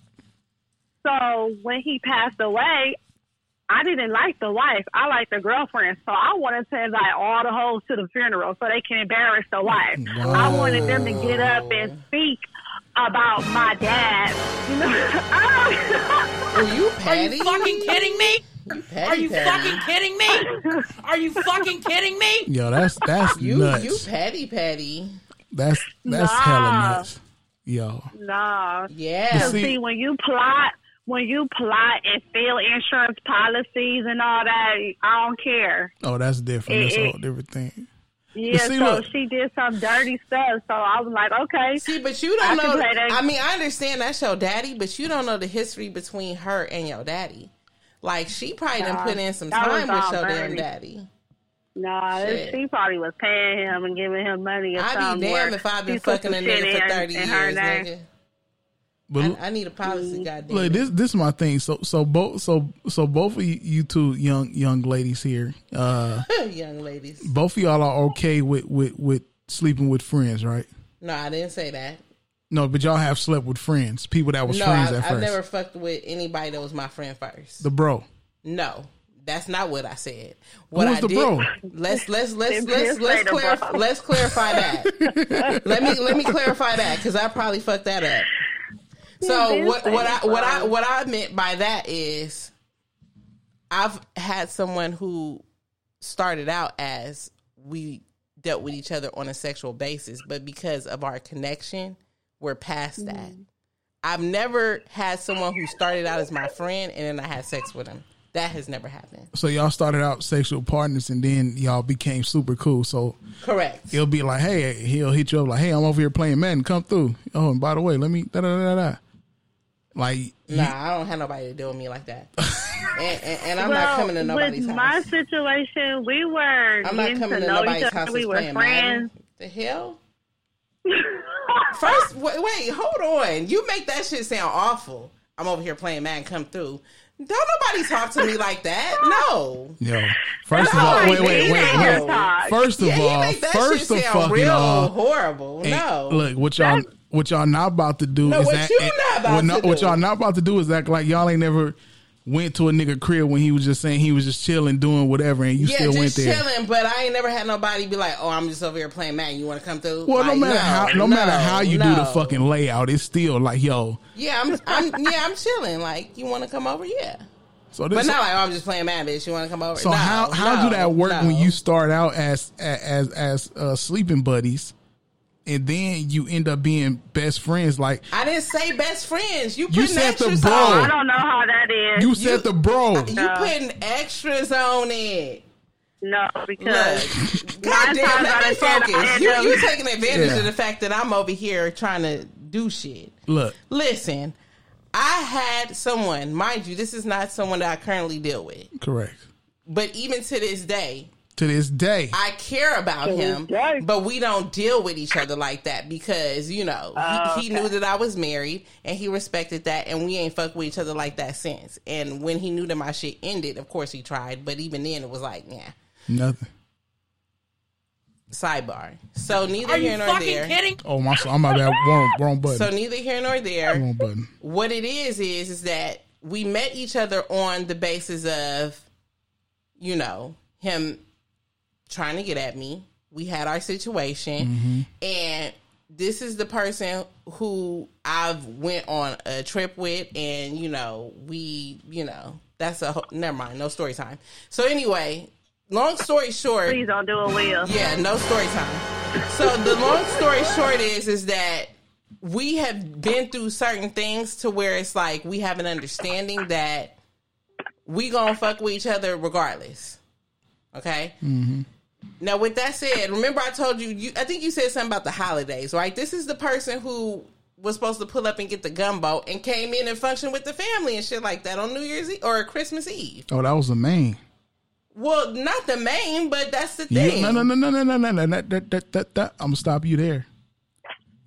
So when he passed away, I didn't like the wife. I liked the girlfriend. So I wanted to invite all the hoes to the funeral so they can embarrass the wife. I wanted them to get up and speak about my dad. You know, Are you Are you fucking kidding me? Petty, Are you petty. fucking kidding me? Are you fucking kidding me? Yo, that's that's you nuts. you petty petty That's that's Nah. hella nuts. Yo. no. Yeah. Because See- see, when you plot, when you plot and fill insurance policies and all that, I don't care. Oh, that's different. That's a whole different thing. Yeah, see, so look. she did some dirty stuff. So I was like, okay. See, but you don't can know. play I mean, I understand that's your daddy, but you don't know the history between her and your daddy. Like she probably done Nah, put in some time with all your damn daddy. Nah, Shit. she probably was paying him and giving him money or I'd something. be where damned if I've been she fucking a nigga for thirty in years, name. nigga. But I, I need a policy, goddamn. Look, this this is my thing. So so both so so both of you, you two young young ladies here, uh, young ladies. both of y'all are okay with with with sleeping with friends, right? No, I didn't say that. No, but y'all have slept with friends, people that was no, friends I, at I first. never fucked with anybody that was my friend first. the bro. No, that's not what I said. What was I the did, bro? Let's let's let's let's let's say clarify let's clarify that. let me let me clarify that because I probably fucked that up. So what what I what I what I meant by that is I've had someone who started out as we dealt with each other on a sexual basis, but because of our connection, we're past that. I've never had someone who started out as my friend and then I had sex with him. That has never happened. So y'all started out sexual partners and then y'all became super cool. So Correct. He'll be like, hey, he'll hit you up like, hey, I'm over here playing Madden. Come through. Oh, and by the way, let me da da da da. Da. Like, Nah, I don't have nobody to deal with me like that. and, and, and I'm well, not coming to nobody's with house. my situation, we were I'm not coming to to nobody's house We were friends. Madden. The hell? First, wait, wait, hold on. You make that shit sound awful. I'm over here playing Madden. Come through. Don't nobody talk to me like that. No. yo, first of all, wait, wait, wait, wait. her talk. First of Yeah, all, first of sound fucking real all, horrible. No. Look, what y'all, what y'all not about to do No, is what act. you not about what, not- what y'all not about to do is act like y'all ain't never went to a nigga crib when he was just saying he was just chilling, doing whatever, and you yeah, still went just there. chilling, but I ain't never had nobody be like, "Oh, I'm just over here playing Madden. You want to come through?" Well, no Like, matter how, no, matter how you do the fucking layout, it's still like, yo. Yeah, I'm, I'm, yeah, I'm chilling. Like, you want to come over? Yeah. So But this, not like, oh, I'm just playing Madden, bitch. You want to come over? So No, how how no, do that work no. when you start out as as as uh, sleeping buddies, and then you end up being best friends? Like I didn't say best friends. You You putting said the bro. on. I don't know how that is. you said the bro. Uh, you putting extras on it. No, because God damn, times let me I focus. end You, up- you taking advantage Yeah. of the fact that I'm over here trying to do shit. Look, Listen, I had someone, mind you, this is not someone that I currently deal with, correct. but even to this day, To this day, I care about To him, but we don't deal with each other like that because you know Oh, he, he knew that I was married and he respected that, and we ain't fucked with each other like that since. And when he knew that my shit ended, of course he tried, but even then it was like, yeah. nothing. Sidebar. So neither Are you here nor there. kidding? Oh my, I'm my bad. Wrong, wrong button. So neither here nor there. wrong button. What it is is is that we met each other on the basis of, you know, him trying to get at me. We had our situation, and this is the person who I've went on a trip with, and you know, we, you know, that's a never mind, no story time. So anyway, long story short, Please don't do a wheel. yeah, no story time. So the long story short is is that we have been through certain things to where it's like we have an understanding that we gonna fuck with each other regardless. Okay. Mm-hmm. Now, with that said, remember I told you, you. I think you said something about the holidays, right? This is the person who was supposed to pull up and get the gumbo and came in and function with the family and shit like that on New Year's Eve or Christmas Eve. Oh, that was the main. Well, not the main, but that's the thing. no, no, no, no, no, no, no, no. That, that, that, that, that. I'm gonna stop you there.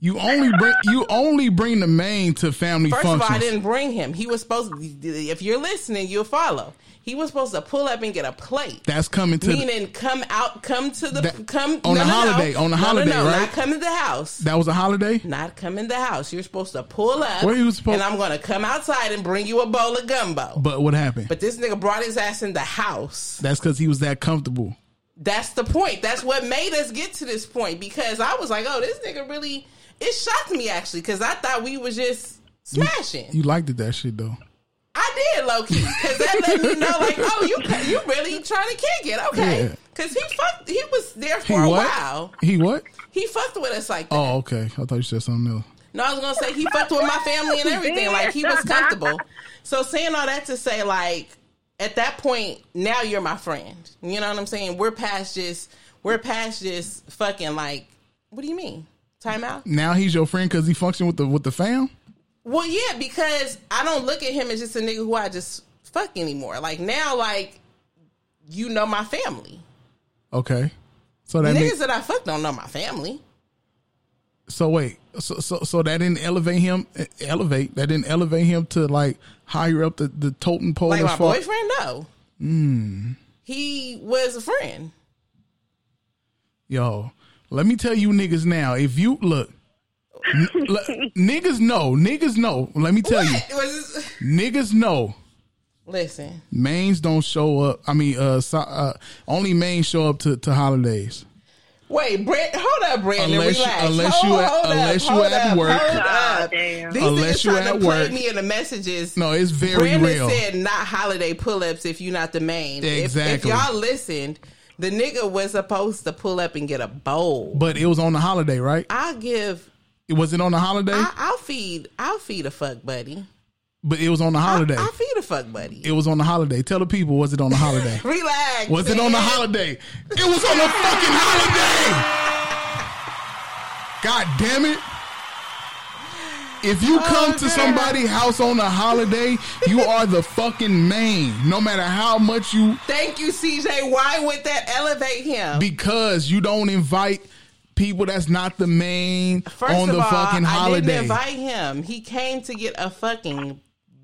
You only bring you only bring the main to family First functions. of all, I didn't bring him. He was supposed. to, If you're listening, you'll follow. He was supposed to pull up and get a plate. That's coming to the- meaning come out, come to the That- come on no, the no, no. holiday, on the No, no, holiday, no, right? Not come to the house. that was a holiday. Not come in the house. You're supposed to pull up. Where he was supposed- and I'm going to come outside and bring you a bowl of gumbo. But what happened? But this nigga brought his ass in the house. That's because he was that comfortable. That's the point. That's what made us get to this point because I was like, oh, this nigga really. It shocked me actually because I thought we was just smashing. You liked it that shit though. I did low key because that let me know like, oh, you you really trying to kick it, okay? Yeah. Because he fucked. He was there He for a what? while. He what? He fucked with us like that. Oh, okay. I thought you said something else. No, I was gonna say he fucked with my family and everything. Like he was comfortable. So saying all that to say, like at that point, now you're my friend. You know what I'm saying? We're past just we're past just fucking like. What do you mean? Time out? Now he's your friend because he functioned with the with the fam. Well, yeah, because I don't look at him as just a nigga who I just fuck anymore. Like now, like you know my family. Okay. So that Niggas makes, that I fuck don't know my family. so wait so so so that didn't elevate him elevate that didn't elevate him to like higher up the the totem pole Like as my far. boyfriend, no. Mm. He was a friend. Yo, let me tell you niggas now. If you look, n- l- niggas know, niggas know. Let me tell you, Was niggas know. Listen, Mains don't show up. I mean, uh, so, uh only mains show up to, to holidays. wait, Brent, hold up, Brandon. Unless you- relax. unless hold, you at- hold unless up, you hold at up, work. Hold Ah, up. damn. These Unless niggas you trying at to play work. me in the messages. No, it's very Brandon real. said not holiday pull-ups if you're not the main. If- If, Exactly. y'all listened, The nigga was supposed to pull up and get a bowl. But it was on the holiday, right? I'll give. Was it on the holiday? I, I'll feed. I'll feed a fuck buddy. but it was on the holiday. I'll feed a fuck buddy. it was on the holiday. Tell the people, was it on the holiday? Relax. was it on the holiday? It was on the fucking holiday. God damn it. If you come to somebody's house on a holiday, you are the fucking main. No matter how much you Thank you, CJ. Why would that elevate him? because you don't invite people that's not the main First on of the all, fucking I holiday. didn't invite him. He came to get a fucking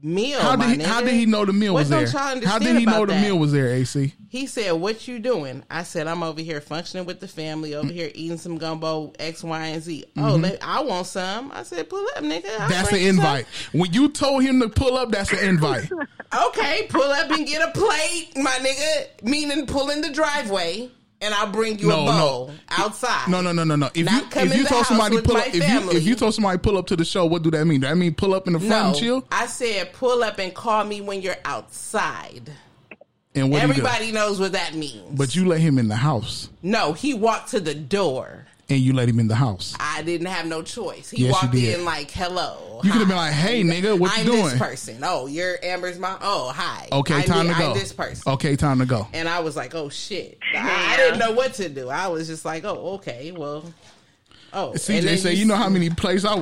meal. how my did he, how did he know the meal What was there? How did he know the that? meal was there? AC. He said, "What you doing?" I said, "I'm over here functioning with the family, over here eating some gumbo, X, Y, and Z." Oh, Mhm. let, I want some. I said, "Pull up, nigga." I'll That's an you some." invite. When you told him to pull up, that's an invite. Okay, pull up and get a plate, my nigga. Meaning, pull in the driveway, and I'll bring you No, a no. bowl outside. No, no, no, no, no. If Not you if you told somebody pull up, if you if you told somebody pull up to the show, what do that mean? That mean pull up in the front No, and chill? I said pull up and call me when you're outside. And what do you do? Everybody knows what that means. But you let him in the house, No, he walked to the door. And you let him in the house. I didn't have no choice. He Yes, walked in like, "Hello." You could have been like, "Hey, nigga, what you I'm doing?" this person. Oh, you're Amber's mom. Oh, hi. Okay, I'm time the- to go. I'm this person. Okay, time to go. And I was like, "Oh shit!" I, I didn't know what to do. I was just like, "Oh, okay, well." Oh, CJ said, "You know how many places I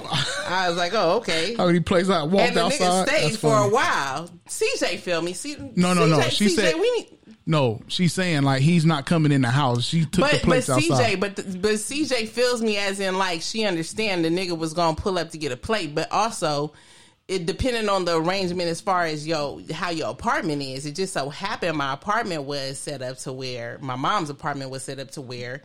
I was like, "Oh, okay." how many places I walked and the outside?" nigga stayed That's for funny. a while. CJ feel me. See, No, no, no. She CJ, said- we need. No, she's saying like he's not coming in the house. She took the But but CJ, outside. but but CJ feels me as in like she understand the nigga was gonna pull up to get a plate, but also it depending on the arrangement as far as yo how your apartment is. It just so happened my apartment was set up to where my mom's apartment was set up to where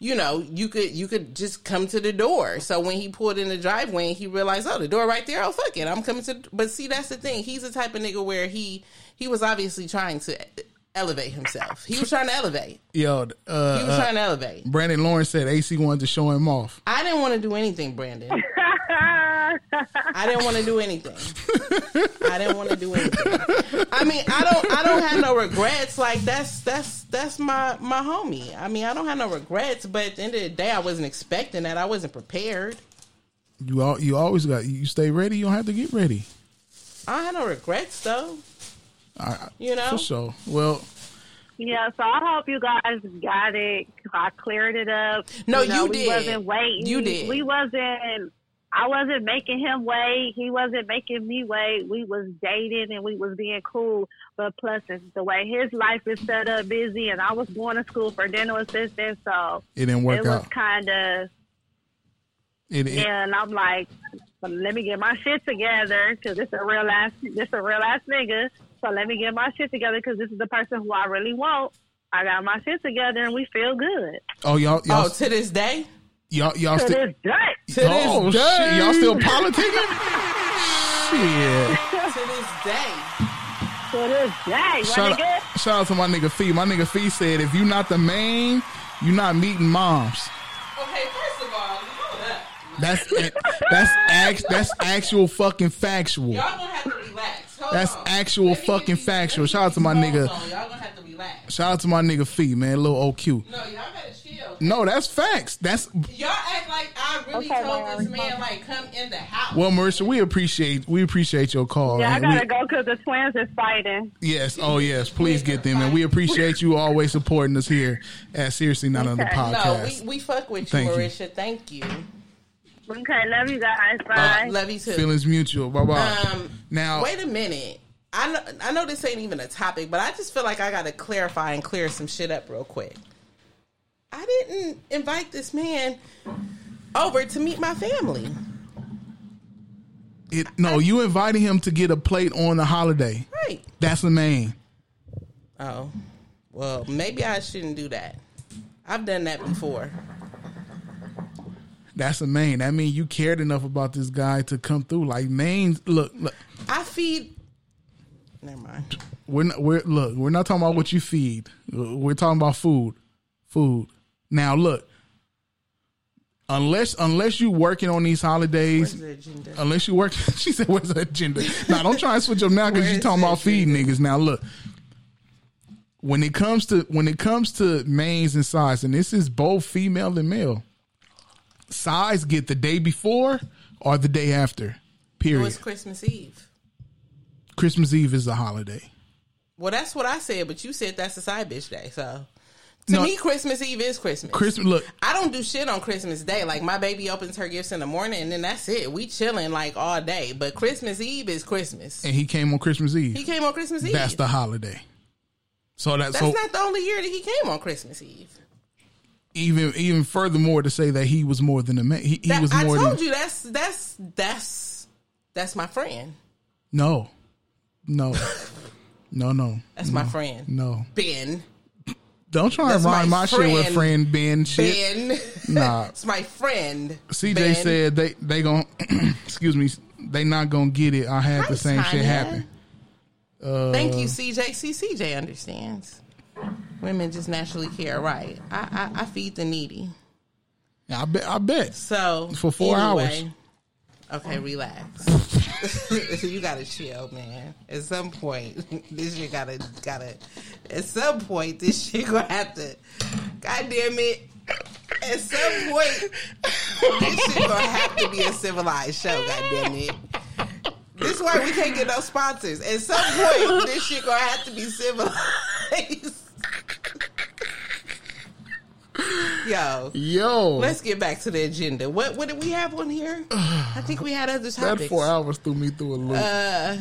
you know you could you could just come to the door. So when he pulled in the driveway, he realized oh the door right there. Oh fuck it, I'm coming to. But see that's the thing. He's the type of nigga where he he was obviously trying to elevate himself. He was trying to elevate. Yo, uh, He was uh, trying to elevate. Brandon Lawrence said AC wanted to show him off. I didn't want to do anything, Brandon. I didn't want to do anything. I didn't want to do anything. I mean, I don't. I don't have no regrets. Like that's that's that's my my homie. I mean, I don't have no regrets. But at the end of the day, I wasn't expecting that. I wasn't prepared. You all, you always got you stay ready. You don't have to get ready. I had no regrets though. I, You know? for sure. Well, Yeah, so I hope you guys got it. I cleared it up. No, know, you we did. wasn't waiting. You did. We wasn't. I wasn't making him wait. He wasn't making me wait. We was dating and we was being cool. But plus, it's the way his life is set up, busy, and I was going to school for dental assistant, so It didn't work it was out. kind of. it, it, And I'm like, let me get my shit together because this a real ass, this a real ass nigga. So let me get my shit together because this is the person who I really want. I got my shit together and we feel good. oh y'all, y'all, Oh, to this day. y'all, y'all to still. this day. Oh, to oh this day. shit! Y'all still politicking? shit! To this day. To this day, Shout nigga. out, shout out to my nigga Fee. My nigga Fee said, if you not the main, you're not meeting moms. Okay, first of all, hold up. That's that's act, that's actual fucking factual. Y'all gonna have to relax. Hold That's on. actual fucking factual. Shout out to my nigga. Y'all gonna have to relax. Shout out to my nigga Fee, man. Little OQ. No, y'all gotta chill. No, that's facts. That's Y'all act like I really Okay, told Maya, this man like come in the house. well, Marisha. We appreciate we appreciate your call. Yeah, I and gotta go because the twins is fighting. Yes, oh yes, please get them, and we appreciate you always supporting us here at Seriously Not Another Okay. no, Podcast. we, we fuck with you, Thank you. Marisha. Thank you. Okay, love you guys. Bye. Love you too. Feelings mutual. Bye bye. Um, now, wait a minute. I know, I know this ain't even a topic, but I just feel like I got to clarify and clear some shit up real quick. I didn't invite this man over to meet my family. it, no, you invited him to get a plate on the holiday. Right. That's the main. Oh, well, maybe I shouldn't do that. I've done that before. That's the main. That means you cared enough about this guy to come through. Like main, look, look I feed. Never mind. we're not, we're look, we're not talking about what you feed. We're talking about food, food. Now look, unless unless you working on these holidays, the unless you work, she said, "Where's the agenda?" now don't try and switch up now because you talking about feeding niggas. Now look, when it comes to when it comes to mains and size, and this is both female and male, size get the day before or the day after. It Period. was Christmas Eve. Christmas Eve is a holiday. Well, that's what I said, but you said that's a side bitch day. So to No. me, Christmas Eve is Christmas. Christmas. Look, I don't do shit on Christmas Day. Like my baby opens her gifts in the morning, and then that's it. We chilling like all day. But Christmas Eve is Christmas. and he came on Christmas Eve. He came on Christmas Eve. That's the holiday. So that That's so not the only year that he came on Christmas Eve. Even even furthermore to say that he was more than a man. He, he That- was I more told than you that's that's that's that's my friend. no, no, no, no. That's no, my friend. No, Ben. don't try to That's rhyme my, my shit with friend, Ben shit. Ben. Nah. it's my friend. CJ Ben. said they they gon' excuse me they not gonna get it. I had Hi, the same shit happen. Uh, Thank you, CJ. See, CJ understands. Women just naturally care, right? I I, I feed the needy. I bet. I bet. So For four anyway, Okay, relax. you gotta chill, man. At some point, this shit gotta gotta. At some point, this shit gonna have to. God damn it! At some point, this shit gonna have to be a civilized show. God damn it! This is why we can't get no sponsors. At some point, this shit gonna have to be civilized. Yo, Yo, let's get back to the agenda. What what did we have on here? I think we had other that topics. four hours threw me through a loop. Uh,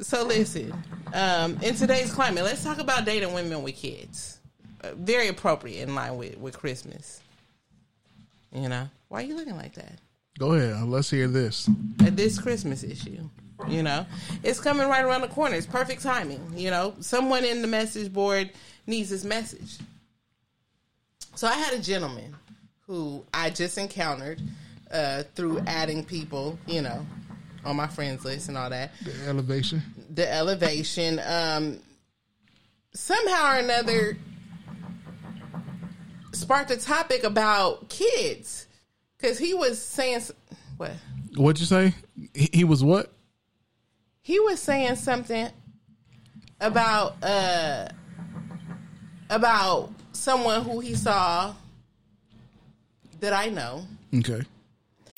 so listen, um, in today's climate, let's talk about dating women with kids. Uh, very appropriate in line with, with Christmas. You know, why are you looking like that? Go ahead. Let's hear this. At this Christmas issue, you know, it's coming right around the corner. It's perfect timing. You know, someone in the message board needs this message. So I had a gentleman who I just encountered uh, through adding people, you know, on my friends list and all that. The elevation. The elevation. Um, somehow or another sparked a topic about kids because he was saying what What'd you say? He, he was what? He was saying something about uh about someone who he saw that I know. Okay.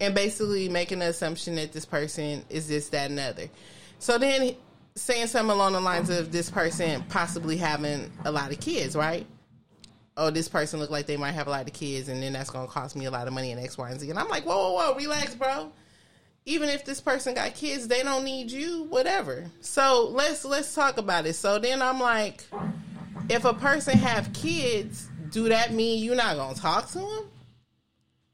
And basically making the assumption that this person is this, that, and other. So then saying something along the lines of this person possibly having a lot of kids, right? Oh, this person look like they might have a lot of kids, and then that's to cost me a lot of money in X, Y, and Z. And I'm like, whoa, whoa, whoa, relax, bro. Even if this person got kids, they don't need you, whatever. So let's let's talk about it. So then I'm like, if a person have kids, do that mean you're not gonna talk to them?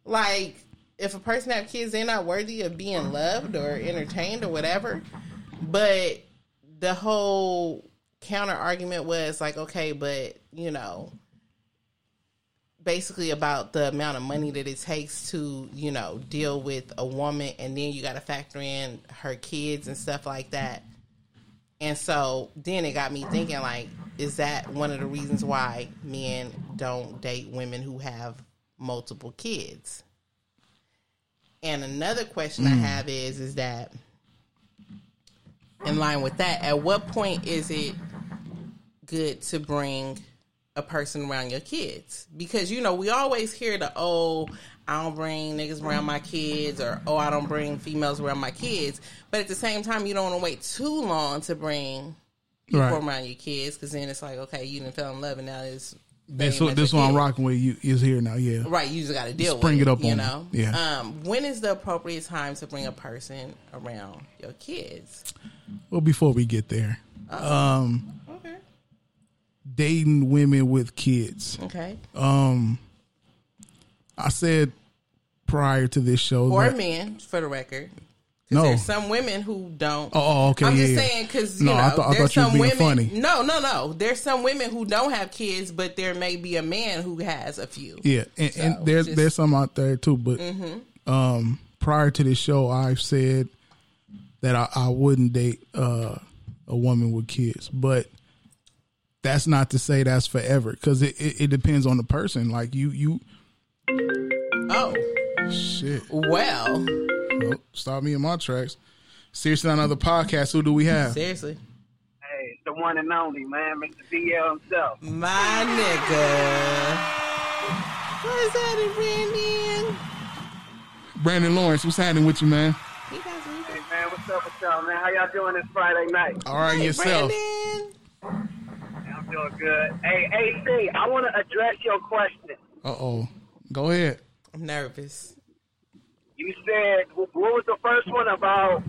Like, if a person have kids, they're not worthy of being loved or entertained or whatever. But the whole counter argument was like, okay, but you know, basically about the amount of money that it takes to, you know, deal with a woman and then you got to factor in her kids and stuff like that. And so then it got me thinking like is that one of the reasons why men don't date women who have multiple kids? And another question I Mm. have is is that in line with that, at what point is it good to bring a person around your kids? Because you know, we always hear the oh, I don't bring niggas around my kids or oh, I don't bring females around my kids. But at the same time, you don't want to wait too long to bring You Right. around your kids, because then it's like, okay, you didn't fell in love, and now it's Banging what this one I'm rocking with you is here now. Yeah. Right, you just got to deal Spring with it it. up you on know. Yeah. Um, when is the appropriate time to bring a person around your kids? Well, before we get there, Oh. um, Okay. dating women with kids. Okay. Um, I said prior to this show Or that men, for the record. No. There's some women who don't. Oh, oh, okay, I'm yeah, just yeah. saying because you No, know I thought- I there's thought you were some women. funny. No, no, no. There's some women who don't have kids, but there may be a man who has a few. yeah, and, So, and there's just- there's some out there too. But Mhm. um, prior to this show, I've said that I, I wouldn't date uh, a woman with kids, but that's not to say that's forever because it, it, it depends on the person. Like you, you. Oh shit! Well, Nope, stop me in my tracks. Seriously, on another podcast. Who do we have? Seriously, Hey, the one and only man, Mr. BL himself. my nigga. What's happening, Brandon? Brandon Lawrence. What's happening with you, man? Hey man, what's up with y'all, man? How y'all doing this Friday night? All right, yourself. I'm doing good. Hey, AC, I want to address your question. Uh oh. Go ahead. I'm nervous. You said what was the first one about?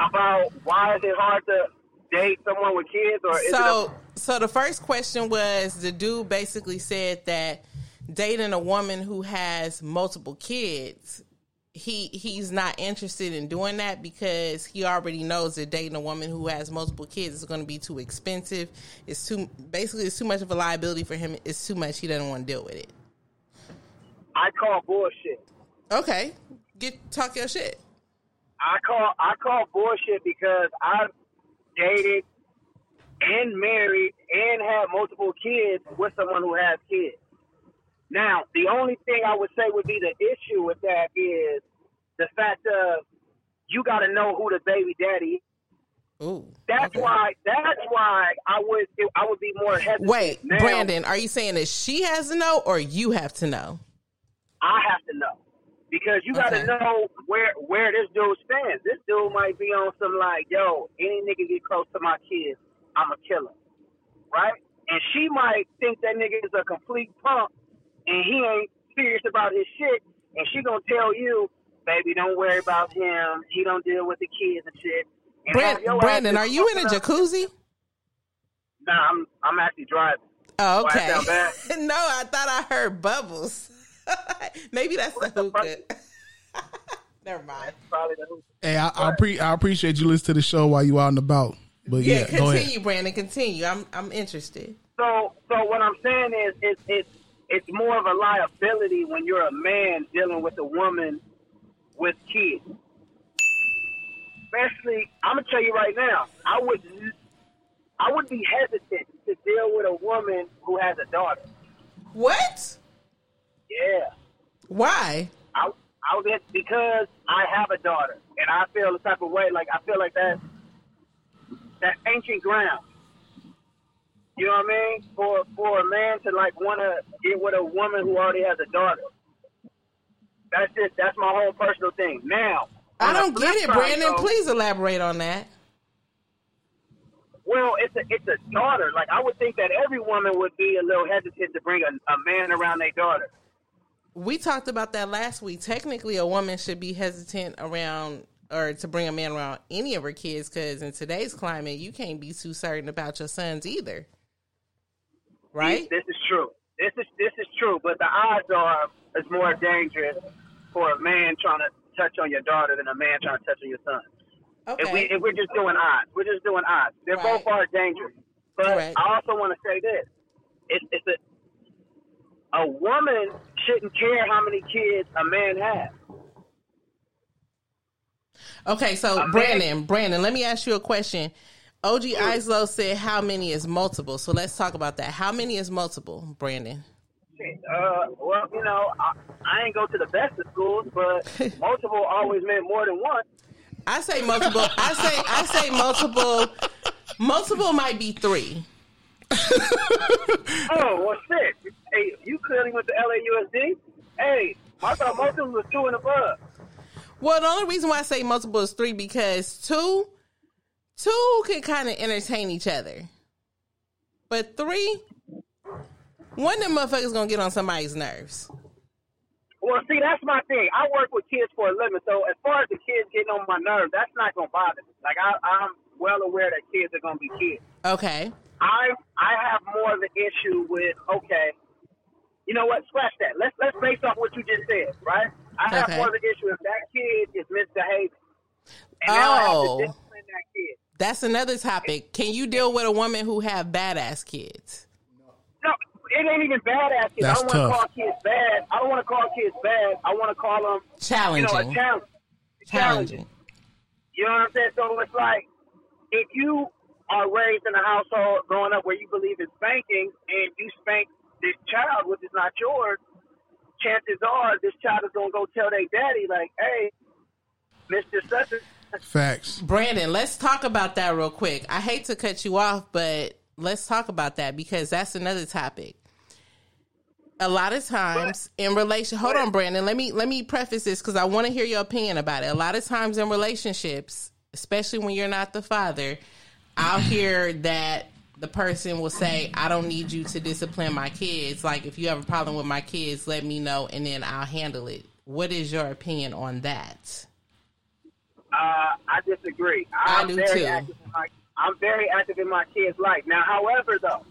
About why is it hard to date someone with kids, or So, so the first question was the dude basically said that dating a woman who has multiple kids, he he's not interested in doing that because he already knows that dating a woman who has multiple kids is going to be too expensive. It's too basically it's too much of a liability for him. It's too much. He doesn't want to deal with it. it? I call bullshit. Okay, get talk your shit. I call I call bullshit because I've dated and married and had multiple kids with someone who has kids. Now, the only thing I would say would be the issue with that is the fact of you got to know who the baby daddy. is. Ooh, That's why. That's why I would. I would be more hesitant. Wait, now, Brandon, are you saying that she has to know or you have to know? I have to know because you got to Okay. know where where this dude stands. This dude might be on some like, yo, any nigga get close to my kids, I'm a killer, right? And she might think that nigga is a complete punk, and he ain't serious about his shit, and she gonna tell you, baby, don't worry about him. He don't deal with the kids and shit. And Brand- Brandon, are you in a up- jacuzzi? Nah, I'm I'm actually driving. Oh, I okay. bad? no, I thought I heard bubbles. Maybe that's the hookah. Never mind. Probably the hookah. Hey, I, I, pre- I appreciate you listening to the show while you out and about. But Yeah, yeah, go ahead. continue, Brandon. Continue. I'm I'm interested. So, so what I'm saying is, it's it's it's more of a liability when you're a man dealing with a woman with kids. Especially, I'm gonna tell you right now, I would I would be hesitant to deal with a woman who has a daughter. What? Yeah, Why? I I would because I have a daughter, and I feel the type of way. Like I feel like that that ancient ground. You know what I mean? For for a man to like want to get with a woman who already has a daughter. That's it. That's my whole personal thing. Now, I don't get it, Brandon. though, Please elaborate on that. Well, it's a it's a daughter. Like I would think that every woman would be a little hesitant to bring a, a man around their daughter. We talked about that last week. Technically, a woman should be hesitant around or to bring a man around any of her kids because in today's climate, you can't be too certain about your sons either. Right? This is true. This is this is true. But the odds are it's more dangerous for a man trying to touch on your daughter than a man trying to touch on your son. If we Okay. if we're just doing odds, we're just doing odds. They're both are dangerous. But Right. I also want to say this: it's it's a a woman shouldn't care how many kids a man has. Okay, so Brandon, Brandon, let me ask you a question. OG Islo said how many is multiple. So let's talk about that. How many is multiple, Brandon? Uh, well, you know, I, I ain't go to the best of schools, but multiple always meant more than one. I say multiple. I say I say multiple. Multiple might be three. Oh, well, shit. Hey, you clearly went to LAUSD. Hey, I thought multiple was two and above. Well, the only reason why I say multiple is three because two, two can kind of entertain each other, but three, one of them motherfuckers gonna get on somebody's nerves. Well, see, that's my thing. I work with kids for a living, so as far as the kids getting on my nerves, that's not gonna bother me. Like I, I'm well aware that kids are gonna be kids. Okay. I I have more of an issue with okay, you know what? Scratch that. Let's let's base off what you just said, right? I have Okay. more of an issue if that kid is misbehaving. And now I have to Oh, discipline that kid. that's another topic. Can you deal with a woman who have badass kids? No, it ain't even badass kids. That's I don't want to call kids bad. I don't want to call kids bad. I want to call them challenging. You know, a challenge. Challenging. You know what I'm saying? So it's like if you are raised in a household growing up where you believe in spanking and you spank this child, which is not yours, chances are this child is gonna go tell their daddy like, "Hey, Mister Such Facts. Brandon, let's talk about that real quick. I hate to cut you off, but let's talk about that because that's another topic. A lot of times in relation, hold on, Brandon. Let me let me preface this because I want to hear your opinion about it. A lot of times in relationships, especially when you're not the father, I'll hear that the person will say, "I don't need you to discipline my kids. Like if you have a problem with my kids, let me know, and then I'll handle it." What is your opinion on that? Uh, I disagree. I I'm do very too. Active in my, I'm very active in my kids' life. Now, however, though,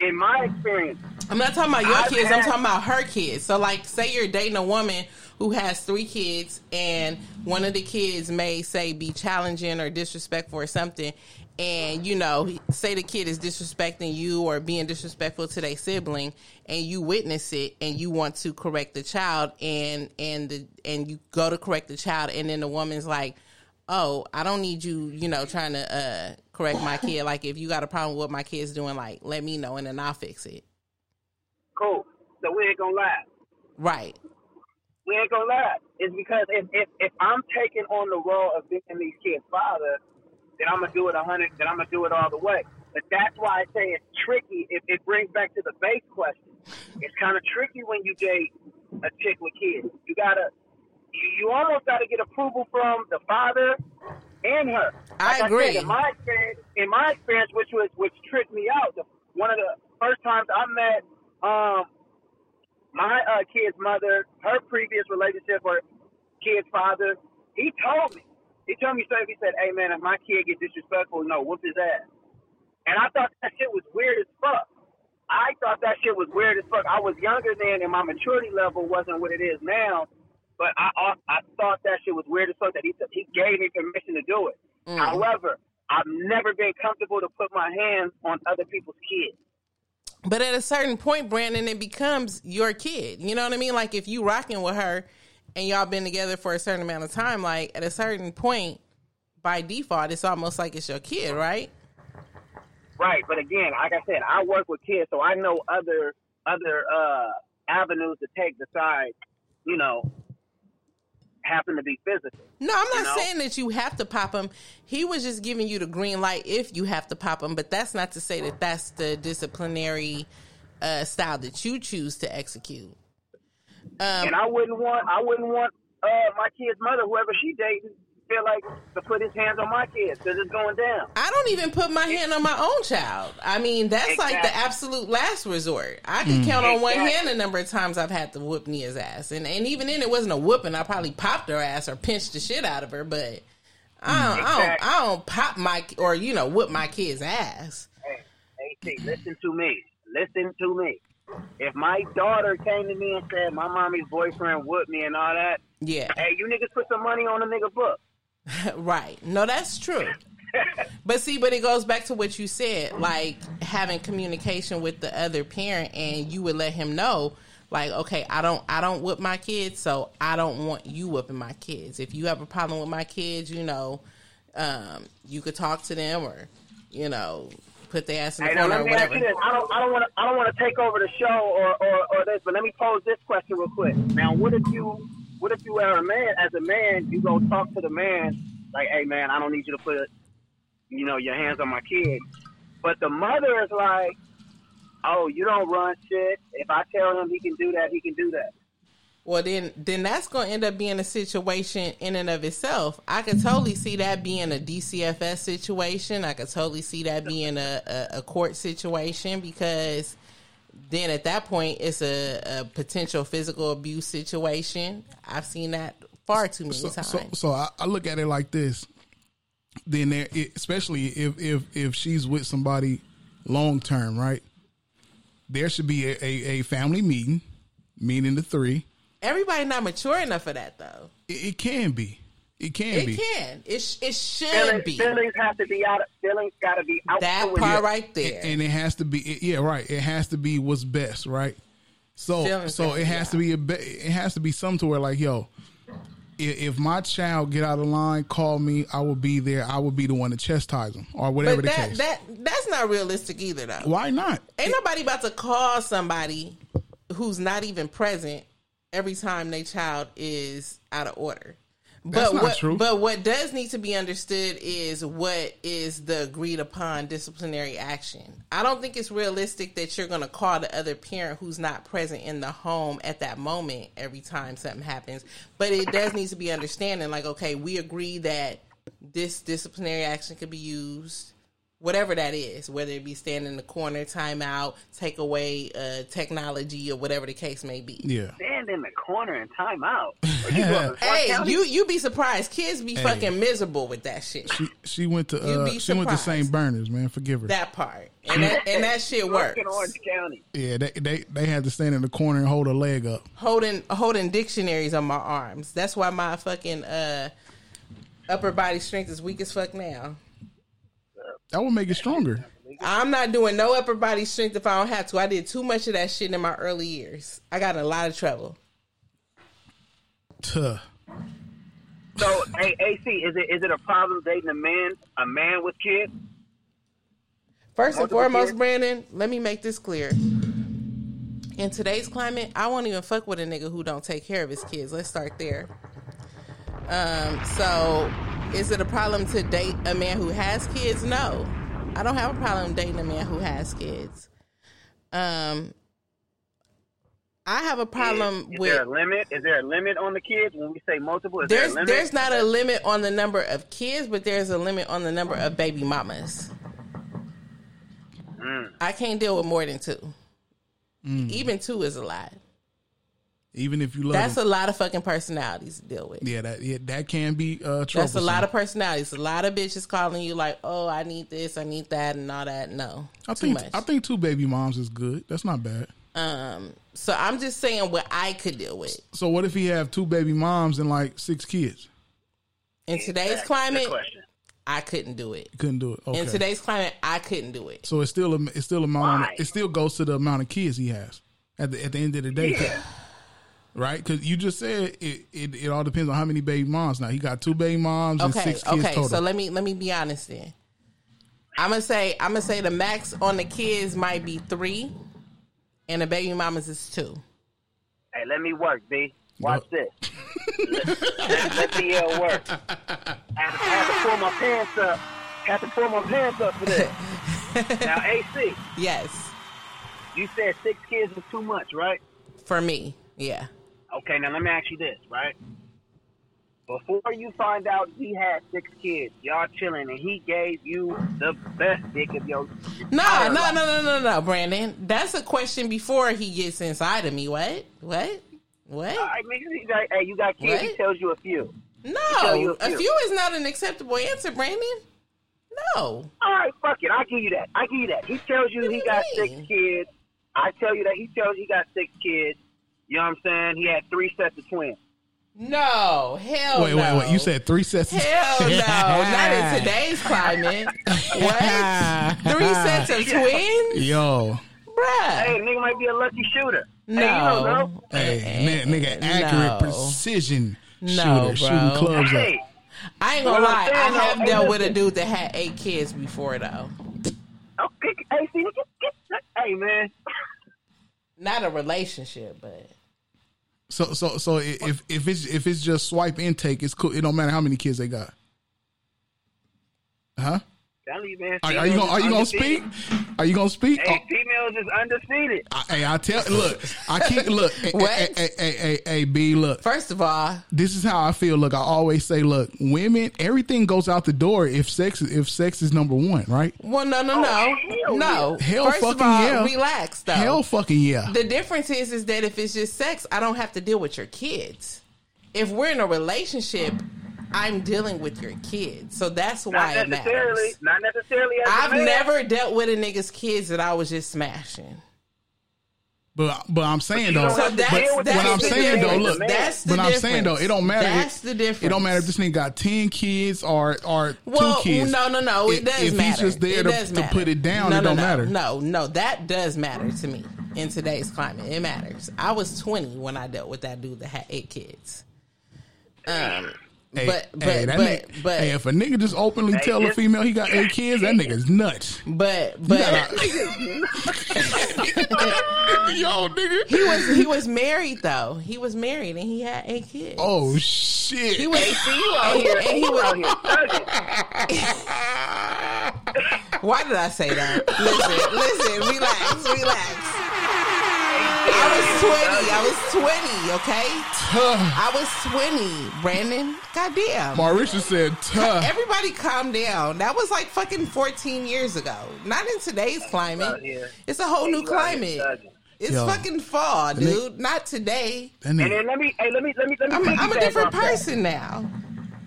in my experience, I'm not talking about your I've kids. I'm talking about her kids. So, like, say you're dating a woman who has three kids, and one of the kids may say be challenging or disrespectful or something, and you know, say the kid is disrespecting you or being disrespectful to their sibling, and you witness it, and you want to correct the child, and and the and you go to correct the child, and then the woman's like. Oh, I don't need you, you know, trying to uh, correct my kid. Like, if you got a problem with what my kid's doing, like, let me know and then I'll fix it. cool. So we ain't gonna lie. Right. We ain't gonna lie. It's because if if, if I'm taking on the role of being these kids' father, then I'm gonna do it a hundred. Then I'm gonna do it all the way. But that's why I say it's tricky. It, it brings back to the base question. It's kind of tricky when you date a chick with kids. You gotta, you, you almost gotta get approval from the father and her. I Like agree. said, in my experience, in my experience, which was which tricked me out. The, one of the first times I met um, my uh, kid's mother, her previous relationship or kid's father, he told me. He told me straight. He said, "Hey man, if my kid gets disrespectful, no, whoop his ass." And I thought that shit was weird as fuck. I thought that shit was weird as fuck. I was younger then, and my maturity level wasn't what it is now. But I I, I thought that shit was weird as fuck that he he gave me permission to do it. Mm. However, I've never been comfortable to put my hands on other people's kids. But at a certain point, Brandon, it becomes your kid. You know what I mean? Like if you rocking with her and y'all been together for a certain amount of time, like at a certain point, by default, it's almost like it's your kid, right? Right, but again, like I said, I work with kids, so I know other other uh avenues to take besides, you know, happen to be physical. No, I'm not You know? saying that you have to pop him. He was just giving you the green light if you have to pop him, but that's not to say that that's the disciplinary uh, style that you choose to execute. Um, and I wouldn't want I wouldn't want uh my kid's mother, whoever she dating, feel like to put his hands on my kids because it's going down. I don't even put my hand on my own child. I mean, that's like the absolute last resort. I can Mm. count on one hand the number of times I've had to whoop Nia's ass, and and even then it wasn't a whooping. I probably popped her ass or pinched the shit out of her, but I don't, I don't, I don't pop my or you know whoop my kid's ass. Hey, hey, listen to me. Listen to me. If my daughter came to me and said my mommy's boyfriend whooped me and all that, Yeah. hey, you niggas put some money on a nigga book. right. No, that's true. but see, but it goes back to what you said, like having communication with the other parent, and you would let him know, like, okay, I don't, I don't whip my kids, so I don't want you whipping my kids. If you have a problem with my kids, you know, um, you could talk to them, or you know, put their ass in the Hey, corner or whatever. I don't, I don't want to, I don't want to take over the show or, or, or this, but let me pose this question real quick. Now, what if you, what if you are a man? As a man, you go talk to the man, like, hey, man, I don't need you to put, you know, your hands on my kid. But the mother is like, oh, you don't run shit. If I tell him he can do that, he can do that. Well, then, then that's going to end up being a situation in and of itself. I could totally see that being a DCFS situation. I could totally see that being a, a, a court situation because then at that point it's a, a potential physical abuse situation. I've seen that far too many so, times. so, so I, I look at it like this. Then there, it, especially if if if she's with somebody long term, right? There should be a, a, a family meeting, meeting the three. Everybody not mature enough for that though. It, it can be. It can It be. can. It sh- it should Feelings, be. feelings have to be out. Feelings got to be out. That the window. part right there. And it has to be. it- yeah, right. It has to be what's best, right? So Feelings so it to be has to be a. Be, it has to be some to where like yo. If, if my child get out of line, call me. I will be there. I will be the one to chastise them or whatever but the that case. that that's not realistic either though. Why not? Ain't nobody about to call somebody who's not even present every time their child is out of order. But That's not what true. but what does need to be understood is what is the agreed upon disciplinary action. I don't think it's realistic that you're going to call the other parent who's not present in the home at that moment every time something happens. But it does need to be understanding like okay, we agree that this disciplinary action could be used whatever that is, whether it be stand in the corner, timeout, take away uh, technology, or whatever the case may be. Yeah. Stand in the corner and time out. Hey, you you be surprised. Kids be Hey. fucking miserable with that shit. She she went to uh, be she went to surprised. St. Bernard's, man. Forgive her. That part and that and that shit works. in Orange County. yeah, they, they they had to stand in the corner and hold a leg up. Holding holding dictionaries on my arms. That's why my fucking uh, upper body strength is weak as fuck now. That would make it stronger. I'm not doing no upper body strength if I don't have to. I did too much of that shit in my early years. I got in a lot of trouble. Tuh. So, hey, AC, is it is it a problem dating a man a man with kids? First and foremost, kids? Brandon, let me make this clear. In today's climate, I won't even fuck with a nigga who don't take care of his kids. Let's start there. Um, so is it a problem to date a man who has kids? No. I don't have a problem dating a man who has kids. Um I have a problem is, is with there a limit? Is there a limit on the kids when we say multiple? Is there there's a limit? there's not a limit on the number of kids, but there's a limit on the number of baby mamas. Mm. I can't deal with more than two. Mm. Even two is a lot. Even if you love That's them. a lot of fucking personalities to deal with. yeah, that yeah, that can be uh That's a lot of personalities. A lot of bitches calling you like, "Oh, I need this, I need that, and all that." No, I too think much. I think two baby moms is good. That's not bad. Um, so I'm just saying what I could deal with So what if he have two baby moms and like six kids? in today's climate. I couldn't do it. Couldn't do it. Okay. In today's climate, I couldn't do it. so it's still a, it's still amount. It still goes to the amount of kids he has at the at the end of the day. Right? Because you just said it, it. It all depends on how many baby moms. Now he got two baby moms and Okay, six kids okay. total. So let me let me be honest then. I'm gonna say I'm gonna say the max on the kids might be three, and the baby mamas is two. Hey, let me work, B. Watch this. let, let, let the L work. I had, to, I had to pull my pants up. Had to pull my pants up for this. now, AC, Yes, you said six kids was too much, right? for me, yeah. Okay, now let me ask you this, right? Before you find out he had six kids, y'all chilling, and he gave you the best dick of your No, no, no, no, no, no, Brandon. That's a question before he gets inside of me. What? What? What? I mean, you got, hey, you got kids. He tells you a few. He tell you No, a few is not an acceptable answer, Brandon. No. All right, fuck it. I'll give you that. I give you that. He tells you he got six kids. I tell you that he tells you he got six kids. You know what I'm saying? He had three sets of twins. No, hell wait, no. wait, wait! Wait. You said three sets. of- Hell no, not in today's climate. What? Three sets of twins? Yo, Bruh. Hey, nigga might be a lucky shooter. No. Hey, you don't know. hey, eh, nigga, accurate no. precision No, shooter, bro. shooting clubs Hey, up. I ain't gonna lie. I have hey, dealt with a dude that had eight kids before, though. okay, hey, see, get, get, hey, man. Not a relationship, but So, so, so if if it's if it's just swipe intake, it's cool. It don't matter how many kids they got. Huh? Tell you, man. Are, are you gonna Are you gonna speak? Are you gonna speak? Hey, oh. females is undefeated. I, hey, I tell look, I keep look. Hey, Hey, hey, hey, hey, hey, B, look. First of all, This is how I feel. Look, I always say, look, women, everything goes out the door if sex if sex is number one, right? well, no, no, no, oh, no. Hell First fucking of all, yeah. relax though. Hell fucking yeah. The difference is, is that if it's just sex, I don't have to deal with your kids. If we're in a relationship, I'm dealing with your kids, so that's why Not it matters. Not necessarily. As a I've never dealt with a nigga's kids that I was just smashing. But but I'm saying you though, don't So that's, deal that's what I'm saying though, look, that's the but I'm saying though, it don't matter. That's if, the difference. It don't matter if this nigga got ten kids or or Well, two kids. no, no, no. It If- does if matter. If he's just there it to, does to put it down, no, it no, don't no, matter. No, no, that does matter to me in today's climate. It matters. I was 20 when I dealt with that dude that had eight kids. Um, Hey, but but hey, that but nigga, but hey, if a nigga just openly tell a female he got eight kids, that nigga's nuts. but but gotta- Yo, nigga. he was he was married though. He was married and he had eight kids. Oh shit. He was See you out here. and he you was. Why did I say that? Listen, listen, relax, relax. I was 20. I was 20, okay? I was 20, Brandon. Goddamn. Marisha said, "Tuh." Everybody calm down. That was like fucking 14 years ago. Not in today's climate. It's a whole new climate. It's Yo. fucking fall, That nigga- dude. Not today. And then let me, hey, let me, let me, let me. I'm, I'm a different off that. person now.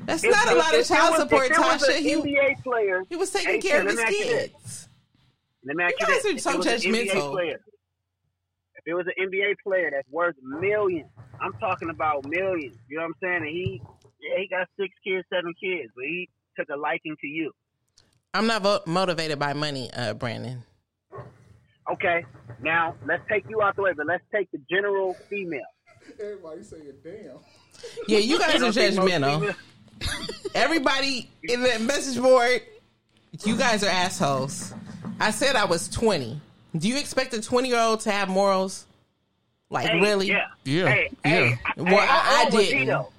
That's If- not a if- lot of child was- support, if there was Tasha. He, NBA player. he was taking Hey, care of his me ask you this. kids. Let me ask You you guys this. are so there NBA judgmental. Player, if there was an NBA player that's worth millions, I'm talking about millions. You know what I'm saying? And he, yeah, he got six kids, seven kids, but he took a liking to you. I'm not vo- motivated by money, uh, Brandon. Okay, now let's take you out the way, but let's take the general female. Everybody saying, "Damn." Yeah, you guys are don't think most judgmental. Everybody in the message board, you guys are assholes. I said I was 20. Do you expect a 20 year old to have morals? Like, Hey, really? Yeah. Yeah, Hey, yeah. hey, Well, hey, I- I old was he, didn't. though?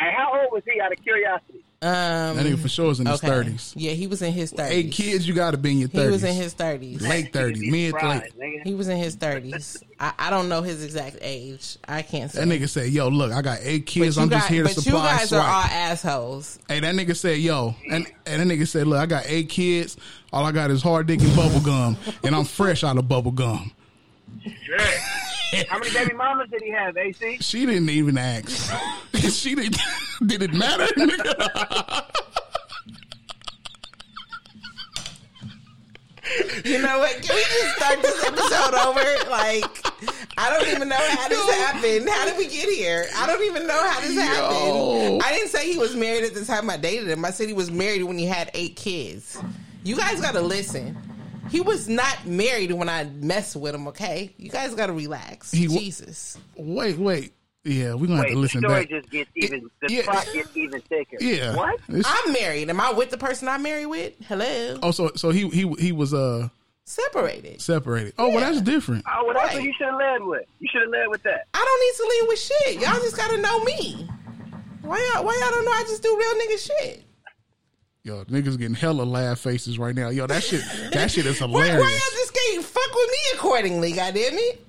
Hey, how old was he? Out of curiosity. Um, That nigga for sure was in his okay. thirties. Yeah, he was in his 30s. Eight kids, you got to be in your thirties. He was in his 30s. late thirties, mid to late. Surprised, nigga. He was in his 30s. I, I don't know his exact age. I can't say. That nigga said, "Yo, look, I got eight kids. I'm just here to but you supply guys are all assholes. Hey, that nigga said, "Yo," and and that nigga said, "Look, I got eight kids. All I got is hard dick and bubble gum, and I'm fresh out of bubble gum." Sure. How many baby mamas did he have, AC? She didn't even ask. she didn't. Did it matter? You know what? Can we just start this episode over? Like, I don't even know how this happened. How did we get here? I don't even know how this Yo. happened. I didn't say he was married at the time I dated him. I said he was married when he had eight kids. You guys got to listen. He was not married when I messed with him. Okay, you guys got to relax. He Jesus. wait, wait. Yeah, we're gonna have Wait, to the listen story back. just gets even. The yeah. plot gets even thicker. Yeah. What? It's- I'm married. Am I with the person I'm married with? Hello. oh, so so he he he was uh Separated. separated. Oh, well, that's different. Oh, well, that's Right. what you should have led with. You should have led with that. I don't need to lead with shit. Y'all just got to know me. Why y'all? Why y'all don't know I just do real nigga shit? Yo, niggas getting hella laugh faces right now. Yo, that shit that shit is Why, why hilarious. y'all just can't fuck with me accordingly? Goddamn it!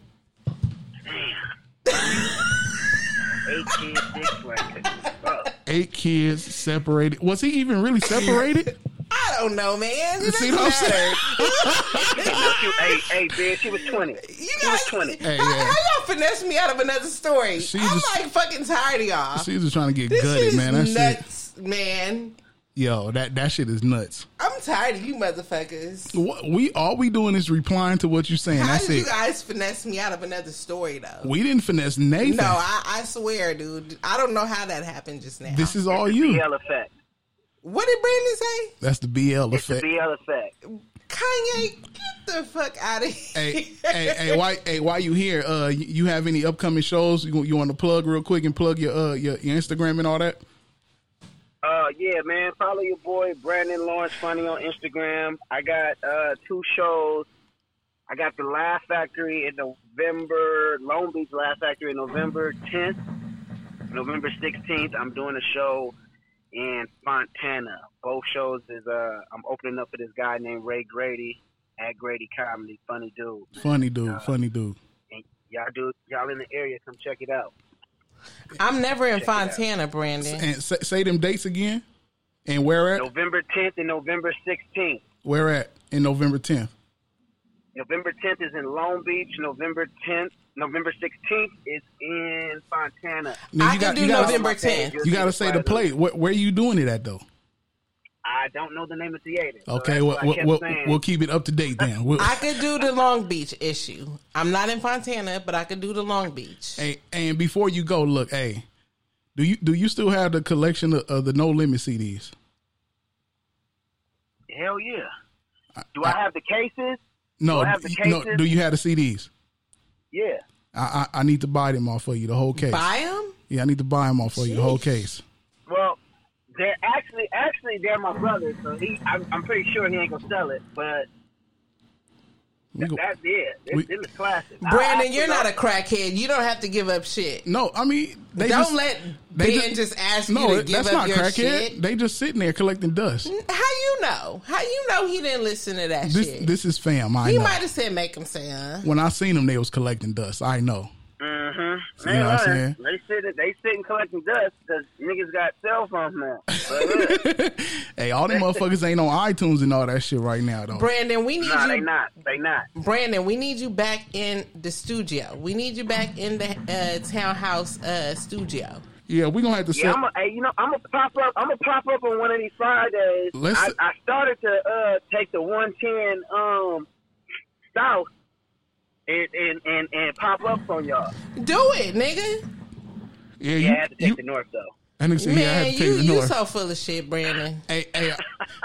Eight kids, Eight kids separated. Was he even really separated? I don't know, man. It See doesn't what I'm matter. Look, hey, hey, bitch, she was 20. You She was guys, 20. Hey, how, yeah. how y'all finesse me out of another story? She I'm just- like fucking tired of y'all. She's just trying to get this gutted, is man. That shit, nuts, man. Yo, that that shit is nuts. I'm tired of you motherfuckers. What we all we doing is replying to what you're saying. How That's did you guys finesse me out of another story though? We didn't finesse Nathan. No, I, I swear, dude. I don't know how that happened just now. this is all you. BL effect. what did Brandon say? That's the BL It's the effect. BL effect. Kanye, get the fuck out of here. hey, hey, hey, why, hey, while you here, uh, you, you have any upcoming shows you, you want to plug real quick and plug your uh your, your Instagram and all that? Uh, yeah, man. Follow your boy Brandon Lawrence Funny on Instagram. I got uh two shows. I got the Laugh Factory in November, Long Beach Laugh Factory in November 10th, November 16th. I'm doing a show in Fontana. Both shows is uh I'm opening up for this guy named Ray Grady. at Grady Comedy. Funny dude. Funny dude, funny dude. And y'all do y'all in the area, come check it out. I'm never in Check it out. Fontana, Brandon. And say, say them dates again. And where at? November 10th and November 16th. Where at in November 10th? November 10th is in Long Beach. November 10th, November 16th is in Fontana. Now, I can do gotta- November 10th. You got to say the plate. Where, where you doing it at though? I don't know the name of the theater. Okay, that's we'll, what we'll, saying. we'll keep it up to date then. We'll, I could do the Long Beach issue. I'm not in Fontana, but I could do the Long Beach. hey, and before you go, look, hey, do you do you still have the collection of, of the No Limit CDs? Hell yeah. Do I have the cases? No, Do I have the no. Do you have the CDs? Yeah. I, I I need to buy them off for you, the whole case. Buy them? Yeah, I need to buy them off for you, the whole case. Well, they're actually actually they're my brother, so he I'm, I'm pretty sure he ain't gonna sell it, but We go- that's it. It's, we- it's a classic. Brandon, you're not a crackhead. You don't have to give up shit. No, I mean, they don't just- let they Ben just, ask no, you to give that's up not your crackhead. shit. They just sitting there collecting dust. How you know? How you know he didn't listen to that This shit? this is fam. I he might have said make him say, huh? When I seen them, they was collecting dust. I know. Mm-hmm. You know what I'm saying? They sit they sitting collecting dust because niggas got cell phones now. Hey, all them motherfuckers ain't on iTunes and all that shit right now though. Brandon, we need nah, you. they not. They not. Brandon, we need you back in the studio. We need you back in the uh, townhouse uh, studio. Yeah, we gonna have to Yeah, set. I'm a, hey, you know, I'm gonna pop up. I'm gonna pop up on one of these Fridays. Let's- I, I started to uh, take the 110 um south and and, and and pop up on y'all. Do it, nigga. yeah, Yeah, you, I had to take you, the north though. and it's, yeah, I had Man, to take you the you so full of shit, Brandon. Hey, hey, uh,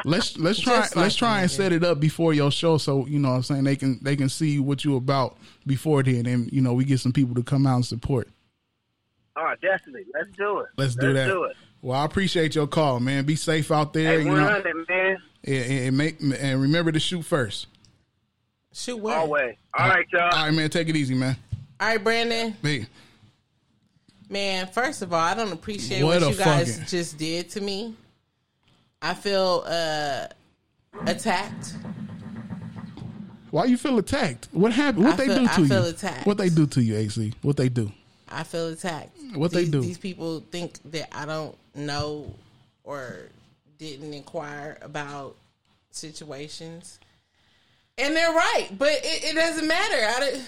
let's let's try Just let's like try and nigga. set it up before your show, so you know what I'm saying they can they can see what you about before then, and you know we get some people to come out and support. Oh, definitely. Let's do it. Let's do that. do it. Well, I appreciate your call, man. Be safe out there. Hey, you know, 100, man. and, and make and remember to shoot first. Shoot where? Always. All right, y'all. All right, man. Take it easy, man. All right, Brandon. Hey, Man, first of all, I don't appreciate What what, you guys fucking- just did to me. I feel uh, attacked. why you feel attacked? What happened? What I they feel- do to I you? feel attacked. What they do to you, AC? What they do? I feel attacked. What they do? These people think that I don't know or didn't inquire about situations, and they're right. But it, it doesn't matter. I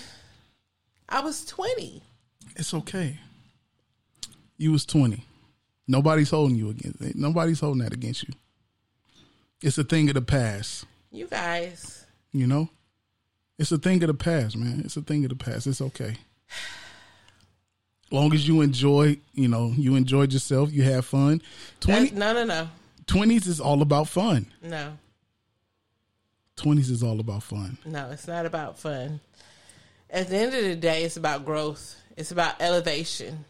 I was twenty. It's okay. You was twenty. Nobody's holding you against. Nobody's holding that against you. It's a thing of the past. You guys, You know, it's a thing of the past, man. It's a thing of the past. It's okay. Long as you enjoy, you know, you enjoyed yourself, you have fun. Twenty that- no, no, no, twenties is all about fun. no, Twenties is all about fun. no. It's not about fun. At the end of the day, it's about growth. It's about elevation.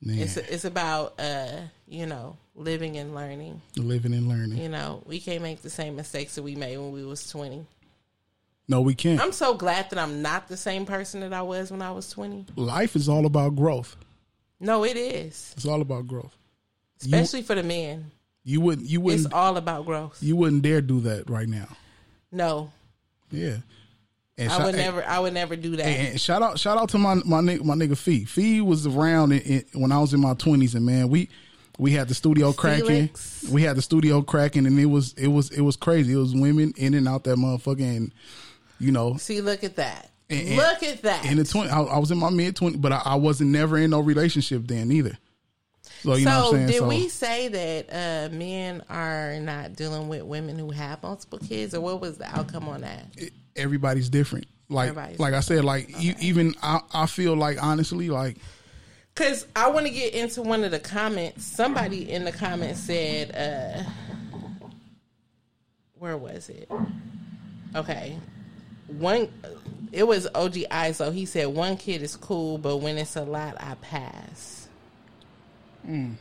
Man, It's it's about uh, you know living and learning. living and learning. You know, we can't make the same mistakes that we made when we was 20. No, we can't. I'm so glad that I'm not the same person that I was when I was 20. Life is all about growth. No, it is. It's all about growth. Especially for the men. You wouldn't. You wouldn't. It's all about growth. you wouldn't dare do that right now. No. Yeah. And I shout- would and- never I would never do that. And, and shout out, shout out to my my nigga, my nigga Fee. Fee was around in, in, when I was in my twenties, and man, we we had the studio cracking. We had the studio cracking, and it was it was it was crazy. It was women in and out that motherfucker, and you know, See, look at that. And- and- look at that. in the twenty, I, I was in my mid twenty, but I, I wasn't never in no relationship then either. So you know what so I'm saying? did so we say that uh, men are not dealing with women who have multiple kids, or what was the outcome on that? everybody's different. Like Everybody's like I said, like you, even I, I feel like honestly, like Because I want to get into one of the comments. Somebody in the comments said, uh, where was it? Okay. One, it was OG ISO. He said, one kid is cool, but when it's a lot, I pass. Mm,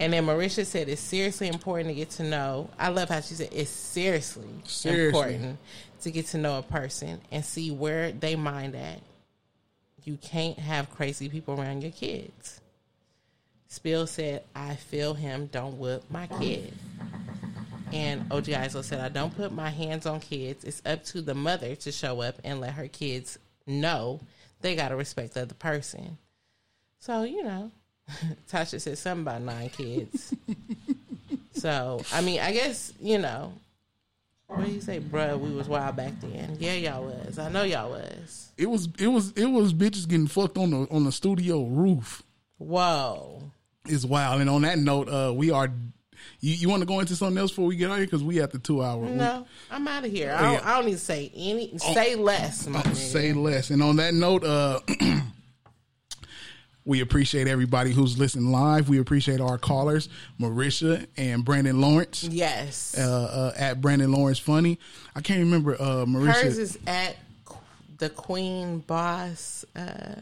And then Marisha said, it's seriously important to get to know. I love how she said, it's seriously, Seriously. important to get to know a person and see where they mind at. You can't have crazy people around your kids. Spill said, I feel him, don't whoop my kid. And OG Isla said, I don't put my hands on kids. It's up to the mother to show up and let her kids know they got to respect the other person. So, you know, Tasha said something about nine kids. so, I mean, I guess, you know, what do you say, bruh? We was wild back then. Yeah, y'all was. I know y'all was. It was it was it was bitches getting fucked on the on the studio roof. Whoa. It's wild. And on that note, uh, we are. You, you want to go into something else before we get out here because we at the two hour. No, I'm out of here. Oh, I don't, yeah. I don't need to say any. Say less, my Uh, nigga. say less. And on that note, uh, we appreciate everybody who's listening live. We appreciate our callers, Marisha and Brandon Lawrence. Yes. Uh, uh, at Brandon Lawrence Funny. I can't remember uh, Marisha. Hers is at the Queen Boss. Uh,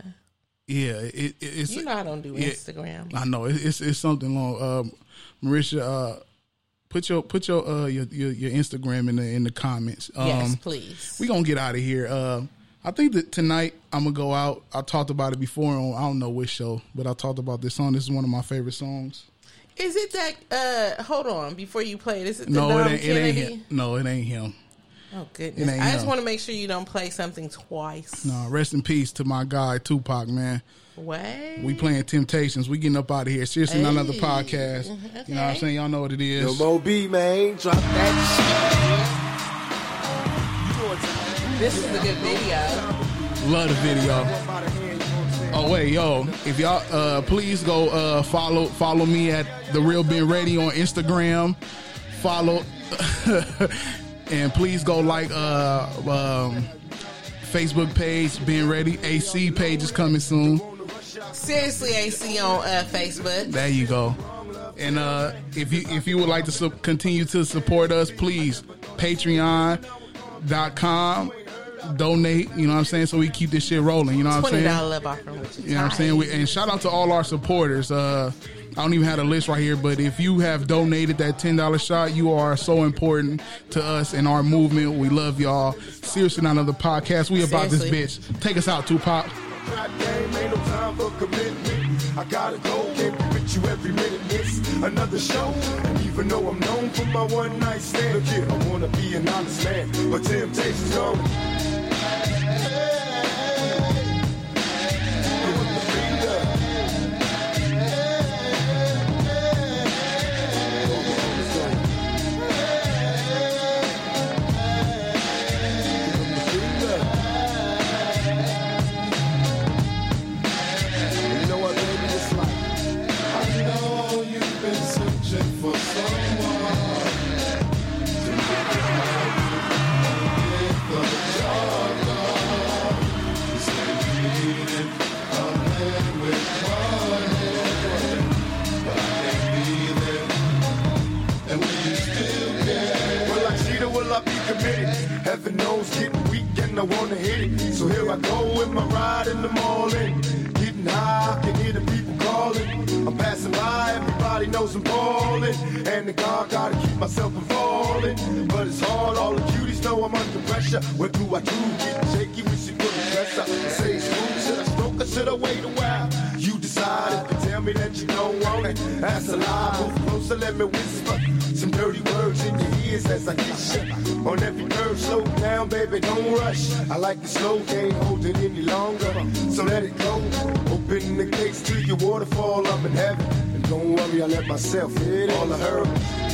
yeah, it, it, it's you know I don't do yeah, Instagram. I know it, it's it's something long. Um, Marisha, uh, put your put your uh your, your your Instagram in the in the comments. Um, Yes, please. We gonna get out of here. Uh, I think that tonight I'm gonna go out. I talked about it before on I don't know which show, but I talked about this song. This is one of my favorite songs. Is it that? Uh, hold on, before you play it, is it the no, it ain't, it ain't him. No, it ain't him. Oh goodness! I just want to make sure you don't play something twice. No, rest in peace to my guy Tupac, man. What? We playing Temptations. We getting up out of here. Seriously, not another Hey. podcast. You know what I'm saying? Y'all know what it is. Yo, Mo B, man, drop that This is a good video. Love the video. Oh wait, yo! If y'all uh, please go uh, follow follow me at the Real Ben Ready on Instagram. Follow and please go like uh, um, Facebook page Ben Ready. AC page is coming soon. Seriously, AC on uh, Facebook. There you go. And uh, if you if you would like to su- continue to support us, please Patreon.com. Donate, you know what I'm saying, so we keep this shit rolling. You know what I'm saying? Twenty saying? dollar love offering, which is You know what I'm saying? We, and shout out to all our supporters. Uh, I don't even have a list right here, but if you have donated that ten dollar shot, you are so important to us and our movement. We love y'all. Seriously, not another podcast. We about this bitch. Take us out, Tupac. Another show, and even though I'm known for my one night stand, look here, I wanna be an honest man, but temptation's on. You and I wanna hit it. So here I go with my ride in the morning. Getting high, I can hear the people calling. I'm passing by, everybody knows I'm balling. And the God gotta keep myself from falling. But it's hard, all the cuties know I'm under pressure. What do I do? Get shaky when she put the dress up. Say should I stroke or should I wait a while? If you tell me that you don't want it. That's a lie, move closer, let me whisper. Some dirty words in your ears as I kiss you. On every curve, slow down, baby, don't rush. I like the slow, can't hold it any longer. So let it go. Open the gates to your waterfall, I'm in heaven. And don't worry, I let myself hit all the hurdles.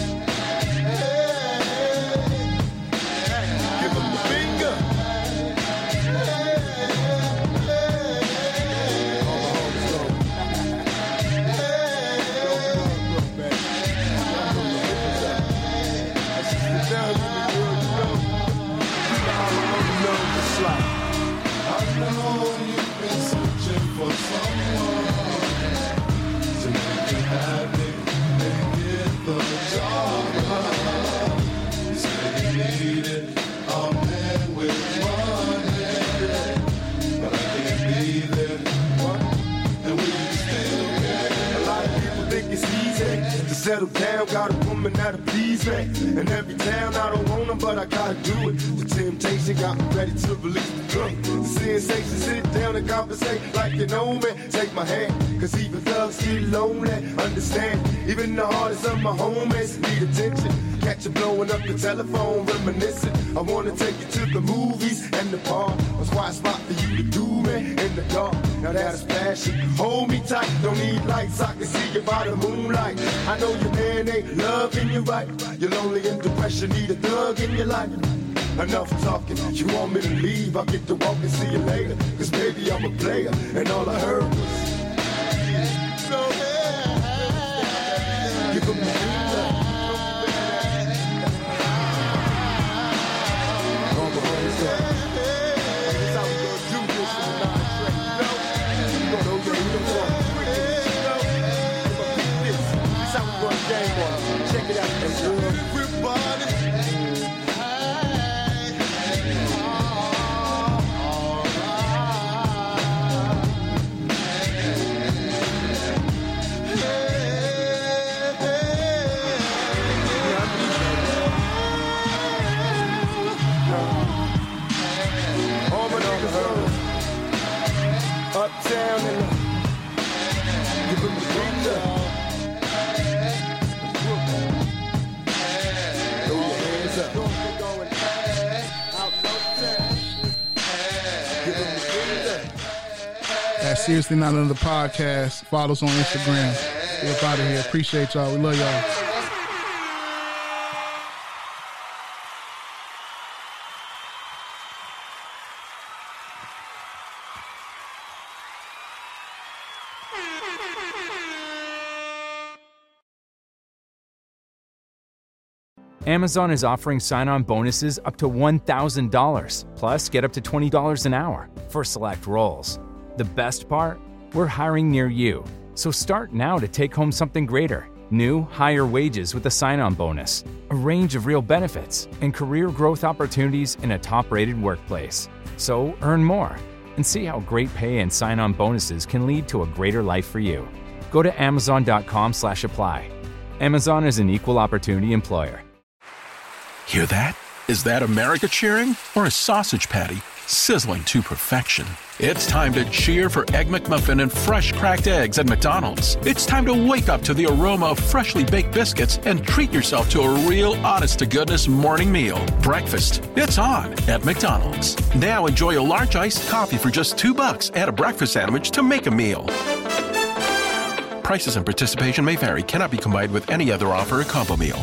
Down. Got a woman that'll please me. And every town I don't want want 'em, but I gotta do it. The temptation got me ready to release the drum. The sensation, sit down and conversate like you know me. Take my hand, cause even thugs get lonely. Understand, even the hardest of my homies need attention. Catch you blowing up the telephone, reminiscing. I wanna take you to the movies and the bar. A quiet spot for you to do me in the dark. Now that's passion. Hold me tight, don't need lights. I can see you by the moonlight. I know your man ain't loving you right. You're lonely and depression, need a thug in your life. Enough talking, you want me to leave? I'll get to walk and see you later. Cause baby, I'm a player, and all I heard was. Seriously not another podcast. Follow us on Instagram. We up out of here. Appreciate y'all. We love y'all. Amazon is offering sign on bonuses up to $1,000, plus get up to $20 an hour for select roles. The best part? We're hiring near you. So start now to take home something greater new, higher wages with a sign on bonus, a range of real benefits, and career growth opportunities in a top rated workplace. So earn more and see how great pay and sign on bonuses can lead to a greater life for you. Go to amazon.com slash apply. Amazon is an equal opportunity employer. Hear that? Is that America cheering or a sausage patty sizzling to perfection? It's time to cheer for Egg McMuffin and fresh cracked eggs at McDonald's. It's time to wake up to the aroma of freshly baked biscuits and treat yourself to a real honest to goodness morning meal. Breakfast. It's on at McDonald's. Now enjoy a large iced coffee for just 2 bucks and a breakfast sandwich to make a meal. Prices and participation may vary, cannot be combined with any other offer or combo meal.